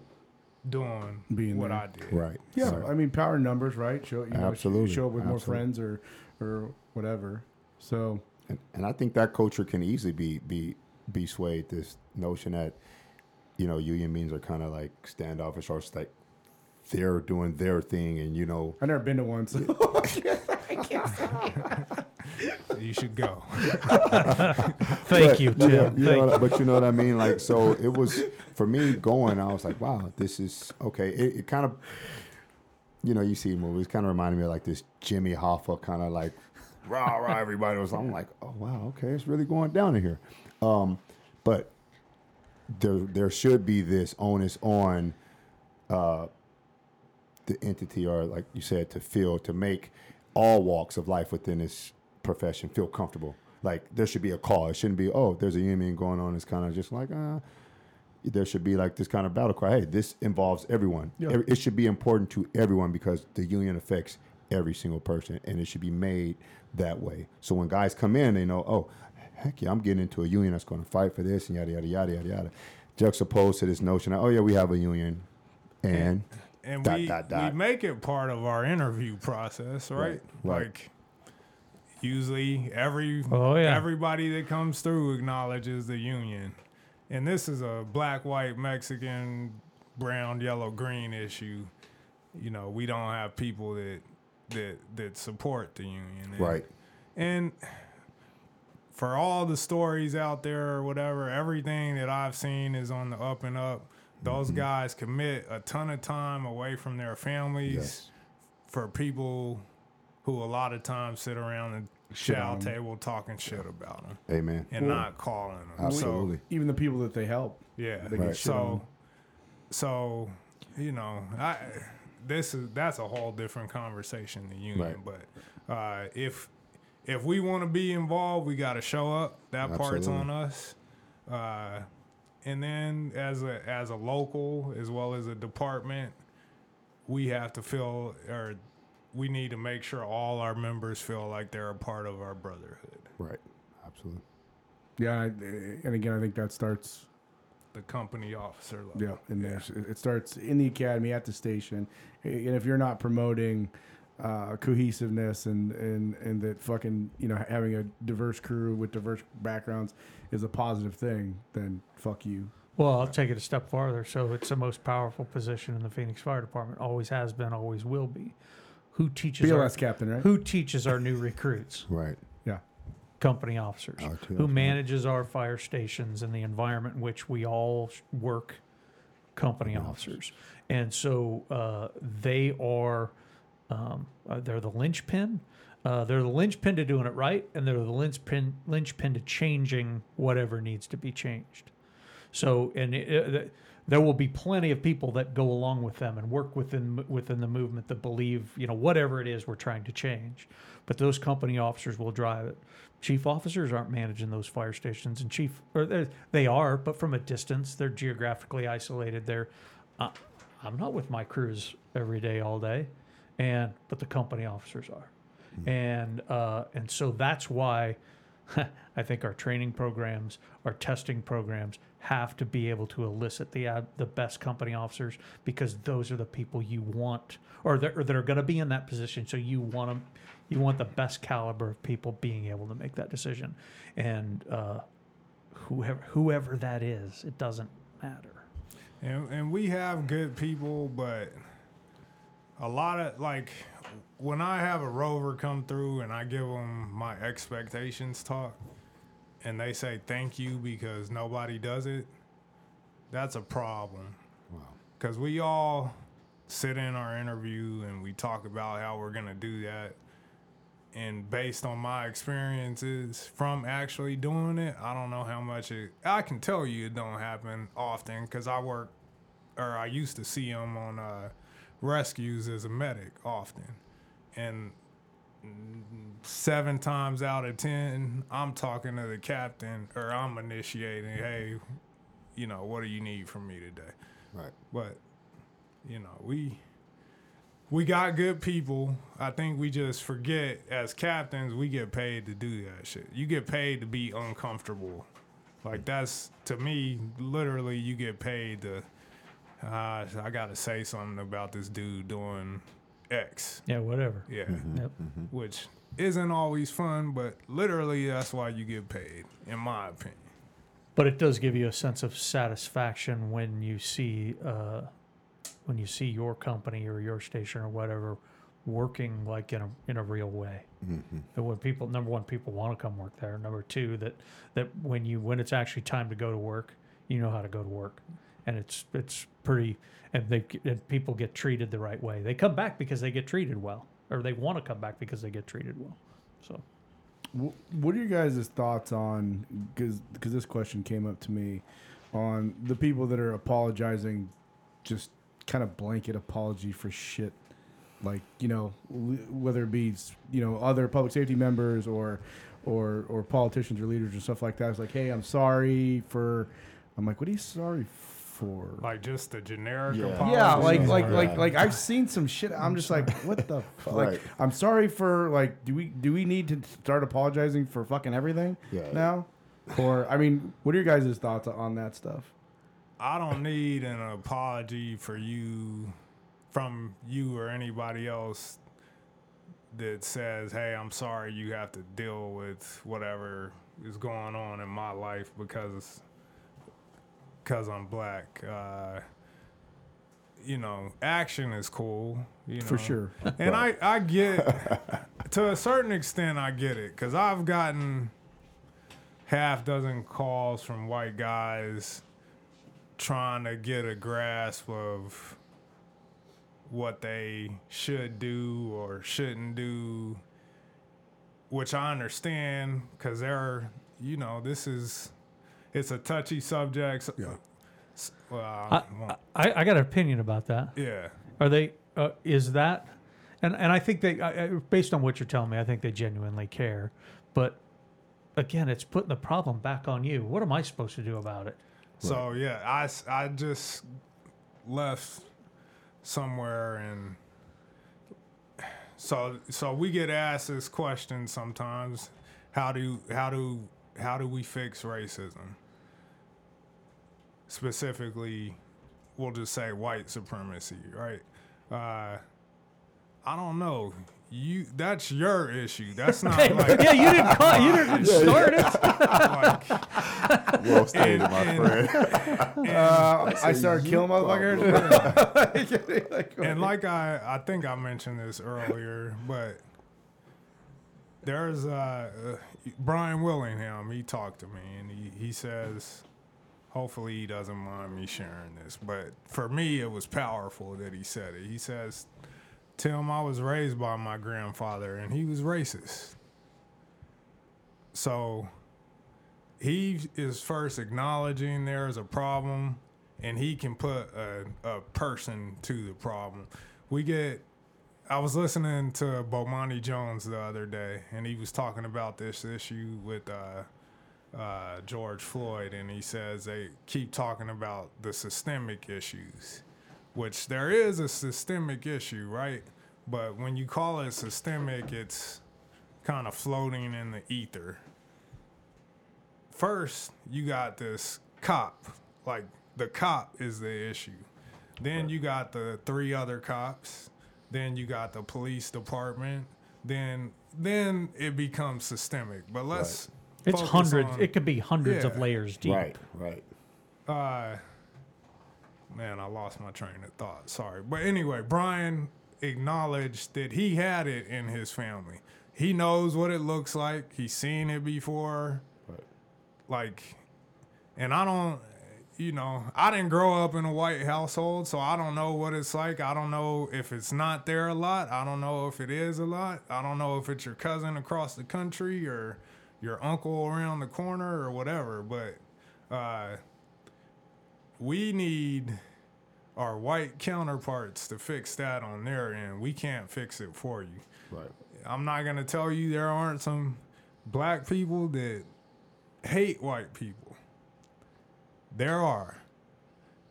doing Being what there. I did. Right. yeah, Right. I mean power numbers, right? Show you know, Absolutely. show up with more Absolutely. friends or or whatever. So and, and I think that culture can easily be be be swayed. This notion that you know union means are kind of like standoffish or like they're doing their thing, and you know I've never been to one. So You should go. Thank But, you, know- Tim. you know Thank what- but you know what I mean? Like, so it was for me going. I was like, wow, this is okay. It, it kind of, you know, you see movies, kind of reminded me of like this Jimmy Hoffa kind of like, rah rah. Everybody was. I'm like, oh wow, okay, it's really going down in here. Um, but there there should be this onus on uh, the entity, or like you said, to feel to make all walks of life within this profession feel comfortable. Like there should be a call. It shouldn't be, oh, there's a union going on. It's kind of just like, uh, there should be like this kind of battle cry. Hey, this involves everyone. Yeah. It should be important to everyone because the union affects every single person, and it should be made that way. So when guys come in, they know, oh, heck yeah, I'm getting into a union that's going to fight for this and yada yada yada yada yada. Juxtaposed to this notion, of, oh yeah, we have a union, and and Dot, we dot, dot. we make it part of our interview process, right? Right, right. Like usually every Oh, yeah. everybody that comes through acknowledges the union. And this is a black, white, Mexican, brown, yellow, green issue. You know, we don't have people that that that support the union. And- right, and for all the stories out there or whatever, everything that I've seen is on the up and up. Those Mm-hmm. guys commit a ton of time away from their families yes, for people who a lot of times sit around the Shit chow table talking shit about them amen, and Well, not calling them. absolutely, even the people that they help, yeah. they Right. get shit on. So, so you know, I this is that's a whole different conversation. The union, Right. but uh, if if we want to be involved, we got to show up. That part's on us. Uh, and then as a as a local as well as a department, we have to feel or we need to make sure all our members feel like they're a part of our brotherhood, right, absolutely. Yeah, and again, I think that starts the company officer level. Yeah, in there. It it starts in the academy at the station, and if you're not promoting uh, cohesiveness and, and and that fucking you know having a diverse crew with diverse backgrounds is a positive thing, then fuck you. Well, I'll take it a step farther. So it's the most powerful position in the Phoenix Fire Department. Always has been, always will be. Who teaches our, BLS captain, right? who teaches our new recruits? Right. Company officers. Who manages our fire stations and the environment in which we all work? Company Company officers. And so uh, they are, um, uh, they're the linchpin. Uh, they're the linchpin to doing it right, and they're the linchpin linchpin to changing whatever needs to be changed. So, and it, it, there will be plenty of people that go along with them and work within within the movement that believe, you know, whatever it is we're trying to change. But those company officers will drive it. Chief officers aren't managing those fire stations, and chief or they- they are, but from a distance. They're geographically isolated. They're, uh, I'm not with my crews every day, all day, and but the company officers are, and uh, and so that's why. I think our training programs, our testing programs have to be able to elicit the ad, the best company officers because those are the people you want or that, or that are going to be in that position. So you want them, you want the best caliber of people being able to make that decision, and uh, whoever whoever that is, it doesn't matter. And, and we have good people, but a lot of like when I have a rover come through and I give them my expectations talk, and they say thank you because nobody does it, that's a problem. Wow. Because we all sit in our interview and we talk about how we're gonna do that. And based on my experiences from actually doing it, I don't know how much it. I can tell you it don't happen often because I work, or I used to see them on uh, rescues as a medic often, and seven times out of ten, I'm talking to the captain or I'm initiating. Hey, you know, what do you need from me today? Right. But you know, we we got good people. I think we just forget as captains we get paid to do that shit. You get paid to be uncomfortable. Like that's to me, literally, you get paid to. Uh, I got to say something about this dude doing X. Yeah, whatever. Yeah, Yep. which isn't always fun, but literally that's why you get paid, in my opinion. But it does give you a sense of satisfaction when you see uh, when you see your company or your station or whatever working like in a in a real way. Mm-hmm. And when people number one, people want to come work there. Number two, that that when you when it's actually time to go to work, you know how to go to work, and it's it's pretty and they and people get treated the right way. They come back because they get treated well, or they want to come back because they get treated well. So What are your guys' thoughts on because because this question came up to me on the people that are apologizing, just kind of blanket apology for shit, like you know whether it be you know other public safety members or or or politicians or leaders or stuff like that. It's like, hey, I'm sorry for. I'm like, what are you sorry for? Like just the generic Yeah. apology. Yeah, like like Yeah. like like I've seen some shit. I'm just like, what the fuck? Like, Right. I'm sorry for like. Do we do we need to start apologizing for fucking everything Yeah. now? Or I mean, what are your guys' thoughts on that stuff? I don't need an apology for you from you or anybody else that says, "Hey, I'm sorry you have to deal with whatever is going on in my life because because I'm black." Uh, you know, action is cool. You know, For sure. and I, I get to a certain extent I get it because I've gotten half dozen calls from white guys trying to get a grasp of what they should do or shouldn't do, which I understand because they're, you know, this is, it's a touchy subject. so- Yeah. Well, I, I, I got an opinion about that. yeah. Are they? Uh, is that? And and I think they, I, I- based on what you're telling me, I think they genuinely care. But again, it's putting the problem back on you. What am I supposed to do about it? So yeah, I I just left somewhere and so so we get asked this question sometimes how do how do how do we fix racism specifically we'll just say white supremacy right uh, I don't know you that's your issue that's not like, yeah, you didn't call. You didn't start it. like Well stated, my and- friend. Uh, I started killing motherfuckers. Like, and like I, I think I mentioned this earlier, but there's uh, uh, Brian Willingham. He talked to me and he, he says, hopefully he doesn't mind me sharing this, but for me it was powerful that he said it. He says, Tim, I was raised by my grandfather and he was racist. So he is first acknowledging there is a problem and he can put a, a person to the problem. We get I was listening to Bomani Jones the other day and he was talking about this issue with uh, uh, George Floyd and he says they keep talking about the systemic issues, which there is a systemic issue, right? But when you call it systemic, it's kind of floating in the ether. First you got this cop like the cop is the issue. Then you got the three other cops. Then you got the police department. Then then it becomes systemic. But let's It's focus hundreds. on- It could be hundreds of Yeah. layers deep. Right, right. uh man i lost my train of thought sorry but anyway brian acknowledged that he had it in his family he knows what it looks like he's seen it before Right. like and i don't you know i didn't grow up in a white household so i don't know what it's like i don't know if it's not there a lot i don't know if it is a lot i don't know if it's your cousin across the country or your uncle around the corner or whatever but uh we need our white counterparts to fix that on their end we can't fix it for you Right. I'm not gonna tell you there aren't some black people that hate white people. There are,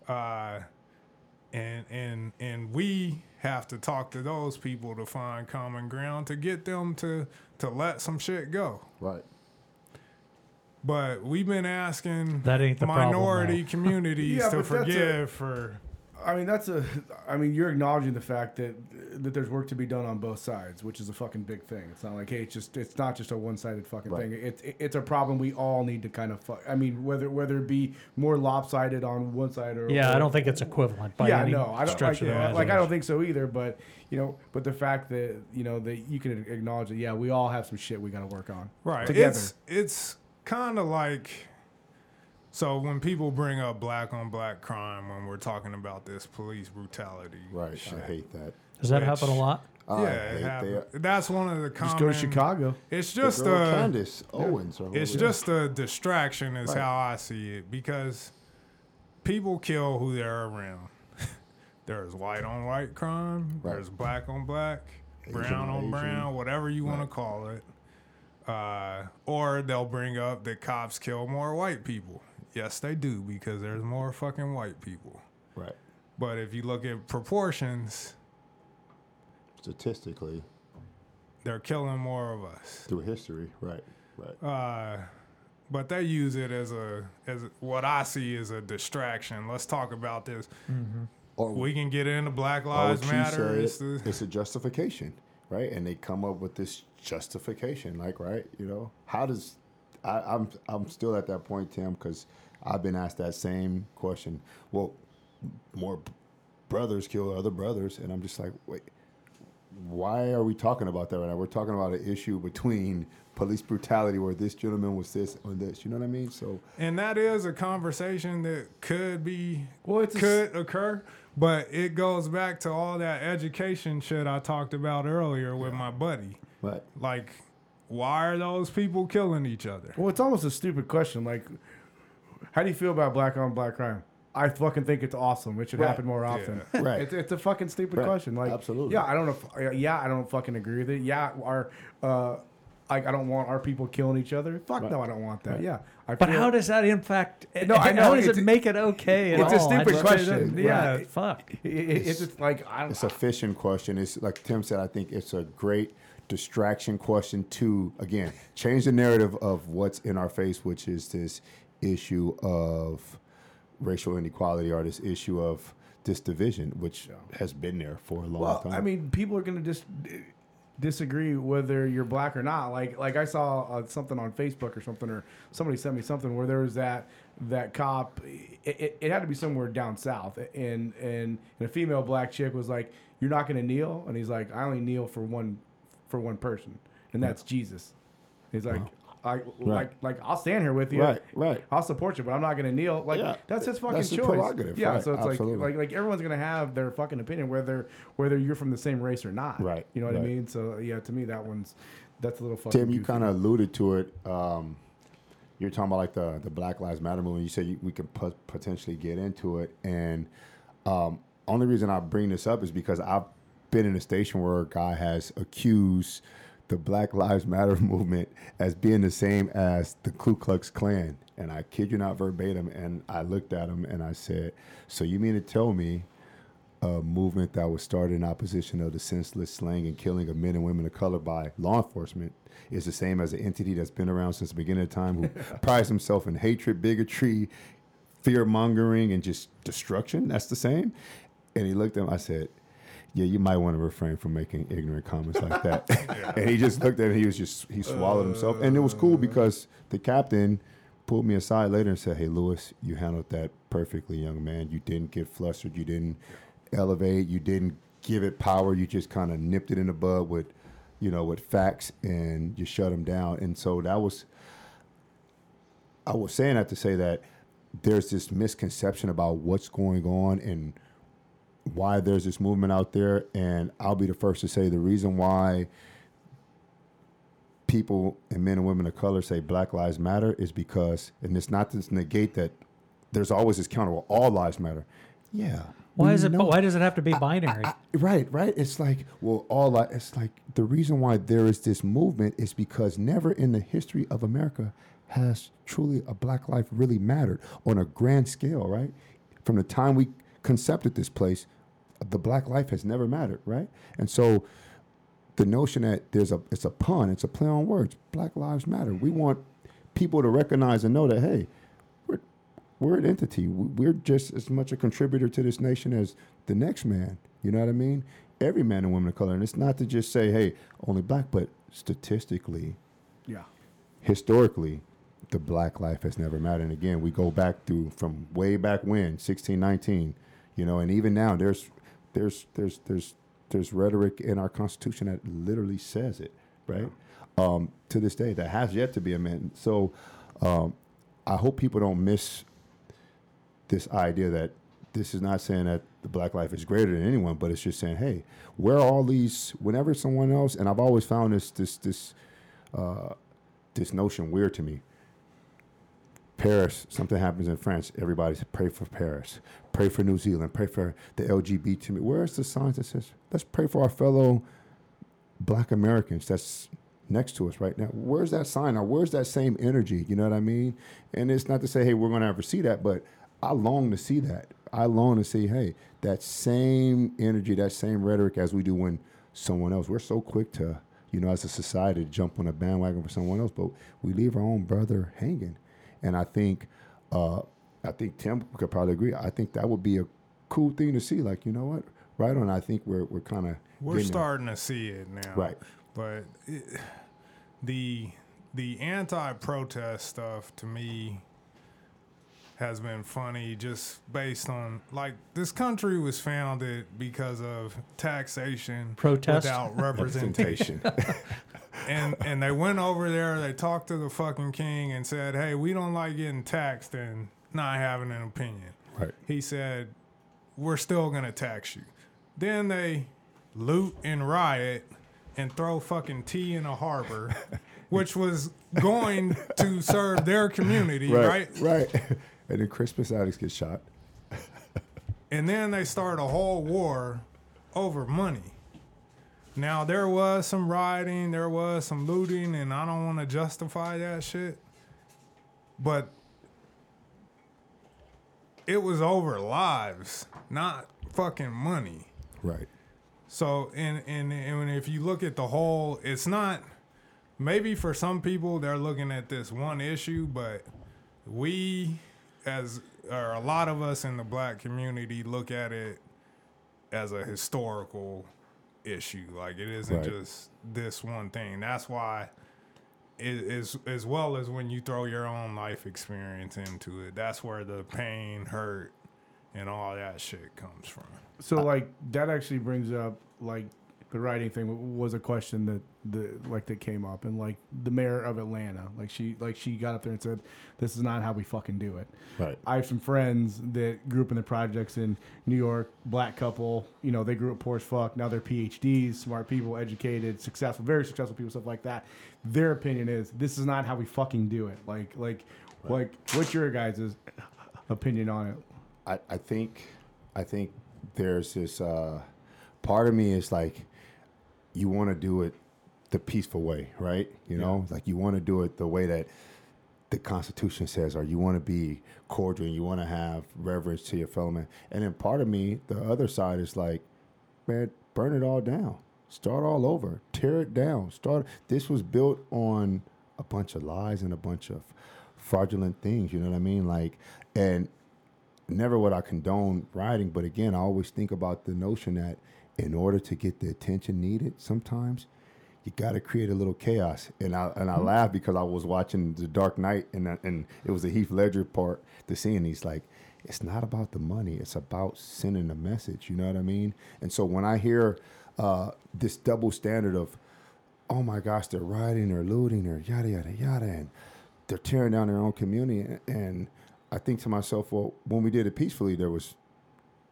uh, and and and we have to talk to those people to find common ground to get them to to let some shit go. Right. But we've been asking That ain't the minority though. communities Yeah, to but that's a- forgive for I mean, that's a. I mean, you're acknowledging the fact that that there's work to be done on both sides, which is a fucking big thing. It's not like hey, it's just it's not just a one sided fucking Right. thing. It's it's a problem we all need to kind of. Fu- I mean, whether whether it be more lopsided on one side or Yeah, or, I don't think it's equivalent by yeah, any no, I don't stretch like, of the like I don't think so either. But you know, but the fact that you know that you can acknowledge that yeah, we all have some shit we got to work on Right. together. It's it's kind of like so when people bring up black on black crime when we're talking about this police brutality. Right. shit. I hate that. Does that which- happen a lot? I yeah, it hate that. that's one of the common. just go to Chicago. It's The just girl a Candace Owens. Or it's whoever. just a distraction is Right. how I see it because people kill who they're around. there's white on white crime. Right. There's black on black, Asian brown on on brown, whatever you want to call it. Uh, or they'll bring up that cops kill more white people. Yes, they do because there's more fucking white people. right. But if you look at proportions, Statistically, they're killing more of us. through history, right, right. Uh, but they use it as a as what I see as a distraction. Let's talk about this. Or We can get into Black Lives what you Matter. It's the- it's a justification, right? And they come up with this justification, like, right? You know, how does I, I'm I'm still at that point, Tim, because I've been asked that same question. Well, more brothers kill other brothers, and I'm just like, wait, why are we talking about that right now? We're talking about an issue between police brutality, where this gentleman was this or this. You know what I mean? So and that is a conversation that could be Well, it's a s- could occur, but it goes back to all that education shit I talked about earlier with my buddy. right, Like, why are those people killing each other? Well, it's almost a stupid question. Like, how do you feel about black on black crime? I fucking think it's awesome. It should Right. happen more often. Right. It's, it's a fucking stupid Right. question. Like, Absolutely. Yeah, I don't yeah, I don't fucking agree with it. Yeah, our, uh, like, I don't want our people killing each other. Fuck Right. no, I don't want that. Right. Yeah, I But feel- how does that impact? No, I know, How does it make it okay? At it's a all? I stupid just- question. Yeah, Right. fuck. It- it- it's just like I don't. It's a fishing question. It's like Tim said. I think it's a great distraction question to again change the narrative of what's in our face, which is this issue of racial inequality or this issue of this division, which has been there for a long Well, time. I mean, people are going to just disagree whether you're black or not. Like, like I saw uh, something on Facebook or something, or somebody sent me something where there was that that cop. It, it, it had to be somewhere down south, and and and a female black chick was like, "You're not going to kneel," and he's like, "I only kneel for one for one person, and that's Jesus." He's like. I, like, like I'll stand here with you. Right, right. I'll support you, but I'm not going to kneel. Like Yeah, that's his fucking that's choice. prerogative, Yeah, right, so it's absolutely. like, like like everyone's gonna have their fucking opinion, whether whether you're from the same race or not. Right, You know what I mean? So yeah, to me that one's that's a little fucking. Tim, you kind of alluded to it. Um, you're talking about like the the Black Lives Matter movement. You said you, we could pot- potentially get into it, and um, only reason I bring this up is because I've been in a station where a guy has accused the Black Lives Matter movement as being the same as the Ku Klux Klan, and I kid you not verbatim. And I looked at him and I said, "So you mean to tell me?" a movement that was started in opposition of the senseless slaying and killing of men and women of color by law enforcement is the same as an entity that's been around since the beginning of time who prides himself in hatred, bigotry, fear mongering, and just destruction. That's the same. And he looked at him. I said, "Yeah, you might want to refrain from making ignorant comments like that." and he just looked at it. He was just he swallowed himself, and it was cool uh. because the captain pulled me aside later and said, "Hey, Lewis, you handled that perfectly, young man. You didn't get flustered. You didn't elevate. You didn't give it power. You just kind of nipped it in the bud with, you know, with facts, and you shut him down. And so that was. I was saying that to say that there's this misconception about what's going on and why there's this movement out there, and I'll be the first to say the reason why people and men and women of color say Black Lives Matter is because, and it's not to negate that there's always this counter, well, all lives matter. Yeah. Why is it? know- why does it have to be binary? Right, right. It's like, well, all li- it's like the reason why there is this movement is because never in the history of America has truly a black life really mattered on a grand scale, right? From the time we concepted this place, the black life has never mattered, right? And so the notion that there's a it's a pun, it's a play on words. Black lives matter. We want people to recognize and know that hey, we're we're an entity. We- We're just as much a contributor to this nation as the next man. You know what I mean? Every man and woman of color. And it's not to just say, hey, only black, but statistically, Yeah. historically, the black life has never mattered. And again, we go back through from way back when, sixteen nineteen, you know, and even now there's there's there's there's there's rhetoric in our constitution that literally says it, right? Um, to this day, that has yet to be amended. So um, I hope people don't miss this idea that this is not saying that the black life is greater than anyone, but it's just saying, hey, where are all these? Whenever someone else, and I've always found this this this uh, this notion weird to me. Paris, something happens in France, everybody pray for Paris, pray for New Zealand, pray for the LGBT. Where's the sign that says, let's pray for our fellow black Americans that's next to us right now? Where's that sign or where's that same energy? You know what I mean? And it's not to say, hey, we're going to ever see that, but I long to see that. I long to see, hey, that same energy, that same rhetoric as we do when someone else, we're so quick to, you know, as a society, to jump on a bandwagon for someone else, but we leave our own brother hanging. And I think, uh, I think Tim could probably agree. I think that would be a cool thing to see. Like, you know what? Right on. I think we're we're kind of We're starting to see it now, Right. But it, the the anti-protest stuff to me has been funny, just based on like this country was founded because of taxation Protest? without representation. and and they went over there. They talked to the fucking king and said, "Hey, we don't like getting taxed and not having an opinion." right. He said, "We're still gonna tax you." Then they loot and riot and throw fucking tea in a harbor, which was going to serve their community, right? Right. Right. And then Crispus Attucks get shot. And then they start a whole war over money. Now there was some rioting, there was some looting, and I don't want to justify that shit. But it was over lives, not fucking money. Right. So and and and if you look at the whole, it's not maybe for some people they're looking at this one issue, but we as or a lot of us in the black community look at it as a historical issue. Like it isn't Right. just this one thing. That's why it is as well as when you throw your own life experience into it. That's where the pain, hurt, and all that shit comes from. So like that actually brings up like the writing thing was a question that the like that came up and like the mayor of Atlanta like she like she got up there and said this is not how we fucking do it. Right. I have some friends that grew up in the projects in New York, black couple, you know, they grew up poor as fuck. Now they're PhDs, smart people, educated, successful, very successful people, stuff like that. Their opinion is this is not how we fucking do it. Like like like what's your guys' opinion on it? I, I think I think there's this uh, part of me is like you want to do it the peaceful way, right? You know, like you want to do it the way that the Constitution says, or you want to be cordial and you want to have reverence to your fellow man. And then part of me, the other side is like, man, burn it all down, start all over, tear it down. Start. This was built on a bunch of lies and a bunch of fraudulent things. You know what I mean? Like, and never would I condone rioting, but again, I always think about the notion that in order to get the attention needed, sometimes you got to create a little chaos. And I and I laugh because I was watching The Dark Knight, and I- and it was the Heath Ledger part, the scene. He's like, it's not about the money; it's about sending a message. You know what I mean? And so when I hear uh, this double standard of, oh my gosh, they're rioting, they're looting, they're yada yada yada, and they're tearing down their own community. And I think to myself, well, when we did it peacefully, there was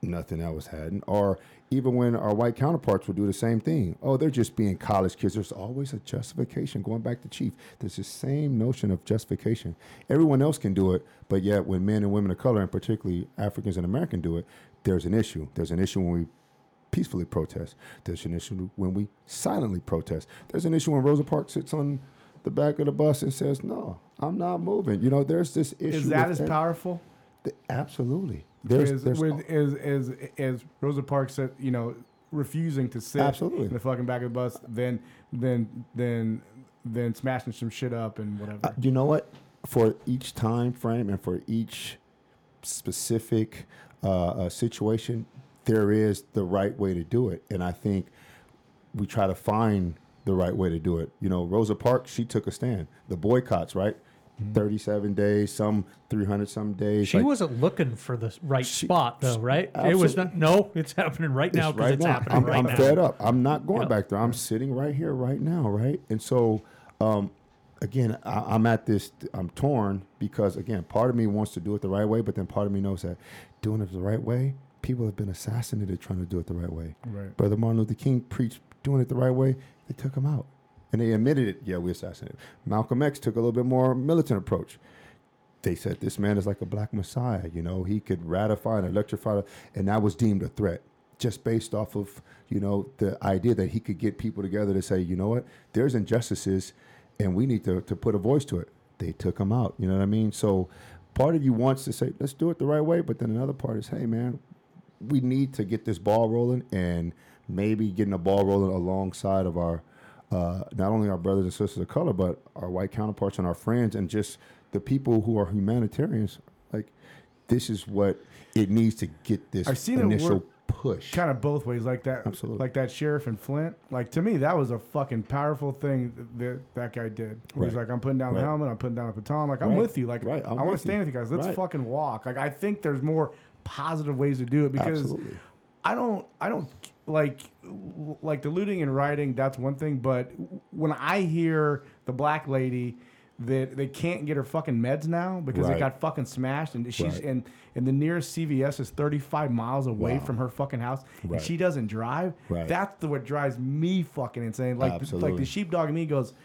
nothing that was had. Or even when our white counterparts would do the same thing. Oh, they're just being college kids. There's always a justification. Going back to Chief, there's the same notion of justification. Everyone else can do it, but yet when men and women of color, and particularly Africans and Americans, do it, there's an issue. There's an issue when we peacefully protest. There's an issue when we silently protest. There's an issue when Rosa Parks sits on the back of the bus and says, "No, I'm not moving." You know, there's this issue. Is that as every- powerful? Th- absolutely. There's, is, there's with, is, is, is Rosa Parks said, you know, refusing to sit Absolutely. in the fucking back of the bus, then then then then smashing some shit up and whatever. Uh, you know what? For each time frame and for each specific uh, uh, situation, there is the right way to do it, and I think we try to find the right way to do it. You know, Rosa Parks, she took a stand. The boycotts, right? 37 days, some 300 some days. She like- wasn't looking for the right She- spot, though, right? It was not. No, it's happening right now It's because it's happening I'm, right I'm now. fed up. I'm not going Yep. back there. I'm sitting right here, right now, right? And so, um, again, I, I'm at this. I'm torn because again, part of me wants to do it the right way, but then part of me knows that doing it the right way, people have been assassinated trying to do it the right way. Right. Brother Martin Luther King preached doing it the right way. They took him out, and they admitted it. Yeah, we assassinated. Malcolm X took a little bit more militant approach they said this man is like a black messiah. You know, he could ratify and electrify, and that was deemed a threat just based off of you know the idea that he could get people together to say, you know what, there's injustices, and we need to to put a voice to it. They took him out. You know what I mean? So part of you wants to say, let's do it the right way, but then another part is, hey man, we need to get this ball rolling, and maybe getting the ball rolling alongside of our. Uh, not only our brothers and sisters of color, but our white counterparts and our friends, and just the people who are humanitarians, like this is what it needs to get this I've seen it initial push. kind of both ways like that Absolutely. like that sheriff in flint like to me that was a fucking powerful thing that that guy did he was like i'm putting down the helmet i'm putting down the baton like i'm Right. with you like Right. I'm want to stand you. with you guys let's Right. fucking walk like i think there's more positive ways to do it because Absolutely. i don't i don't like like the looting and rioting that's one thing but when i hear the black lady that they can't get her fucking meds now because it got fucking smashed and she's Right. and and the nearest CVS is 35 miles away Wow. from her fucking house Right. and she doesn't drive. Right. That's the what drives me fucking insane. Like like the sheepdog in me goes,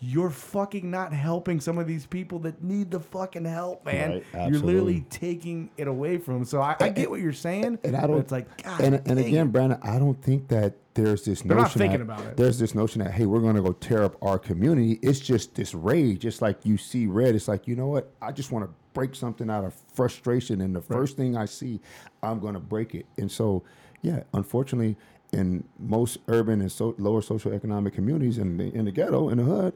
you're fucking not helping some of these people that need the fucking help, man. Right. You're literally taking it away from them. So I, I get what you're saying, and I don't. it's like God. and and again, it. Brandon, I don't think that there's this They're not notion. thinking that, about it. There's this notion that hey, we're going to go tear up our community. It's just this rage. It's like you see red. It's like you know what? I just want to break something out of frustration, and the first thing I see, I'm going to break it. And so, yeah, unfortunately, in most urban and so, lower social economic communities, in the, in the ghetto, in the hood,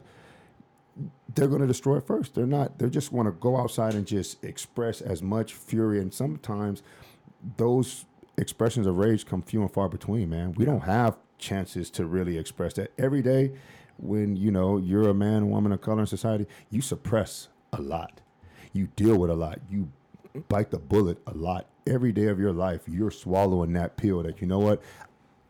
they're going to destroy it first. They're not. They just want to go outside and just express as much fury, and sometimes those expressions of rage come few and far between. Man, we don't have chances to really express that every day. When you know you're a man, woman of color in society, you suppress a lot. You deal with a lot. You bite the bullet a lot every day of your life. You're swallowing that pill that you know what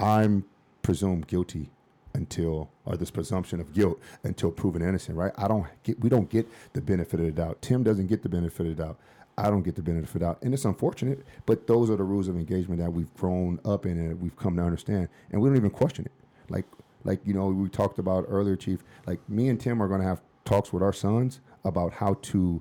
I'm presumed guilty until or this presumption of guilt until proven innocent, right? I don't get we don't get the benefit of the doubt. Tim doesn't get the benefit of the doubt. I don't get the benefit of the doubt. And it's unfortunate, but those are the rules of engagement that we've grown up in and we've come to understand. And we don't even question it. Like like you know, we talked about earlier, Chief, like me and Tim are gonna have talks with our sons about how to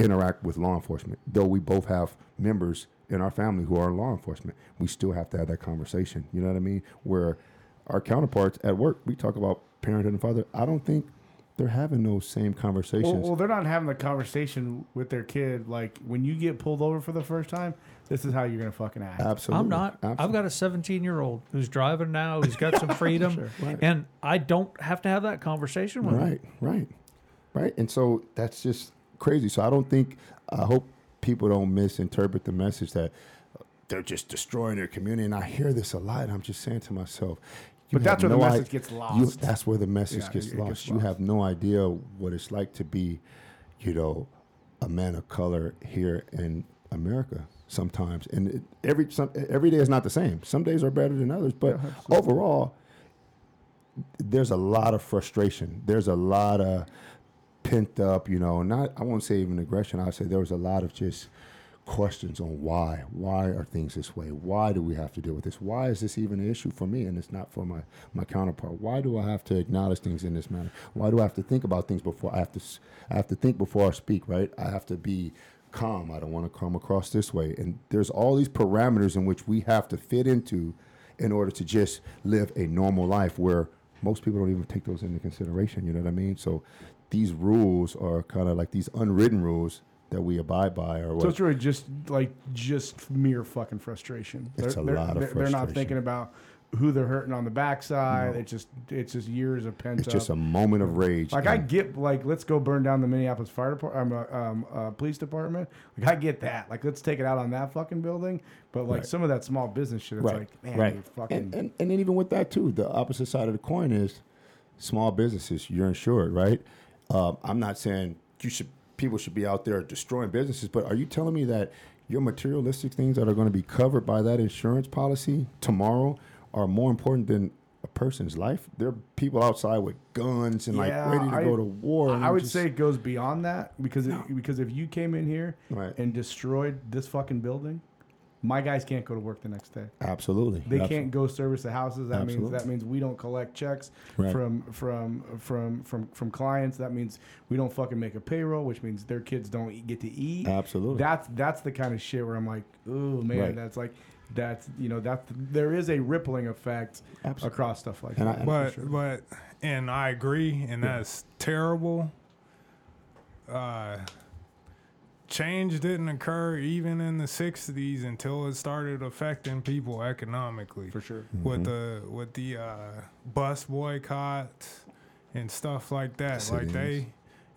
interact with law enforcement. Though we both have members in our family who are in law enforcement, we still have to have that conversation. You know what I mean? Where our counterparts at work, we talk about parenthood and father. I don't think they're having those same conversations. Well, well, they're not having the conversation with their kid. Like when you get pulled over for the first time, this is how you're gonna fucking act. Absolutely. I'm not. I've got a 17 year old who's driving now. Who's got some freedom, right. and I don't have to have that conversation with him. Right, right, right. And so that's just crazy. So I don't think, I hope people don't misinterpret the message that uh, they're just destroying their community. And I hear this a lot. I'm just saying to myself, But that's where the message i- gets you- lost. that's where the message Yeah, gets lost. gets You lost. have no idea what it's like to be, you know, a man of color here in America sometimes. And it, every some, every day is not the same. Some days are better than others. But overall, there's a lot of frustration. There's a lot of pent up, you know, not I won't say even aggression. I'd say there was a lot of just questions on why. Why are things this way? Why do we have to deal with this? Why is this even an issue for me and it's not for my my counterpart? Why do I have to acknowledge things in this manner? Why do I have to think about things before I have to I have to think before I speak, right? I have to be calm. I don't want to come across this way. And there's all these parameters in which we have to fit into in order to just live a normal life where most people don't even take those into consideration. You know what I mean? So these rules are kind of like these unwritten rules that we abide by, or what? So it's really just like just mere fucking frustration. It's they're, a they're, lot of they're, they're not thinking about who they're hurting on the backside. It's just it's just years of pent It's up. just a moment of rage. like I get like let's go burn down the Minneapolis fire department, um, uh, um, uh, police department. Like I get that. Like let's take it out on that fucking building. But like Right. some of that small business shit, it's right, like man, right. fucking and, and and then even with that too, the opposite side of the coin is small businesses. You're insured, right? Um, I'm not saying you should people should be out there destroying businesses, but are you telling me that your materialistic things that are going to be covered by that insurance policy tomorrow are more important than a person's life? There are people outside with guns and Yeah, like ready to I- go to war. I would just- say it goes beyond that because it, because if you came in here Right. and destroyed this fucking building, my guys can't go to work the next day. absolutely They Absolutely. can't go service the houses. That means Absolutely. that means we don't collect checks Right. from from from from from clients. That means we don't fucking make a payroll, which means their kids don't eat- get to eat. Absolutely. That's that's the kind of shit where I'm like, oh man, Right. that's like that's you know that there is a rippling effect Absolutely. across stuff like And that. and but sure. but and I agree, and that's terrible. Uh, change didn't occur even in the '60s until it started affecting people economically. for sure. with the with the uh, bus boycott and stuff like that. Yes, like they,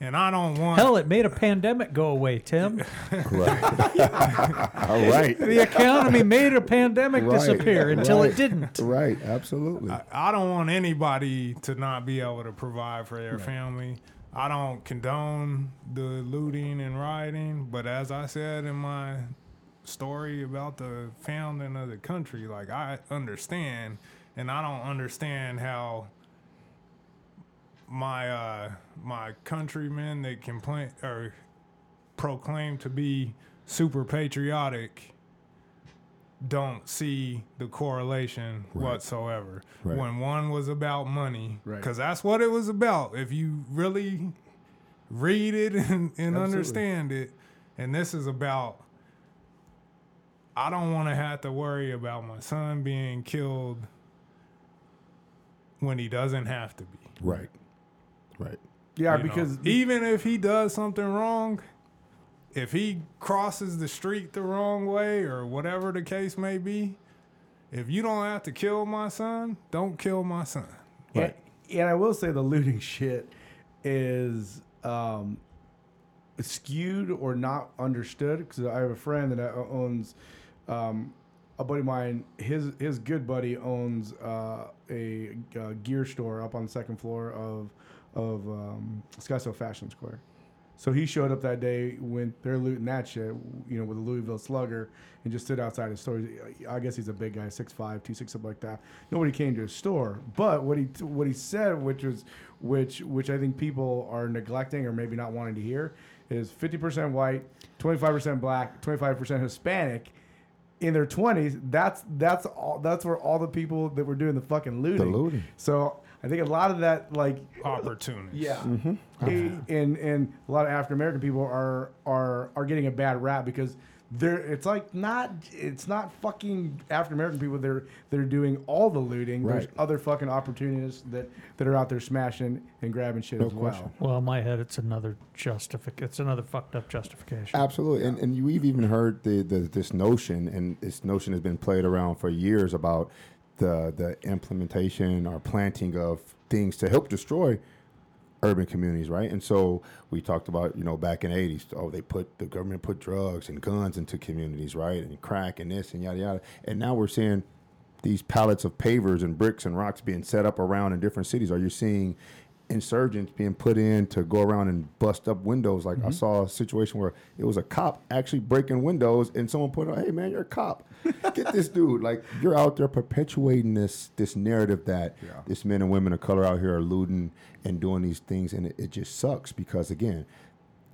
and I don't want. Hell, it made a pandemic go away, Tim. right. All right. the economy made a pandemic Right, disappear until right. it didn't. Right. Absolutely. I, I don't want anybody to not be able to provide for their family. I don't condone the looting and rioting, but as I said in my story about the founding of the country, like I understand, and I don't understand how my uh, my countrymen that complain or proclaim to be super patriotic don't see the correlation Right. whatsoever. Right. When one was about money, Right. because that's what it was about. If you really read it and, and understand it, and this is about, I don't want to have to worry about my son being killed when he doesn't have to be. right. Right. Yeah, You know, because even if he does something wrong, if he crosses the street the wrong way or whatever the case may be, if you don't have to kill my son, don't kill my son. And, and I will say the looting shit is um, skewed or not understood because I have a friend that owns um, a buddy of mine. His his good buddy owns uh, a, uh gear store up on the second floor of of um, Scottsdale Fashion Square. So he showed up that day when they're looting that shit, you know, with a Louisville Slugger, and just stood outside his store. I guess he's a big guy, 6'5", 260, something like that. Nobody came to his store, but what he what he said, which was which which I think people are neglecting or maybe not wanting to hear, is fifty percent white, twenty five percent black, twenty five percent Hispanic. In their twenties, that's that's all. That's where all the people that were doing the fucking looting. looting. So I think a lot of that, like Opportunities. yeah, mm-hmm. and and a lot of African American people are are are getting a bad rap because they're it's like not it's not fucking African American people they're they're doing all the looting. There's other fucking opportunists that that are out there smashing and grabbing shit No as well. question. Well, in my head, it's another justific. It's another fucked up justification. Absolutely, and and you've even heard the, the this notion, and this notion has been played around for years about the the implementation or planting of things to help destroy urban communities, right? And so we talked about, you know, back in the '80s, oh, they put the government put drugs and guns into communities, right, and crack and this and yada yada, and now we're seeing these pallets of pavers and bricks and rocks being set up around in different cities. Are you seeing insurgents being put in to go around and bust up windows? Like I mm-hmm. saw a situation where it was a cop actually breaking windows, and someone put, out, "Hey man, you're a cop. Get this dude!" Like you're out there perpetuating this this narrative that Yeah. this men and women of color out here are looting and doing these things, and it, it just sucks because again,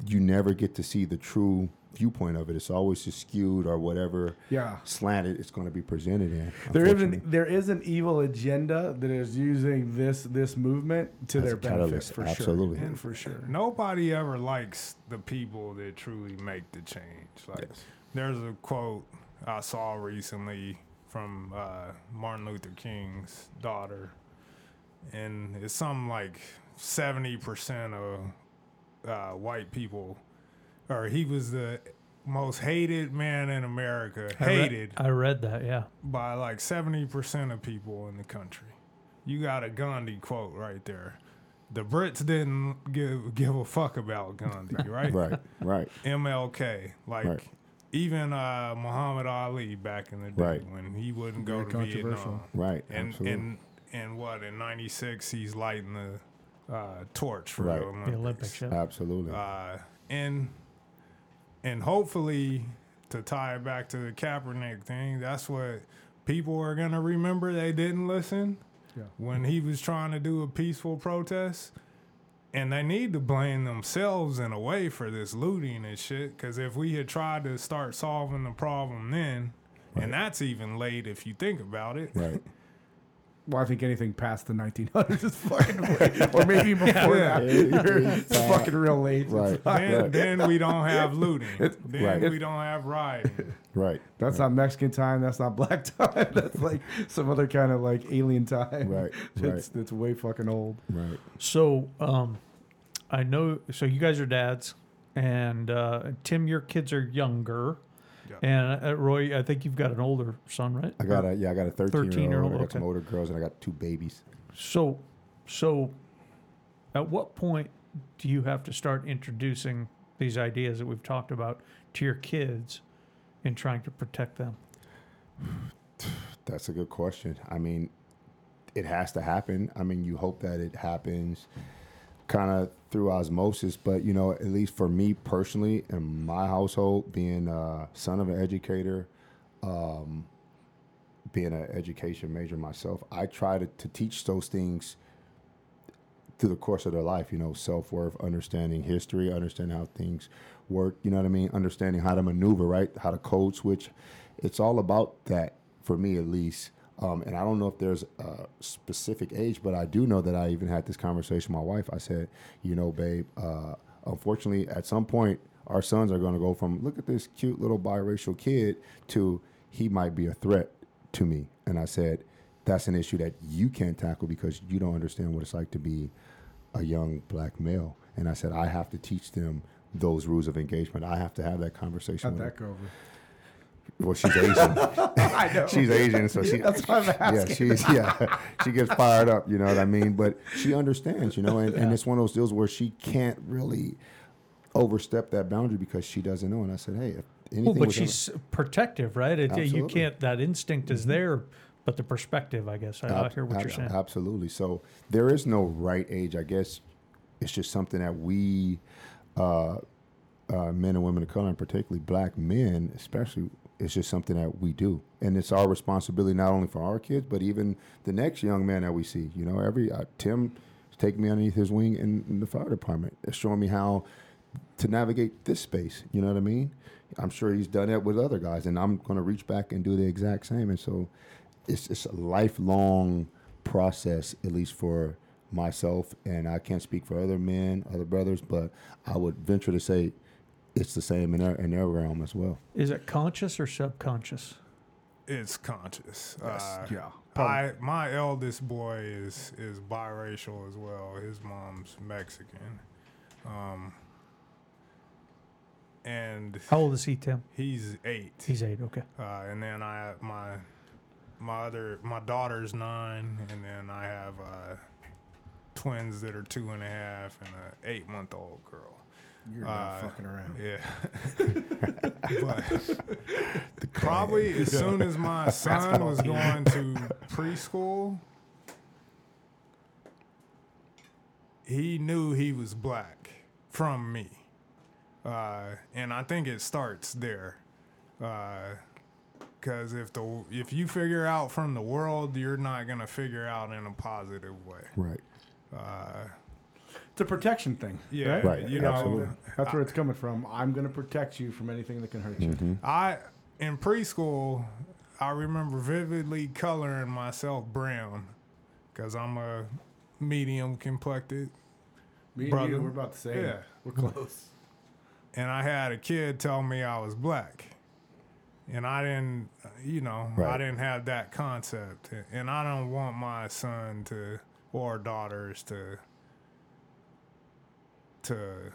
you never get to see the true viewpoint of it. It's always just skewed or whatever Yeah. slanted it's going to be presented in. There is unfortunately. an there is an evil agenda that is using this this movement to As their benefit catalyst, for absolutely. sure. And for sure. Nobody ever likes the people that truly make the change. Like Yes. there's a quote I saw recently from uh, Martin Luther King's daughter, and it's something like seventy percent of uh, white people, or he was the most hated man in America. I read- Hated I read that. Yeah. by like 70% of people in the country. You got a Gandhi quote right there. The Brits didn't give give a fuck about Gandhi, right? Right, right, MLK, like Right. Even uh, Muhammad Ali back in the day Right. when he wouldn't go Very to controversial. Vietnam. right. And absolutely. and and what in '96 he's lighting the uh, torch for Right. the The Olympics. The Olympics. Yeah. absolutely. Uh, and and hopefully to tie it back to the Kaepernick thing, that's what people are gonna remember. They didn't listen Yeah. when he was trying to do a peaceful protest. And they need to blame themselves in a way for this looting and shit. Because if we had tried to start solving the problem then, and that's even late if you think about it, right. Well, I think anything past the 1900s is fucking late. or maybe before Yeah. that. Yeah. it's fucking real late. Right. then, right. then we don't have looting. then Right. we don't have rioting. Right. That's not Mexican time. That's not black time. That's like some other kind of like alien time. Right, It's, it's way fucking old. Right. So, um, I know. So you guys are dads, and uh, Tim, your kids are younger, Yeah. and uh, Roy, I think you've got an older son, right? I got a yeah, I got a 13 year 13-year-old, old. I got some older girls and I got two babies. So, so, at what point do you have to start introducing these ideas that we've talked about to your kids in trying to protect them? That's a good question. I mean, it has to happen. I mean, you hope that it happens kind of through osmosis, but you know, at least for me personally in my household, being a son of an educator, um, being an education major myself, I try to, to teach those things through the course of their life, you know, self worth, understanding history, understanding how things work, you know what I mean? Understanding how to maneuver, right? How to code switch. It's all about that for me, at least. Um, and I don't know if there's a specific age, but I do know that I even had this conversation with my wife. I said, you know, babe, uh, unfortunately, at some point, our sons are going to go from look at this cute little biracial kid to he might be a threat to me. And I said, that's an issue that you can't tackle because you don't understand what it's like to be a young black male. And I said, I have to teach them those rules of engagement. I have to have that conversation How'd with that go over? Well, she's Asian. I know. she's Asian, so she. That's why I'm asking. Yeah, she's yeah. She gets fired up, you know what I mean. But she understands, you know, and, and it's one of those deals where she can't really overstep that boundary because she doesn't know. And I said, hey, if anything, Well, but she's protective, right? It, you can't. That instinct is there, but the perspective, I guess. I, I hear what ab- you're saying. Absolutely. So there is no right age. I guess it's just something that we, uh, uh, men and women of color, and particularly black men, especially, it's just something that we do, and it's our responsibility not only for our kids, but even the next young man that we see. You know, every uh, taking me underneath his wing in, in the fire department, It's showing me how to navigate this space. You know what I mean? I'm sure he's done that with other guys, and I'm going to reach back and do the exact same. And so, it's it's a lifelong process, at least for myself. And I can't speak for other men, other brothers, but I would venture to say it's the same in their in their realm as well. Is it conscious or subconscious? It's conscious. Uh, yeah. I my eldest boy is is biracial as well. His mom's Mexican, um, and How old is he, Tim? he's eight. He's eight. Okay. Uh, and then I have my my other my daughter's nine, and then I have uh, twins that are two and a half and an eight month old girl. You're Uh, not fucking around. Yeah. but probably as soon as my son was going to preschool, he knew he was black from me. Uh, and I think it starts there. Because if the if you figure out from the world, you're not gonna figure out in a positive way. Right. It's a protection thing. Yeah, right? Right, You know, absolutely. That's where it's coming from. I'm going to protect you from anything that can hurt you. Mm-hmm. I in preschool, I remember vividly coloring myself brown because I'm a medium complected, Me and Brother. you, we're about the same. Yeah. We're close. and I had a kid tell me I was black, and I didn't, you know, I didn't have that concept, and I don't want my son to or daughters to to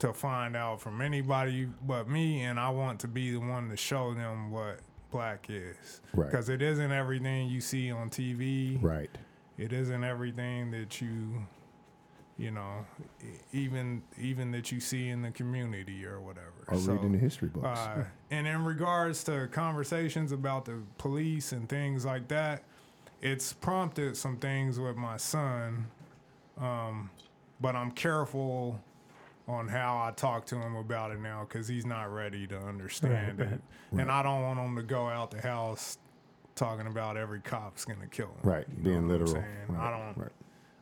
to find out from anybody but me, and I want to be the one to show them what black is. Right. Because it isn't everything you see on TV. Right. It isn't everything that you, you know, even even that you see in the community or whatever. Or So, reading the history books. uh, and in regards to conversations about the police and things like that, it's prompted some things with my son. Um, but I'm careful on how I talk to him about it now because he's not ready to understand Right, it. And I don't want him to go out the house talking about every cop's gonna kill him. right. You Being literal. Right. I don't. Right.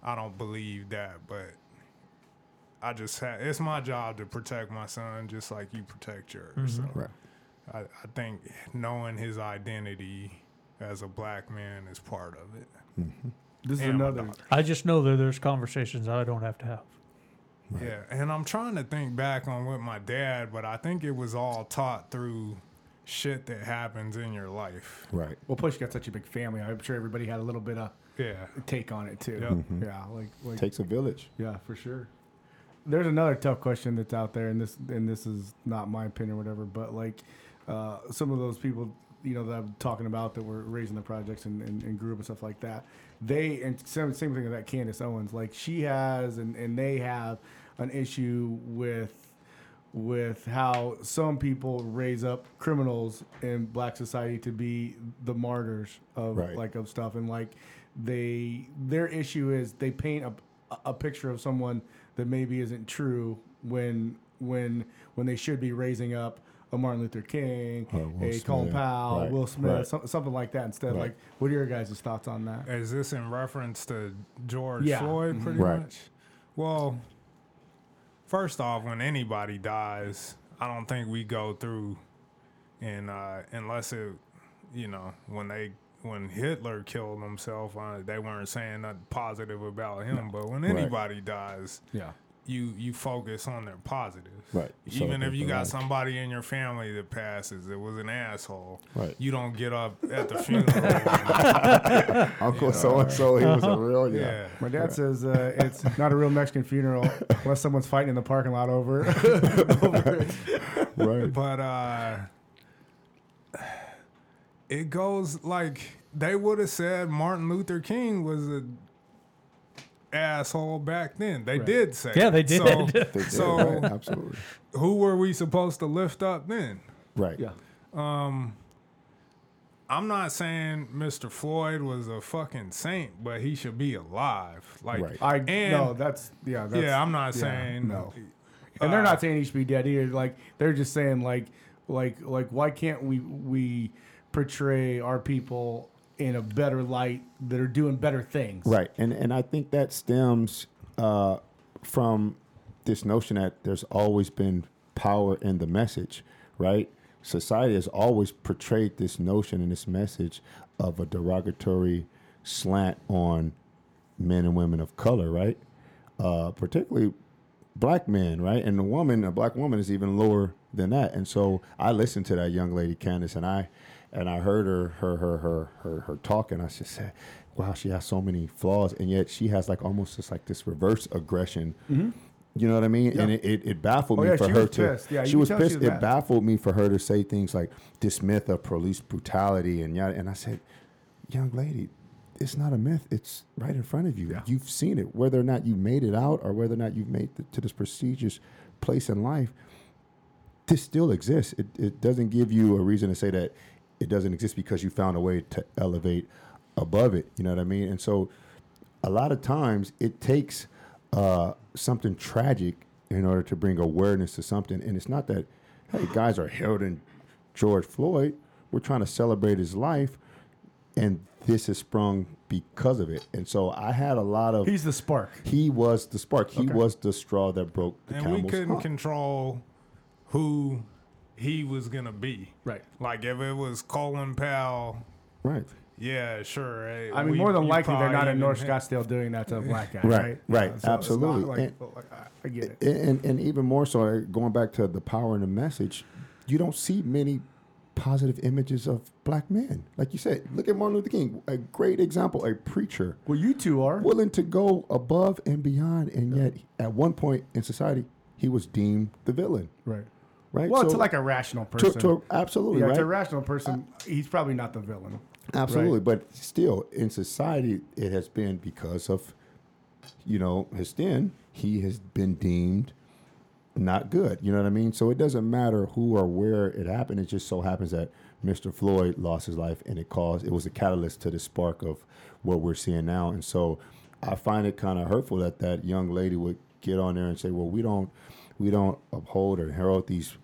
I don't believe that, but I just ha- it's my job to protect my son just like you protect yours. Mm-hmm. So Right. I, I think knowing his identity as a black man is part of it. Mm-hmm. This is And my another. I just know that there's conversations I don't have to have. Yeah, and I'm trying to think back on with my dad, but I think it was all taught through shit that happens in your life. Right. Well, plus you got such a big family. I'm sure everybody had a little bit of Yeah. take on it too. Yep. Yeah, like like Takes a village. yeah, for sure. There's another tough question that's out there, and this and this is not my opinion or whatever, but like uh, some of those people, you know, that I'm talking about that were raising the projects and, and, and grew up and stuff like that. They and same same thing with that Candace Owens, like she has and and they have an issue with with how some people raise up criminals in black society to be the martyrs of Right. like of stuff and like they their issue is they paint a, a picture of someone that maybe isn't true when when when they should be raising up a Martin Luther King, Or Will a Colin Powell, Right, Will Smith, right. some, something like that instead. Right. Like, what are your guys' thoughts on that? Is this in reference to George Yeah. Floyd, Mhm. pretty Right. much? Well, first off, when anybody dies, I don't think we go through, and uh, unless it, you know, when they when Hitler killed himself, uh, they weren't saying nothing positive about him. But when Right. anybody dies, Yeah, you you focus on their positives. Right. Even if you got life. somebody in your family that passes, it was an asshole. Right. You don't get up at the funeral. Uncle so and so, he was a real yeah. yeah. my dad says uh, it's not a real Mexican funeral unless someone's fighting in the parking lot over. over. Right. But uh it goes like they would have said Martin Luther King was a asshole back then. They Right. did say. Yeah, they it. So, did. They did, so right. Absolutely. who were we supposed to lift up then? Right. Yeah, Um, I'm not saying Mr. Floyd was a fucking saint, but he should be alive. Like Right. I and no, that's yeah, that's, yeah, I'm not yeah, saying no. and they're uh, not saying he should be dead either. Like they're just saying like like like why can't we we portray our people in a better light that are doing better things? Right, and and I think that stems uh, from this notion that there's always been power in the message, right? Society has always portrayed this notion and this message of a derogatory slant on men and women of color, right? Uh, particularly black men, right? And the woman, a black woman, is even lower than that. And so I listened to that young lady, Candace, and I and I heard her her her her her, her talk, and I just said, "Wow, she has so many flaws, and yet she has like almost just like this reverse aggression." You know what I mean? And it, it, it baffuled Mm-hmm. Oh, me yeah, for her to. Yeah, she was tell she pissed. was it baffled me for her to say things like this myth of police brutality and yeah. And I said, "Young lady, it's not a myth. It's right in front of you. Yeah. You've seen it. Whether or not you made it out, or whether or not you've made it to this prestigious place in life, this still exists. It, it doesn't give you a reason to say that it doesn't exist because you found a way to elevate above it. You know what I mean? And so, a lot of times, it takes uh, something tragic in order to bring awareness to something. And it's not that, hey, guys are heralding George Floyd. We're trying to celebrate his life, and this has sprung because of it. And so, I had a lot of. He's the spark. he was the spark. He Okay. was the straw that broke the and camel's we couldn't hump. control who he was gonna be. Right. Like if it was Colin Powell, right. yeah, sure. eh, I mean, we- more than likely, they're not in North even- Scottsdale doing that to a black guy, Right, right? right, so absolutely. like- And- like, I- I get it. and and even more so uh, going back to the power and the message you don't see many positive images of black men like you said look at martin luther king a great example a preacher Well, you two are. willing to go above and beyond and yet at one point in society he was deemed the villain, Right. Right? Well, So- to like a rational person. to absolutely yeah, right. to a rational person, he's probably not the villain. Absolutely, but still, in society, it has been because of, you know, his sin. He has been deemed not good. You know what I mean? So it doesn't matter who or where it happened. It just so happens that Mr. Floyd lost his life, and it caused it was a catalyst to the spark of what we're seeing now. And so, I find it kind of hurtful that that young lady would get on there and say, "Well, we don't, we don't uphold or herald these."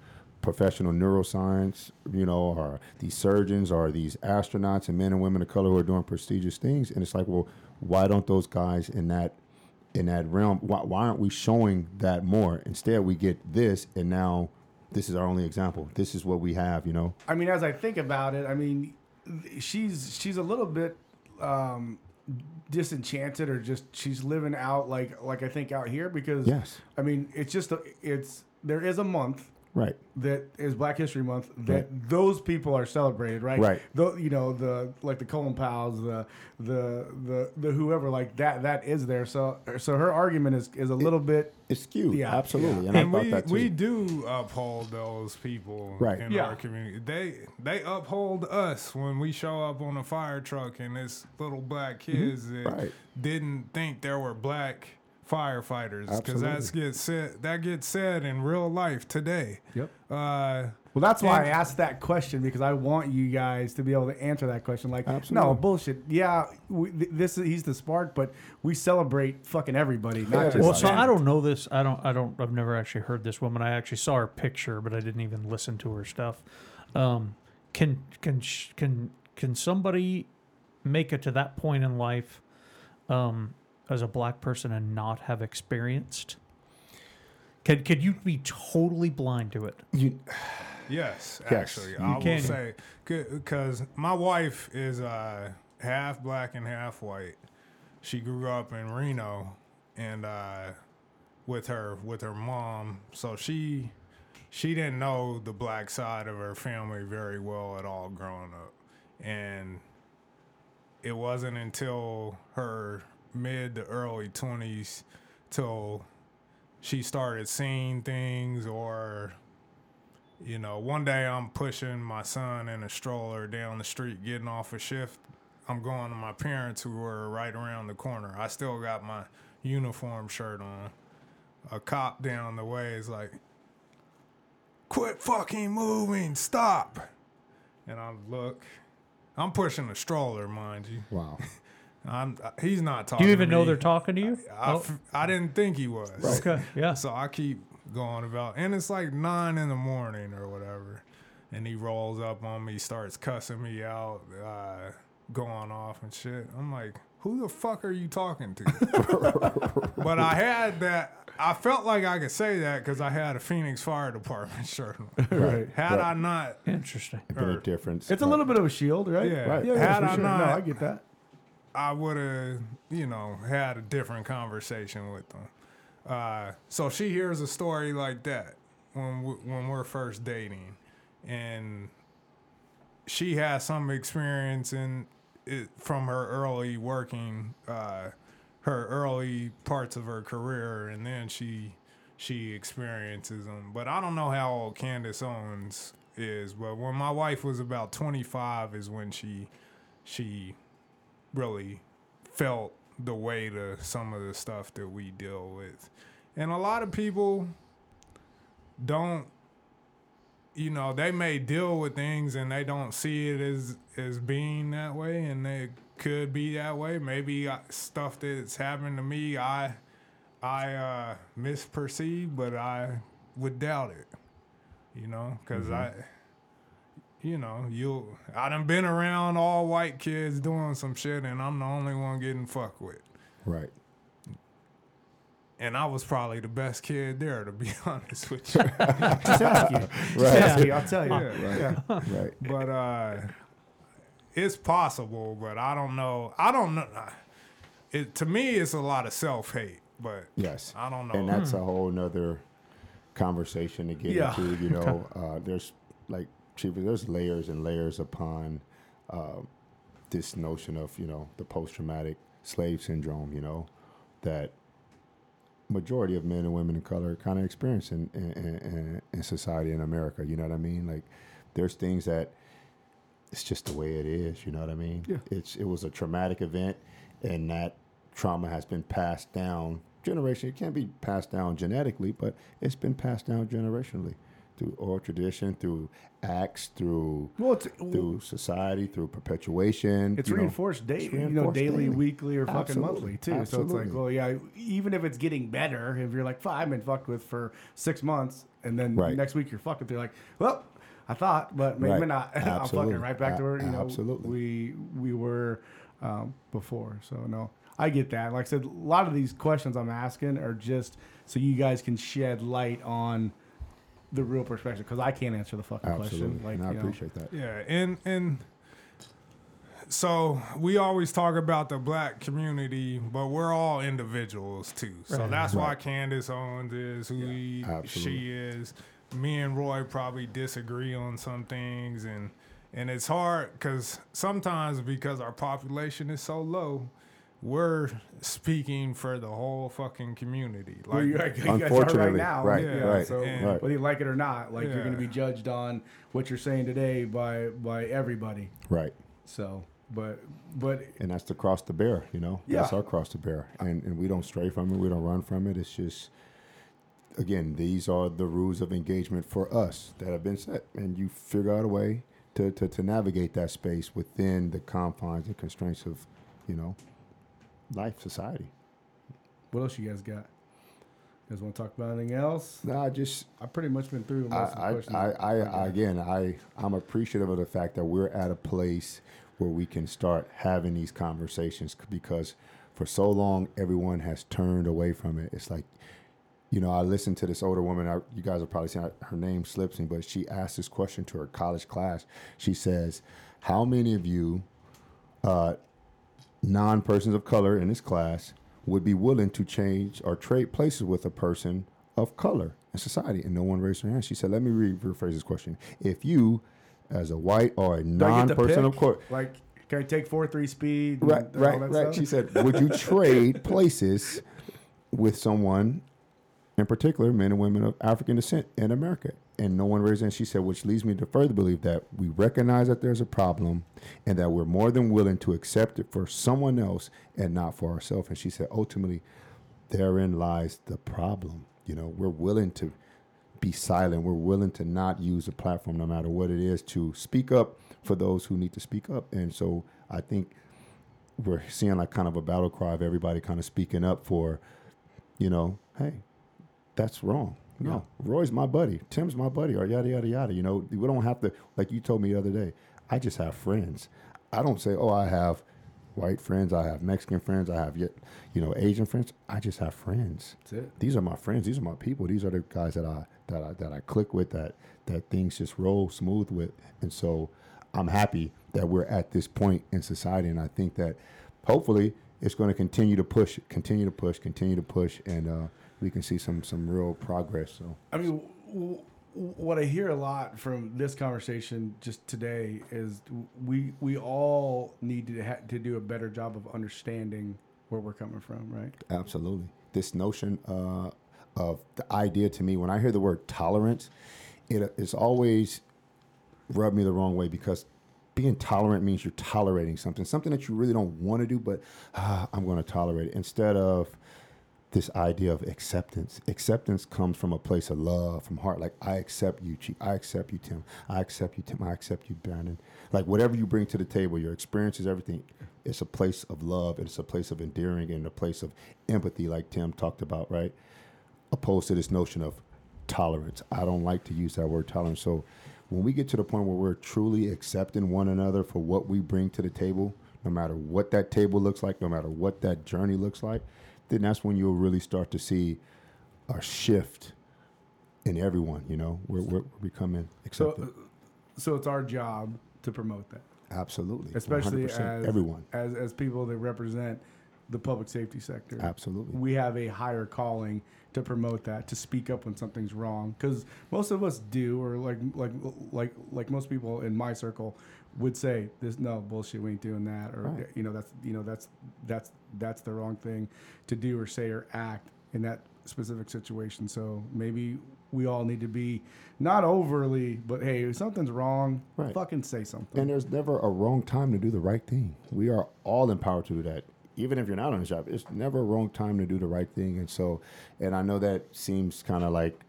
Professional neuroscience, you know, or these surgeons or these astronauts and men and women of color who are doing prestigious things. And it's like, well, why don't those guys in that in that realm? Why, why aren't we showing that more? Instead, we get this, and now this is our only example. This is what we have, you know. I mean, as I think about it, I mean, she's she's a little bit um, disenchanted, or just she's living out like like I think out here because Yes. I mean, it's just a, it's there is a month Right. that is Black History Month that Right. those people are celebrated, right? Right. Though you know the like the Colin Powells, the the the the whoever like that that is there. So so her argument is is a little bit It's skewed. Yeah, Absolutely. yeah. And, and I we that too. we do uphold those people Right. in Yeah. our community. They they uphold us when we show up on a fire truck and it's little black kids that Mm-hmm. Right. didn't think there were black firefighters because that gets said that gets said in real life today. Yep. Uh, Well, that's why I asked that question because I want you guys to be able to answer that question. Like, no bullshit. Yeah, we, th- this is he's the spark, but we celebrate fucking everybody, not Yeah. just. Well, so them. I don't know this. I don't. I don't. I've never actually heard this woman. I actually saw her picture, but I didn't even listen to her stuff. Um, can can can can somebody make it to that point in life um, as a black person and not have experienced? Could could you be totally blind to it? You, Yes, Yes, actually, you I will can. say because my wife is uh, half black and half white. She grew up in Reno, and uh, with her with her mom, so she she didn't know the black side of her family very well at all growing up, and it wasn't until her mid to early twenties till she started seeing things or you know, one day I'm pushing my son in a stroller down the street, getting off a shift. I'm going to my parents who were right around the corner. I still got my uniform shirt on. A cop down the way is like, quit fucking moving, stop. And I look, I'm pushing a stroller, mind you. wow. I'm, he's not talking. Do talking. you even to know they're talking to you? I, Oh, f- I didn't think he was. okay. Yeah. So I keep going about, and it's like nine in the morning or whatever. And he rolls up on me, starts cussing me out, uh, going off and shit. I'm like, who the fuck are you talking to? but I had that. I felt like I could say that because I had a Phoenix Fire Department shirt. on. right. Had Right. I not, Interesting. Been a Or- difference. It's a little bit of a shield, right? Yeah. Right. Yeah, yeah, Had I sure. not- no, I get that. I would have, you know, had a different conversation with them. Uh, so she hears a story like that when we, when we're first dating, and she has some experience in it from her early working, uh, her early parts of her career, and then she she experiences them. But I don't know how old Candace Owens is. But when my wife was about twenty five, is when she she really felt the weight of some of the stuff that we deal with. And a lot of people don't you know, they may deal with things and they don't see it as as being that way and it could be that way. Maybe uh, stuff that's happened to me I I uh misperceive, but I would doubt it. You know, because I you know, you I done been around all white kids doing some shit and I'm the only one getting fucked with. right. And I was probably the best kid there to be honest with you. Just ask you. Just Right. ask you. I'll tell you. Yeah. Right. right. but uh it's possible, but I don't know. I don't know. It to me it's a lot of self-hate, but Yes. I don't know. And that's a whole nother conversation to get Yeah. into. You know, uh, there's like Chief, there's layers and layers upon uh, this notion of you know the post traumatic slave syndrome. You know that majority of men and women of color kind of experience in in, in in society in America. You know what I mean? Like, there's things that it's just the way it is. You know what I mean? Yeah. It's it was a traumatic event, and that trauma has been passed down generation. It can't be passed down genetically, but it's been passed down generationally through oral tradition, through acts, through Well, it's through society, through perpetuation. it's know. reinforced daily, you know, daily, daily. weekly, or fucking monthly too. So it's like, well, yeah, even if it's getting better, if you're like, "Fuck, I've been fucked with for six months, and then Right. next week you're fucked with, you're like, well, I thought, but maybe Right. not. I'm fucking right back to where you know Absolutely. we we were um, before. So no, I get that. Like I said, a lot of these questions I'm asking are just so you guys can shed light on the real perspective because I can't answer the fucking Absolutely, question. Like, and I you know, appreciate that. Yeah, and and so we always talk about the black community, but we're all individuals too. So Right. that's why Candace Owens is who he, she is. Me and Roy probably disagree on some things, and and it's hard because sometimes because our population is so low, we're speaking for the whole fucking community. Like Well, you, you guys are right now, right, yeah, right, So and- right. whether you like it or not, like you're going to be judged on what you're saying today by by everybody. Right. So, but but and that's the cross to bear. You know, that's our cross to bear, and and we don't stray from it. We don't run from it. It's just, again, these are the rules of engagement for us that have been set, and you figure out a way to to, to navigate that space within the confines and constraints of, you know, life, society. what else you guys got? You guys want to talk about anything else? No, I just I've pretty much been through most of the I, questions. I, I, I, again, I, I'm appreciative of the fact that we're at a place where we can start having these conversations because for so long everyone has turned away from it. It's like, you know, I listened to this older woman. I, you guys are probably her, her name slips me, but she asked this question to her college class. She says, "How many of you, uh, non-persons of color in this class, would be willing to change or trade places with a person of color in society?" And no one raised their hand. She said, "Let me re- rephrase this question: If you, as a white or a Do I get to non-person of color, Like, can I take four three speed? Right, right, right. stuff? She said, "Would you trade places with someone, in particular, men and women of African descent in America?" And no one raised their hand. She said, which leads me to further believe that we recognize that there's a problem, and that we're more than willing to accept it for someone else and not for ourselves. And she said, ultimately, therein lies the problem. You know, we're willing to be silent. We're willing to not use a platform, no matter what it is, to speak up for those who need to speak up. And so I think we're seeing like kind of a battle cry of everybody kind of speaking up for, you know, hey, that's wrong. No, Roy's my buddy. Tim's my buddy, or yada yada yada. You know, we don't have to like you told me the other day. I just have friends. I don't say, oh, I have white friends, I have Mexican friends, I have yet, you know, Asian friends. I just have friends That's it. these are my friends. These are my people. These are the guys that I that I that I click with. That that things just roll smooth with. And so I'm happy that we're at this point in society. And I think that hopefully it's going to continue to push, continue to push, continue to push, and uh, we can see some some real progress. So I mean, w- w- what I hear a lot from this conversation just today is we we all need to ha- to do a better job of understanding where we're coming from, right? Absolutely. This notion uh, of the idea to me, when I hear the word tolerance, it, it's always rubbed me the wrong way because being tolerant means you're tolerating something, something that you really don't want to do, but ah, I'm going to tolerate it. Instead of this idea of acceptance. Acceptance comes from a place of love, from heart. Like I accept you, Chief. I accept you, Tim. I accept you, Tim. I accept you, Brandon. Like whatever you bring to the table, your experiences, everything. It's a place of love. And it's a place of endearing and a place of empathy, like Tim talked about, right? Opposed to this notion of tolerance. I don't like to use that word tolerance. So when we get to the point where we're truly accepting one another for what we bring to the table, no matter what that table looks like, no matter what that journey looks like, then that's when you'll really start to see a shift in everyone. You know, we're, we're becoming So, accepted. Uh, so it's our job to promote that, Absolutely, especially 100%. as everyone. as as people that represent the public safety sector. Absolutely. we have a higher calling to promote that to speak up when something's wrong because most of us do or like like like like most people in my circle would say this no bullshit we ain't doing that or Right. you know that's you know that's that's that's the wrong thing to do or say or act in that specific situation. So maybe we all need to be not overly, but hey, if something's wrong, Right. fucking say something. And there's never a wrong time to do the right thing. We are all empowered to do that. Even if you're not on the job, it's never a wrong time to do the right thing. And so, and I know that seems kind of like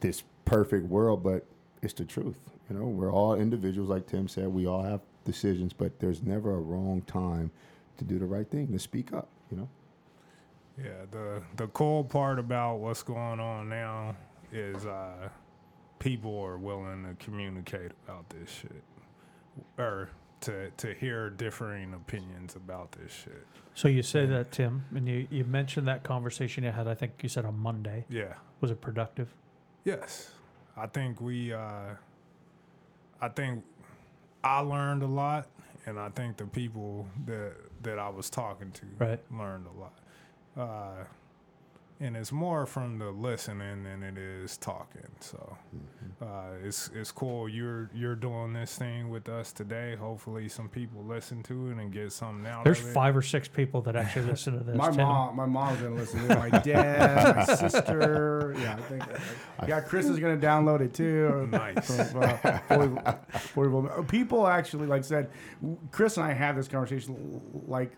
this perfect world, but it's the truth. You know, we're all individuals, like Tim said. We all have decisions, but there's never a wrong time to do the right thing, to speak up. You know. Yeah, the the cool part about what's going on now is uh, people are willing to communicate about this shit, or to to hear differing opinions about this shit. So you say that, Tim, and you, you mentioned that conversation you had, I think you said on Monday. Yeah. Was it productive? Yes, I think we. Uh, I think I learned a lot, and I think the people that that I was talking to Right. learned a lot. Uh, and it's more from the listening than it is talking. So uh, it's it's cool. You're you're doing this thing with us today. Hopefully, some people listen to it and get something out There's of it. five or six people that actually listen to this. my Tim. mom, my mom's gonna listen to it. My dad, my sister. Yeah, I think. Yeah, Chris is gonna download it too. Nice. From, uh, 40 40 people actually, like I said, Chris and I had this conversation like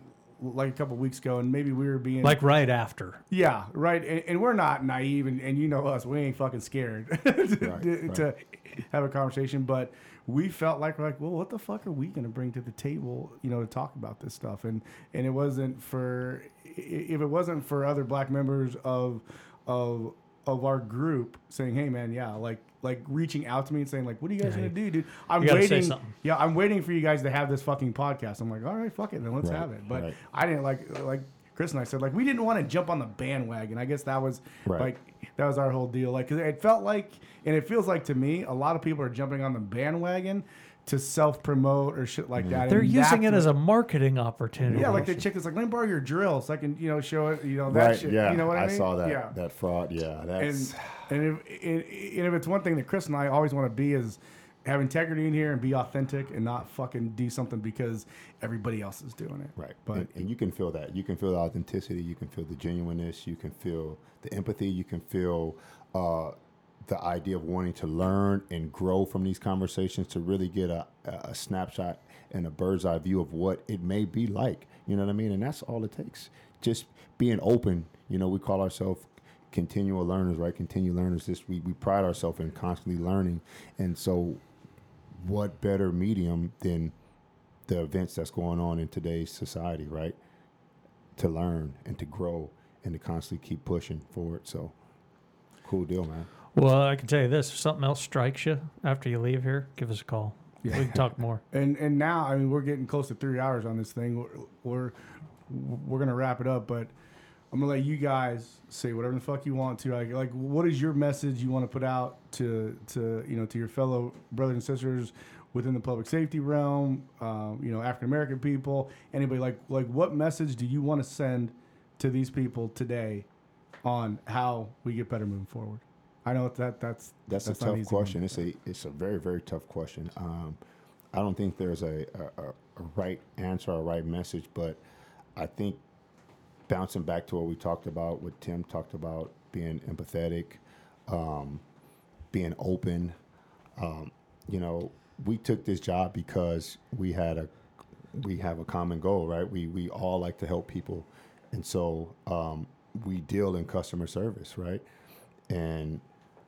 like a couple weeks ago, and maybe we were being Like right after. yeah, right. And, and we're not naive, and, and you know us, we ain't fucking scared to, Right, to- right. to have a conversation. But we felt like we're like, well, what the fuck are we going to bring to the table, you know, to talk about this stuff? And and it wasn't for if it wasn't for other black members of of of our group saying, hey man, yeah, like like reaching out to me and saying like, what are you guys Yeah, gonna do, dude? I'm you gotta say waiting. Yeah, I'm waiting for you guys to have this fucking podcast. I'm like, all right, fuck it, then let's Right, have it. But right. I didn't like like Chris and I said like we didn't want to jump on the bandwagon. I guess that was Right. like that was our whole deal. Like cause it felt like and it feels like to me a lot of people are jumping on the bandwagon to self promote or shit like that. They're and using it as a marketing opportunity. yeah, like the chick is like, let me borrow your drill so I can you know show it. You know that right. shit. Yeah. You know what I, I mean? saw that. Yeah. That fraud. Yeah. That's. and and if, and and if it's one thing that Chris and I always want to be is have integrity in here and be authentic and not fucking do something because everybody else is doing it. Right. But and, and you can feel that. You can feel the authenticity. You can feel the genuineness. You can feel the empathy. You can feel uh, the idea of wanting to learn and grow from these conversations to really get a, a snapshot and a bird's eye view of what it may be like. You know what I mean? And that's all it takes. Just being open. You know, we call ourselves continual learners, right? Continue learners. This we, we pride ourselves in constantly learning. And so what better medium than the events that's going on in today's society, right? To learn and to grow and to constantly keep pushing forward. So, cool deal, man. Well, I can tell you this: if something else strikes you after you leave here, give us a call. We can talk more. And and now I mean we're getting close to three hours on this thing. We're we're, we're gonna wrap it up, but I'm gonna let you guys say whatever the fuck you want to. Like like what is your message you want to put out to to you know to your fellow brothers and sisters within the public safety realm? Um, you know African American people, anybody like like what message do you want to send to these people today on how we get better moving forward? I know that that's That's, not a tough question. It's a it's a very very tough question. Um, I don't think there's a, a, a a right answer or a right message, but I think bouncing back to what we talked about, what Tim talked about, being empathetic, um, being open. Um, you know, we took this job because we had a we have a common goal, right? We we all like to help people, and so um, we deal in customer service, right? And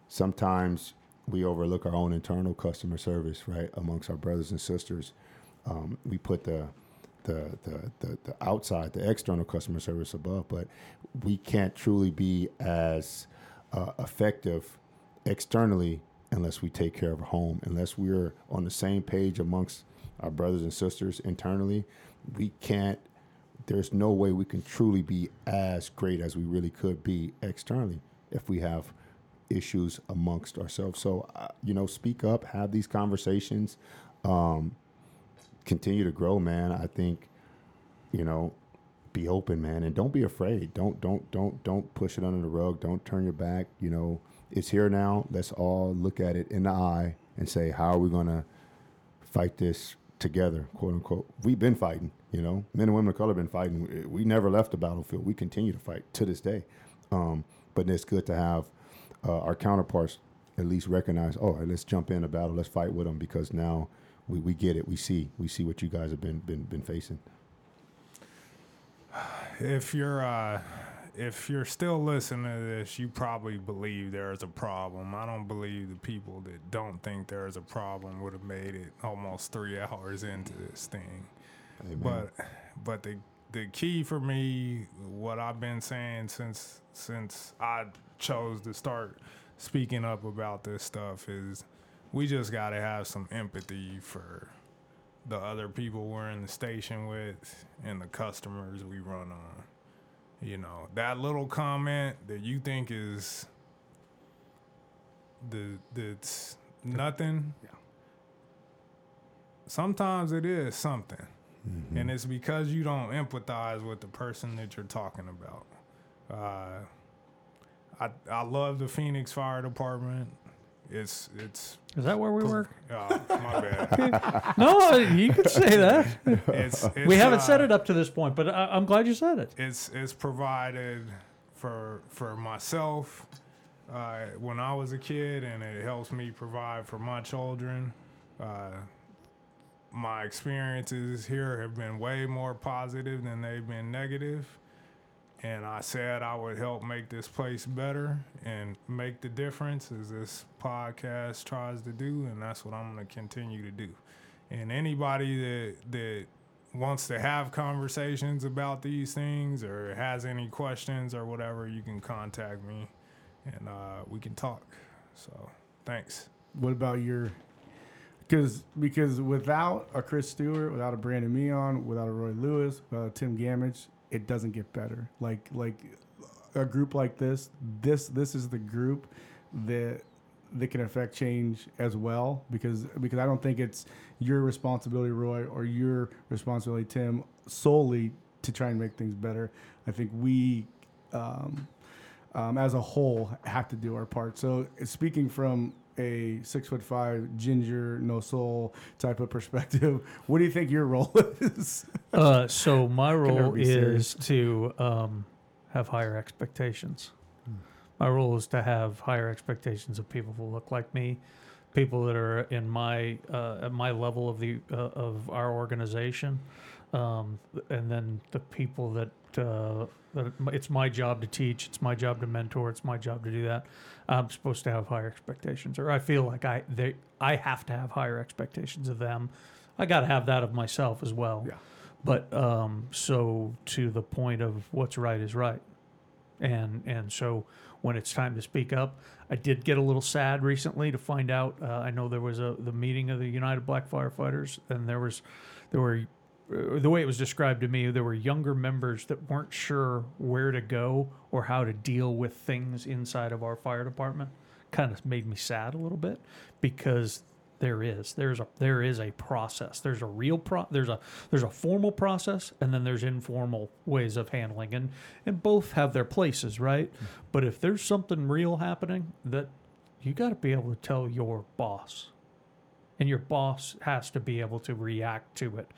sometimes we overlook our own internal customer service, right, amongst our brothers and sisters. Um, we put the the, the, the, the outside, the external customer service above, but we can't truly be as uh, effective externally unless we take care of home, unless we're on the same page amongst our brothers and sisters internally. We can't, there's no way we can truly be as great as we really could be externally if we have issues amongst ourselves. So, uh, you know, speak up, have these conversations. Um, continue to grow, man. I think, you know, be open, man, and don't be afraid. Don't don't don't don't push it under the rug. Don't turn your back. You know, it's here now. Let's all look at it in the eye and say, how are we gonna fight this together, quote unquote. We've been fighting. You know, men and women of color been fighting. We never left the battlefield. We continue to fight to this day. Um, but it's good to have uh, our counterparts at least recognize. Oh, let's jump in a battle. Let's fight with them because now we, we get it. We see we see what you guys have been been been facing. if you're uh, if you're still listening to this, you probably believe there is a problem. I don't believe the people that don't think there is a problem would have made it almost three hours into this thing. Amen. But but the the key for me, what I've been saying since since I chose to start speaking up about this stuff is we just got to have some empathy for the other people we're in the station with and the customers we run on. You know, that little comment that you think is the that's nothing. Yeah. Sometimes it is something. And it's because you don't empathize with the person that you're talking about. Uh, I I love the Phoenix Fire Department. It's it's Is that where we work? uh, my bad. no, you could say that. It's, it's we haven't uh, said it up to this point, but I, I'm glad you said it. it's it's provided for for myself uh, when I was a kid, and it helps me provide for my children. Uh, my experiences here have been way more positive than they've been negative, and I said I would help make this place better and make the difference as this podcast tries to do, and that's what I'm going to continue to do. And anybody that that wants to have conversations about these things or has any questions or whatever, you can contact me and uh, we can talk. So thanks. What about your? Because because without a Chris Stewart, without a Brandon Meon, without a Roy Lewis, without Tim Gamage, it doesn't get better. Like like a group like this, this this is the group that that can affect change as well. Because because I don't think it's your responsibility, Roy, or your responsibility, Tim, solely to try and make things better. I think we. Um, um, as a whole have to do our part. So speaking from a six foot five ginger no soul type of perspective, what do you think your role is? Uh, so my role is serious. to um, have higher expectations. My role is to have higher expectations of people who look like me, people that are in my uh, at my level of the uh, of our organization, um, and then the people that uh, that it's my job to teach, it's my job to mentor, it's my job to do that. I'm supposed to have higher expectations, or I feel like I they I have to have higher expectations of them. I got to have that of myself as well. Yeah. But um, so to the point of what's right is right, and and so when it's time to speak up, I did get a little sad recently to find out. Uh, I know there was a the meeting of the United Black Firefighters, and there was there were Uh, the way it was described to me, there were younger members that weren't sure where to go or how to deal with things inside of our fire department. Kind of made me sad a little bit because there is there's a there is a process. There's a real pro there's a there's a formal process and then there's informal ways of handling and and both have their places, right? Hmm. But if there's something real happening that you got to be able to tell your boss and your boss has to be able to react to it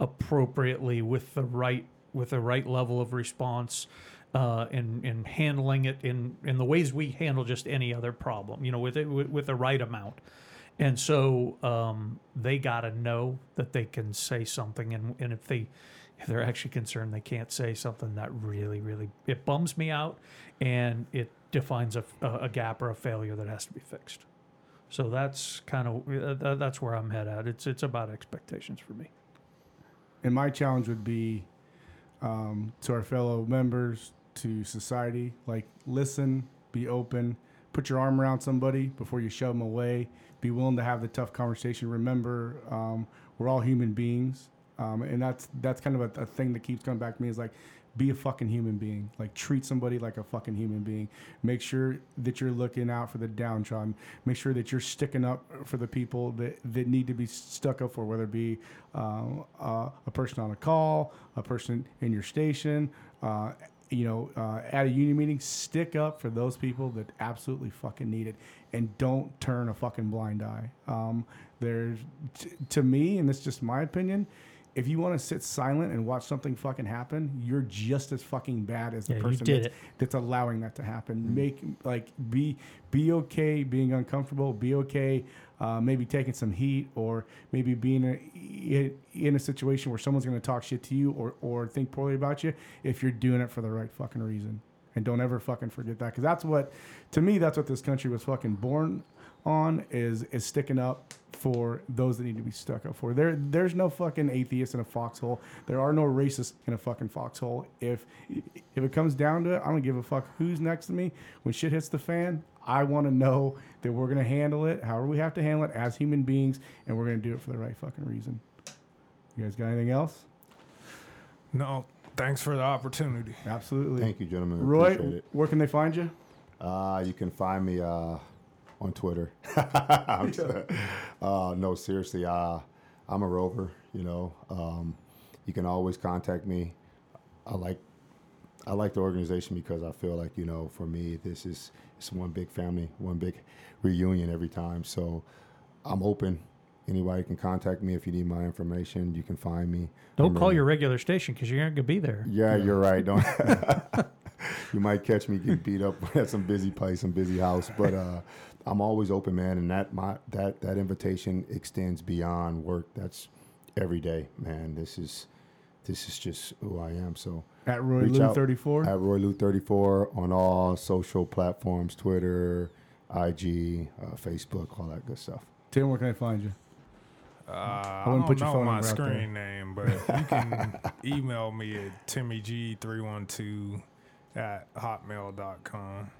appropriately with the right with the right level of response uh, and and handling it in in the ways we handle just any other problem you know with it with, with the right amount and so um, they got to know that they can say something and, and if they if they're actually concerned they can't say something that really really it bums me out and it defines a, a gap or a failure that has to be fixed so that's kind of uh, that's where I'm head at. It's it's about expectations for me. And my challenge would be um, to our fellow members, to society, like listen, be open, put your arm around somebody before you shove them away. Be willing to have the tough conversation. Remember, um, we're all human beings, um, and that's that's kind of a, a thing that keeps coming back to me. Is like, be a fucking human being. Like treat somebody like a fucking human being. Make sure that you're looking out for the downtrodden. Make sure that you're sticking up for the people that, that need to be stuck up for, whether it be um, uh, a person on a call, a person in your station, uh, you know, uh, at a union meeting, stick up for those people that absolutely fucking need it, and don't turn a fucking blind eye. Um, there's, t- to me, and is just my opinion, if you want to sit silent and watch something fucking happen, you're just as fucking bad as the Yeah, person that's, that's allowing that to happen. Make like be be okay being uncomfortable. Be okay, uh, maybe taking some heat, or maybe being a, in a situation where someone's going to talk shit to you or or think poorly about you. If you're doing it for the right fucking reason, and don't ever fucking forget that, because that's what, to me, that's what this country was fucking born on is is sticking up for those that need to be stuck up for. There there's no fucking atheist in a foxhole. There are no racists in a fucking foxhole. If if it comes down to it, I don't give a fuck who's next to me. When shit hits the fan, I want to know that we're gonna handle it however we have to handle it as human beings, and we're gonna do it for the right fucking reason. You guys got anything else? No, thanks for the opportunity. Absolutely. Thank you, gentlemen. Roy, Appreciate it. where can they find you? Uh, you can find me uh, on Twitter. Uh, no, seriously, uh, I'm a rover. You know, um, you can always contact me. I like I like the organization because I feel like you know, for me, this is it's one big family, one big reunion every time. So I'm open. Anybody can contact me if you need my information. You can find me. Don't I'm call ready. your regular station because you aren't going to be there. Yeah, you're right. Don't. you might catch me getting beat up at some busy place, some busy house, but uh, I'm always open, man. And that my that that invitation extends beyond work. That's every day, man. This is this is just who I am. So At Roy Reach Lou thirty four. at Roy Lou 34 on all social platforms, Twitter, IG, uh, Facebook, all that good stuff. Tim, where can I find you? Uh, I, wouldn't don't put your know phone my number there. screen name, but you can email me at timmyg312 at hotmail.com.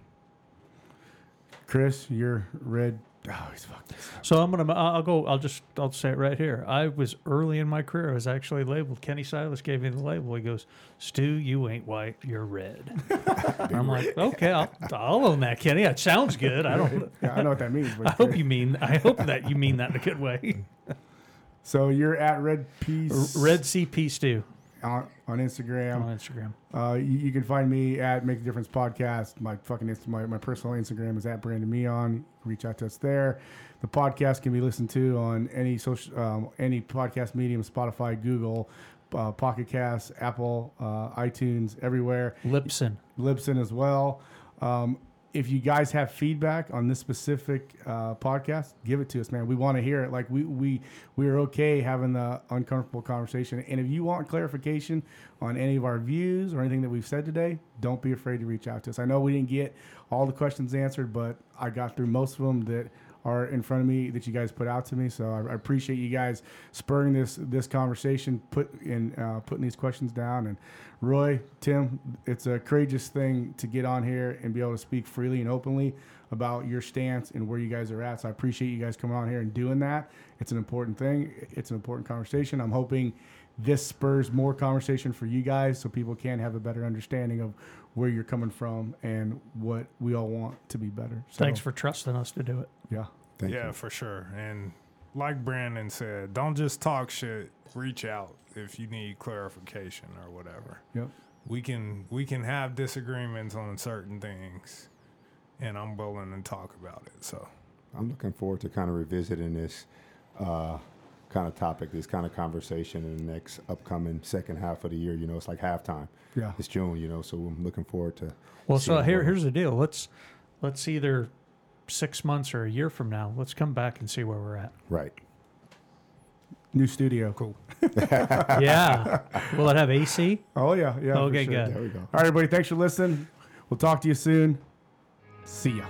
Chris, you're red. Oh, he's fucked. So I'm gonna. I'll go. I'll just. I'll say it right here. I was early in my career. I was actually labeled. Kenny Silas gave me the label. He goes, "Stu, you ain't white. You're red." I'm like, okay, I'll, I'll own that, Kenny. That sounds good. I don't. Yeah, I know what that means. But I hope you mean. I hope that you mean that in a good way. So you're at Red Peace Red CP Stu on, on Instagram. on Instagram. Uh, you, you can find me at Make a Difference Podcast. My fucking Insta, my, my personal Instagram is at Brandon Meon. Reach out to us there. The podcast can be listened to on any social, um, any podcast medium, Spotify, Google, uh, Pocket Cast, Apple, uh, iTunes, everywhere. Lipson. Libsyn as well. Um, if you guys have feedback on this specific uh, podcast, give it to us, man. We want to hear it. Like we we we are okay having the uncomfortable conversation. And if you want clarification on any of our views or anything that we've said today, don't be afraid to reach out to us. I know we didn't get all the questions answered, but I got through most of them that are in front of me that you guys put out to me. So I, I appreciate you guys spurring this this conversation, put in uh, putting these questions down. And Roy, Tim, it's a courageous thing to get on here and be able to speak freely and openly about your stance and where you guys are at. So I appreciate you guys coming on here and doing that. It's an important thing. It's an important conversation. I'm hoping this spurs more conversation for you guys so people can have a better understanding of where you're coming from and what we all want to be better. So, Thanks for trusting us to do it. yeah. Thank yeah, you. for sure. And like Brandon said, don't just talk shit. Reach out if you need clarification or whatever. Yep. We can we can have disagreements on certain things, and I'm willing to talk about it. So I'm looking forward to kind of revisiting this uh, kind of topic, this kind of conversation in the next upcoming second half of the year. You know, it's like halftime. Yeah. It's June, you know, so I'm looking forward to. Well, so here, here's the deal. Let's let's either six months or a year from now, let's come back and see where we're at. Right. New studio. cool. Yeah. Will it have AC? Oh, yeah. Yeah. for Okay, sure. good. There we go. All right, everybody. Thanks for listening. We'll talk to you soon. See ya.